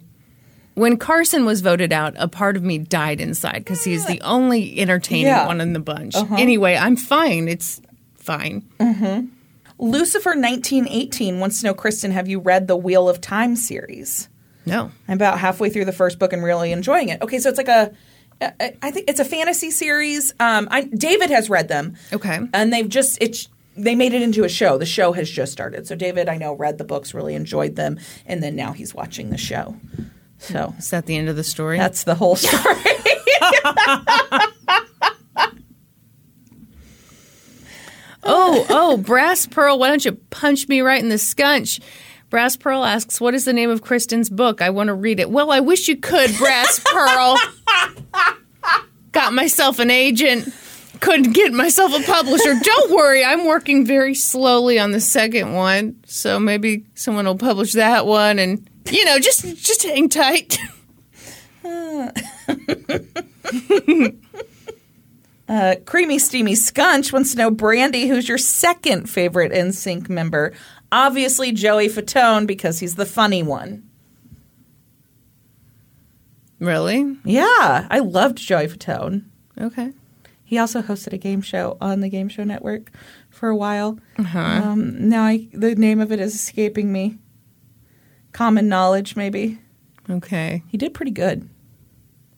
when Carson was voted out, a part of me died inside because he's the only entertaining Yeah. one in the bunch. Anyway, I'm fine. It's fine. Lucifer 1918 wants to know, Kristin, have you read the Wheel of Time series? No. I'm about halfway through the first book and really enjoying it. Okay, so it's like a I think it's a fantasy series. Um, I, David has read them. Okay. and they've just it's they made it into a show. The show has just started. So David, I know, read the books, really enjoyed them, and then now he's watching the show. So Is that the end of the story? that's the whole story. Oh, oh, Brass Pearl, why don't you punch me right in the scunch? Brass Pearl asks, What is the name of Kristin's book? I want to read it. Well, I wish you could, Brass Pearl. Got myself an agent. Couldn't get myself a publisher. Don't worry, I'm working very slowly on the second one. So maybe someone will publish that one and you know, just just hang tight. Uh, Creamy Steamy Scunch wants to know, Brandi, who's your second favorite NSYNC member? Obviously, Joey Fatone because he's the funny one. really? Yeah, I loved Joey Fatone. Okay. He also hosted a game show on the Game Show Network for a while. Um, now I, the name of it is escaping me. Common Knowledge, maybe. Okay. He did pretty good.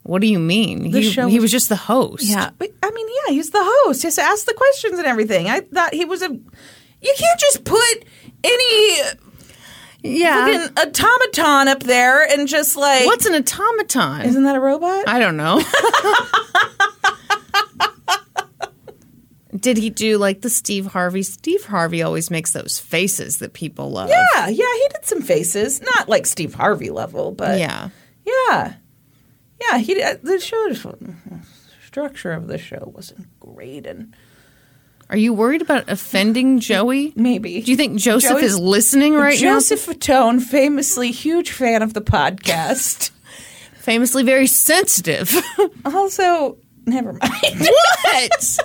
What do you mean? The he, show he was- just the host. Yeah, but I mean, yeah, he's the host. He has to ask the questions and everything. I thought he was a. You can't just put any. Yeah. fucking automaton up there and just like What's an automaton? Isn't that a robot? I don't know. Did he do like the Steve Harvey? Steve Harvey always makes those faces that people love. yeah, yeah, he did some faces, not like Steve Harvey level, but Yeah. yeah, yeah. He did- the show structure of the show wasn't great, and Are you worried about offending Joey? maybe Do you think Joseph Joey's- is listening right now? Joseph Fatone, famously huge fan of the podcast. Famously very sensitive. also, never mind. what?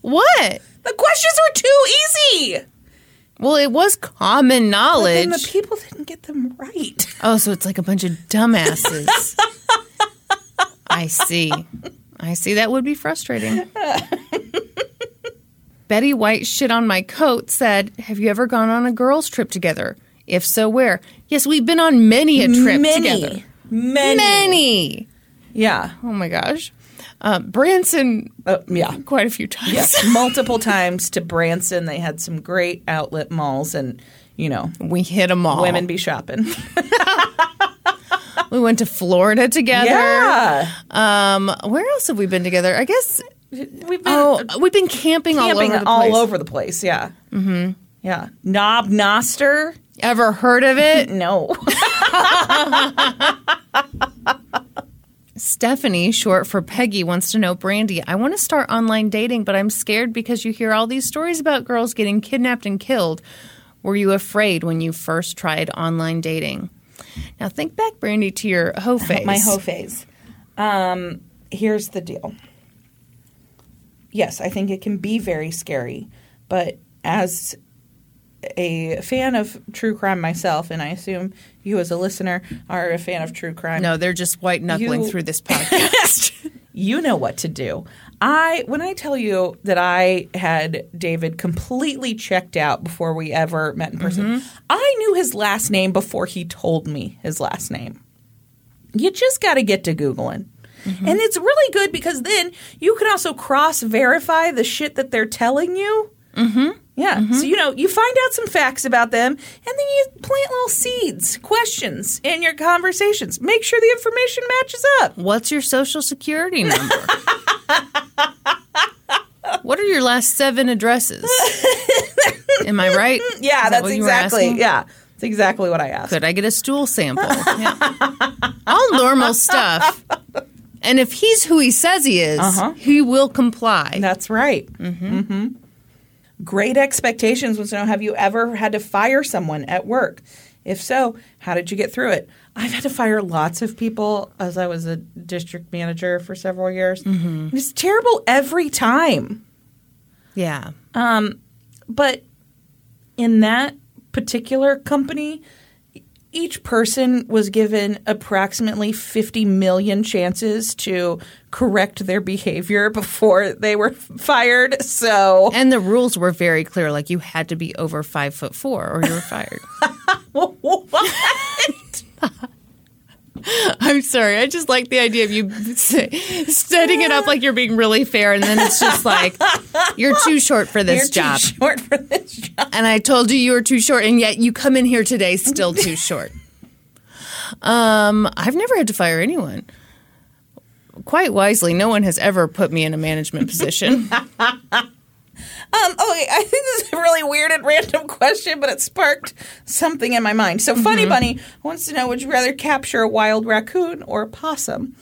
what? the questions were too easy. Well, it was common Then knowledge. the people didn't get them right. oh, so it's like a bunch of dumbasses. I see. I see. That would be frustrating. Betty White shit on my coat said, Have you ever gone on a girls' trip together? If so, where? Yes, we've been on many a trip many, together. many, Many. Yeah, Oh my gosh. Uh, Branson, uh, yeah. quite a few times. Yes, multiple times to Branson. They had some great outlet malls, and you know, We hit them all. women be shopping. We went to Florida together. yeah, Um, where else have we been together? I guess. we've been Oh, we've been camping, camping all over the place. over the place. Yeah, mm-hmm. yeah. Knob Noster. Ever heard of it? No, Stephanie, short for Peggy, wants to know Brandi. I want to start online dating, but I'm scared because you hear all these stories about girls getting kidnapped and killed. Were you afraid when you first tried online dating? Now think back, Brandi, to your hoe phase. my hoe phase. Um, here's the deal. Yes, I think it can be very scary, but as a fan of true crime myself, and I assume you as a listener are a fan of true crime. No, they're just white knuckling You- through this podcast. you know what to do. I when I tell you that I had David completely checked out before we ever met in person, I knew his last name before he told me his last name. You just got to get to googling. And it's really good because then you can also cross verify the shit that they're telling you. Mm-hmm. Yeah. So, you know, you find out some facts about them and then you plant little seeds, questions in your conversations. Make sure the information matches up. What's your social security number? what are your last seven addresses? Am I right? Yeah, that that's exactly. Yeah, that's exactly what I asked. Could I get a stool sample? Yeah. All normal stuff. And if he's who he says he is, Uh-huh. he will comply. That's right. Mm-hmm. Great expectations was to know: Have you ever had to fire someone at work? If so, how did you get through it? I've had to fire lots of people as I was a district manager for several years. It's terrible every time. Yeah. Um, But in that particular company, each person was given approximately 50 million chances to correct their behavior before they were fired. So, And the rules were very clear. Like you had to be over five foot four or you were fired. I'm sorry. I just like the idea of you setting it up like you're being really fair, and then it's just like you're too short for this You're too job. short for this job. and I told you you were too short, and yet you come in here today still too short. Um, I've never had to fire anyone. Quite wisely, no one has ever put me in a management position. Um, okay, I think this is a really weird and random question, but it sparked something in my mind. So, Funny Bunny wants to know would you rather capture a wild raccoon or a possum?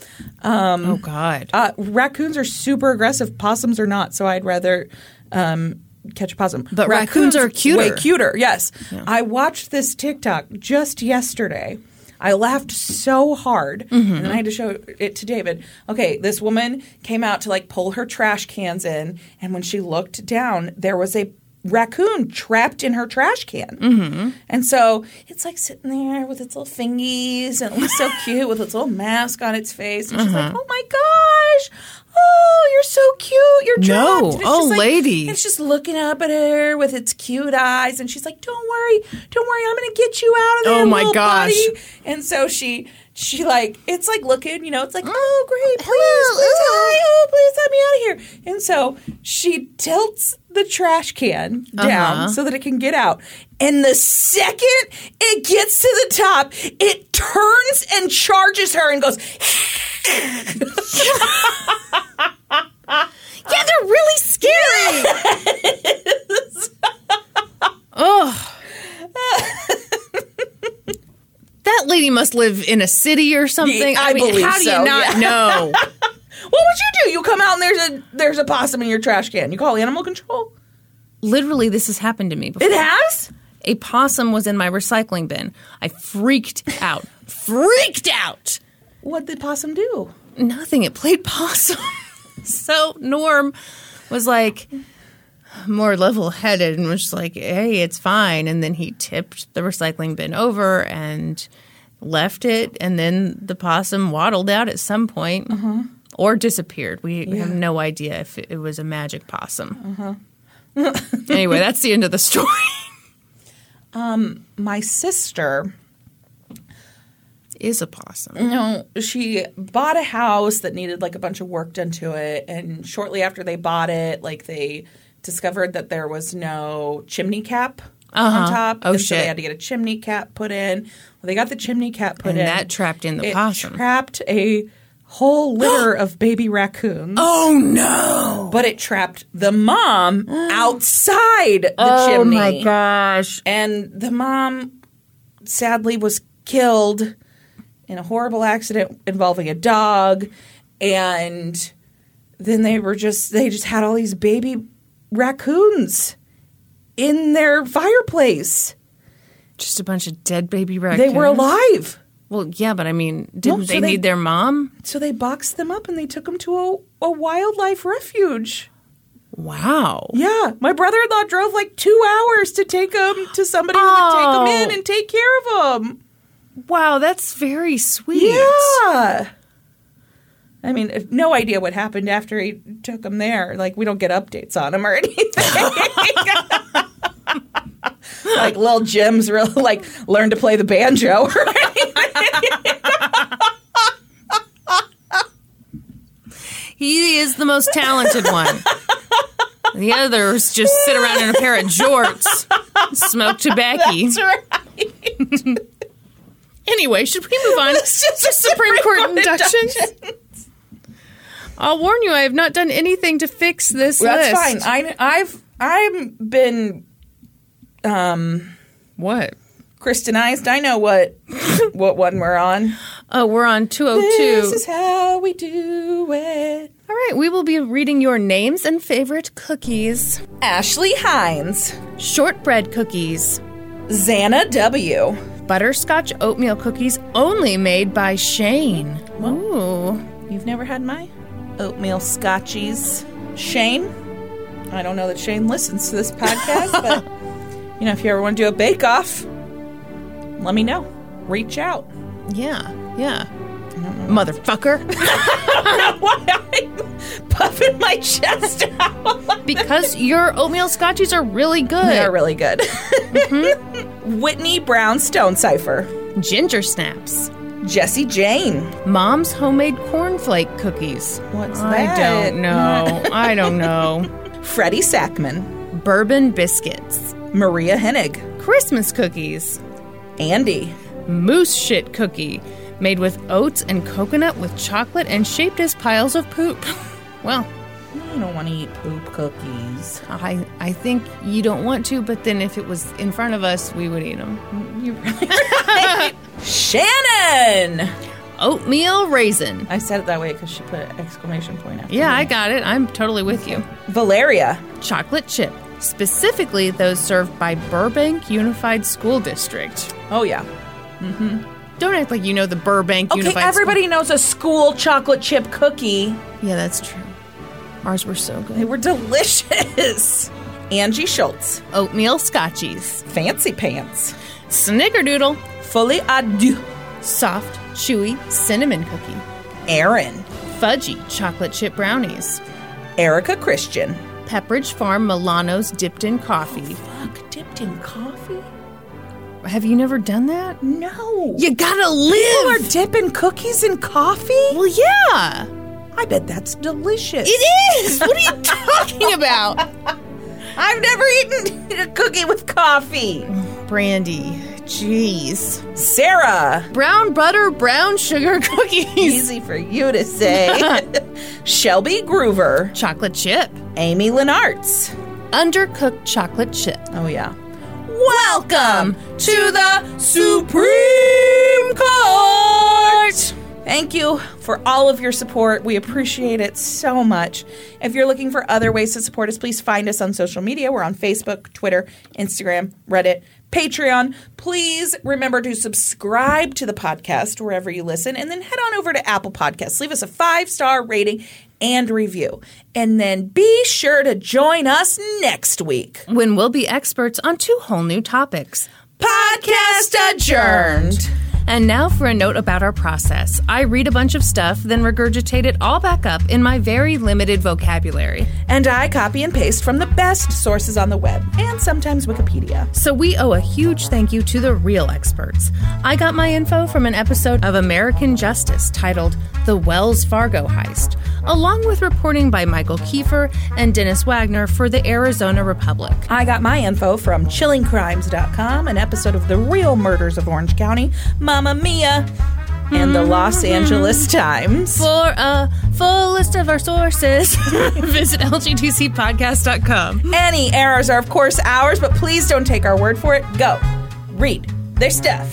oh God! Uh, raccoons are super aggressive. Possums are not. So I'd rather um, catch a possum. But raccoons are cuter. Way cuter. Yes. I watched this TikTok just yesterday. I laughed so hard, Mm-hmm. and I had to show it to David. Okay, this woman came out to like pull her trash cans in, and when she looked down, there was a raccoon trapped in her trash can. Mm-hmm. And so it's like sitting there with its little fingies and it looks so cute with its little mask on its face. And she's Uh-huh. like, oh my gosh, "Oh, you're so cute. You're No. dropped." Oh, like- lady. It's just looking up at her with its cute eyes, and she's like, "Don't worry, don't worry. I'm gonna get you out of there, Oh, my gosh. buddy." And so she. She like it's like looking, you know, it's like, oh great, please, please, hi, oh please let me out of here. And so she tilts the trash can down Uh-huh. so that it can get out. And the second it gets to the top, it turns and charges her and goes, Yeah, they're really scary. oh. that lady must live in a city or something. I believe how do so, you not yeah. know? What would you do? You come out and there's a there's a possum in your trash can. You call animal control? Literally, this has happened to me before. It has? A possum was in my recycling bin. I freaked out. freaked out. What did possum do? Nothing. It played possum. so Norm was like more level headed and was just like, hey, it's fine. And then he tipped the recycling bin over and left it. And then the possum waddled out at some point mm-hmm. or disappeared. We have no idea if it, was a magic possum. Uh-huh. anyway, that's the end of the story. Um, my sister Is a possum. No, she bought a house that needed like a bunch of work done to it, and shortly after they bought it, like they discovered that there was no chimney cap on uh-huh. top. Oh, and So they had to get a chimney cap put in. Well, they got the chimney cap put And in. that trapped in the it possum. Trapped a whole litter of baby raccoons. Oh no! But it trapped the mom outside the Oh chimney. Oh, my gosh! And the mom sadly was killed in a horrible accident involving a dog. And then they were just, they just had all these baby raccoons in their fireplace. Just a bunch of dead baby raccoons. They were alive. Well, yeah, but I mean, didn't so they, they- need their mom? So they boxed them up and they took them to a, a wildlife refuge. Wow. Yeah. My brother in law drove like two hours to take them to somebody who would take them in Oh. and take care of them. Wow, that's very sweet. Yeah. I mean, no idea what happened after he took him there. Like, we don't get updates on him or anything. like, little Jim's really like learned to play the banjo. He is the most talented one. The others just sit around in a pair of jorts, smoke tobacco. That's right. Anyway, should we move on to Supreme Court inductions? I'll warn you, I have not done anything to fix this list. That's list. fine. I, I've I've been um What? Christianized. I know what what one we're on. Oh, we're on two hundred two. This 202. is how we do it. All right, we will be reading your names and favorite cookies. Ashley Hines, Shortbread cookies. Xana W. Butterscotch oatmeal cookies only made by Shane. Ooh. You've never had my oatmeal scotchies. Shane? I don't know that Shane listens to this podcast, but you know, if you ever want to do a bake off, let me know. Reach out. Yeah, yeah. Mm-hmm. Motherfucker. Not why I'm puffing my chest out. because your oatmeal scotchies are really good. They are really good. Mm-hmm. Whitney Brown Stone Cipher. Ginger snaps. Jesse Jane. Mom's homemade cornflake cookies. What's I that? I don't know. I don't know. Freddie Sackman. Bourbon biscuits. Maria Hennig. Christmas cookies. Andy. Moose shit cookie. Made with oats and coconut with chocolate and shaped as piles of poop. Well, I don't want to eat poop cookies. I I think you don't want to, but then if it was in front of us, we would eat them. You really Shannon! Oatmeal raisin. I said it that way because she put an exclamation point after Yeah, me. I got it. I'm totally with you. Valeria. Chocolate chip, specifically those served by Burbank Unified School District. Oh, yeah. Mm-hmm. Don't act like you know the Burbank Okay, Unified everybody knows a school chocolate chip cookie. Yeah, that's true. Ours were so good. They were delicious. Angie Schultz. Oatmeal scotchies. Fancy pants. Snickerdoodle. Fully adieu. Soft, chewy cinnamon cookie. Aaron, Fudgy chocolate chip brownies. Erica Christian. Pepperidge Farm Milanos dipped in coffee. Fuck, dipped in coffee? Have you never done that? No. You gotta live! People are dipping cookies in coffee? well, yeah. I bet that's delicious. It is! What are you talking about? I've never eaten a cookie with coffee. Brandi. Jeez. Sarah. Brown butter, brown sugar cookies. Easy for you to say. Shelby Groover. Chocolate chip. Amy Lenartz. Undercooked chocolate chip. Oh, yeah. Welcome to the Supreme Court. Thank you for all of your support. We appreciate it so much. If you're looking for other ways to support us, please find us on social media. We're on Facebook, Twitter, Instagram, Reddit, Patreon. Please remember to subscribe to the podcast wherever you listen and then head on over to Apple Podcasts. Leave us a five star rating and review. And then be sure to join us next week. When we'll be experts on two whole new topics. Podcast adjourned. And now for a note about our process. I read a bunch of stuff, then regurgitate it all back up in my very limited vocabulary. And I copy and paste from the best sources on the web and sometimes Wikipedia. So we owe a huge thank you to the real experts. I got my info from an episode of American Justice titled The Wells Fargo Heist, along with reporting by Michael Kiefer and Dennis Wagner for the Arizona Republic. I got my info from chillingcrimes.com, an episode of The Real Murders of Orange County, Mamma Mia, and the Los mm-hmm. Angeles Times. For a full list of our sources, visit lgtcpodcast.com. Any errors are, of course, ours, but please don't take our word for it. Go. Read their stuff.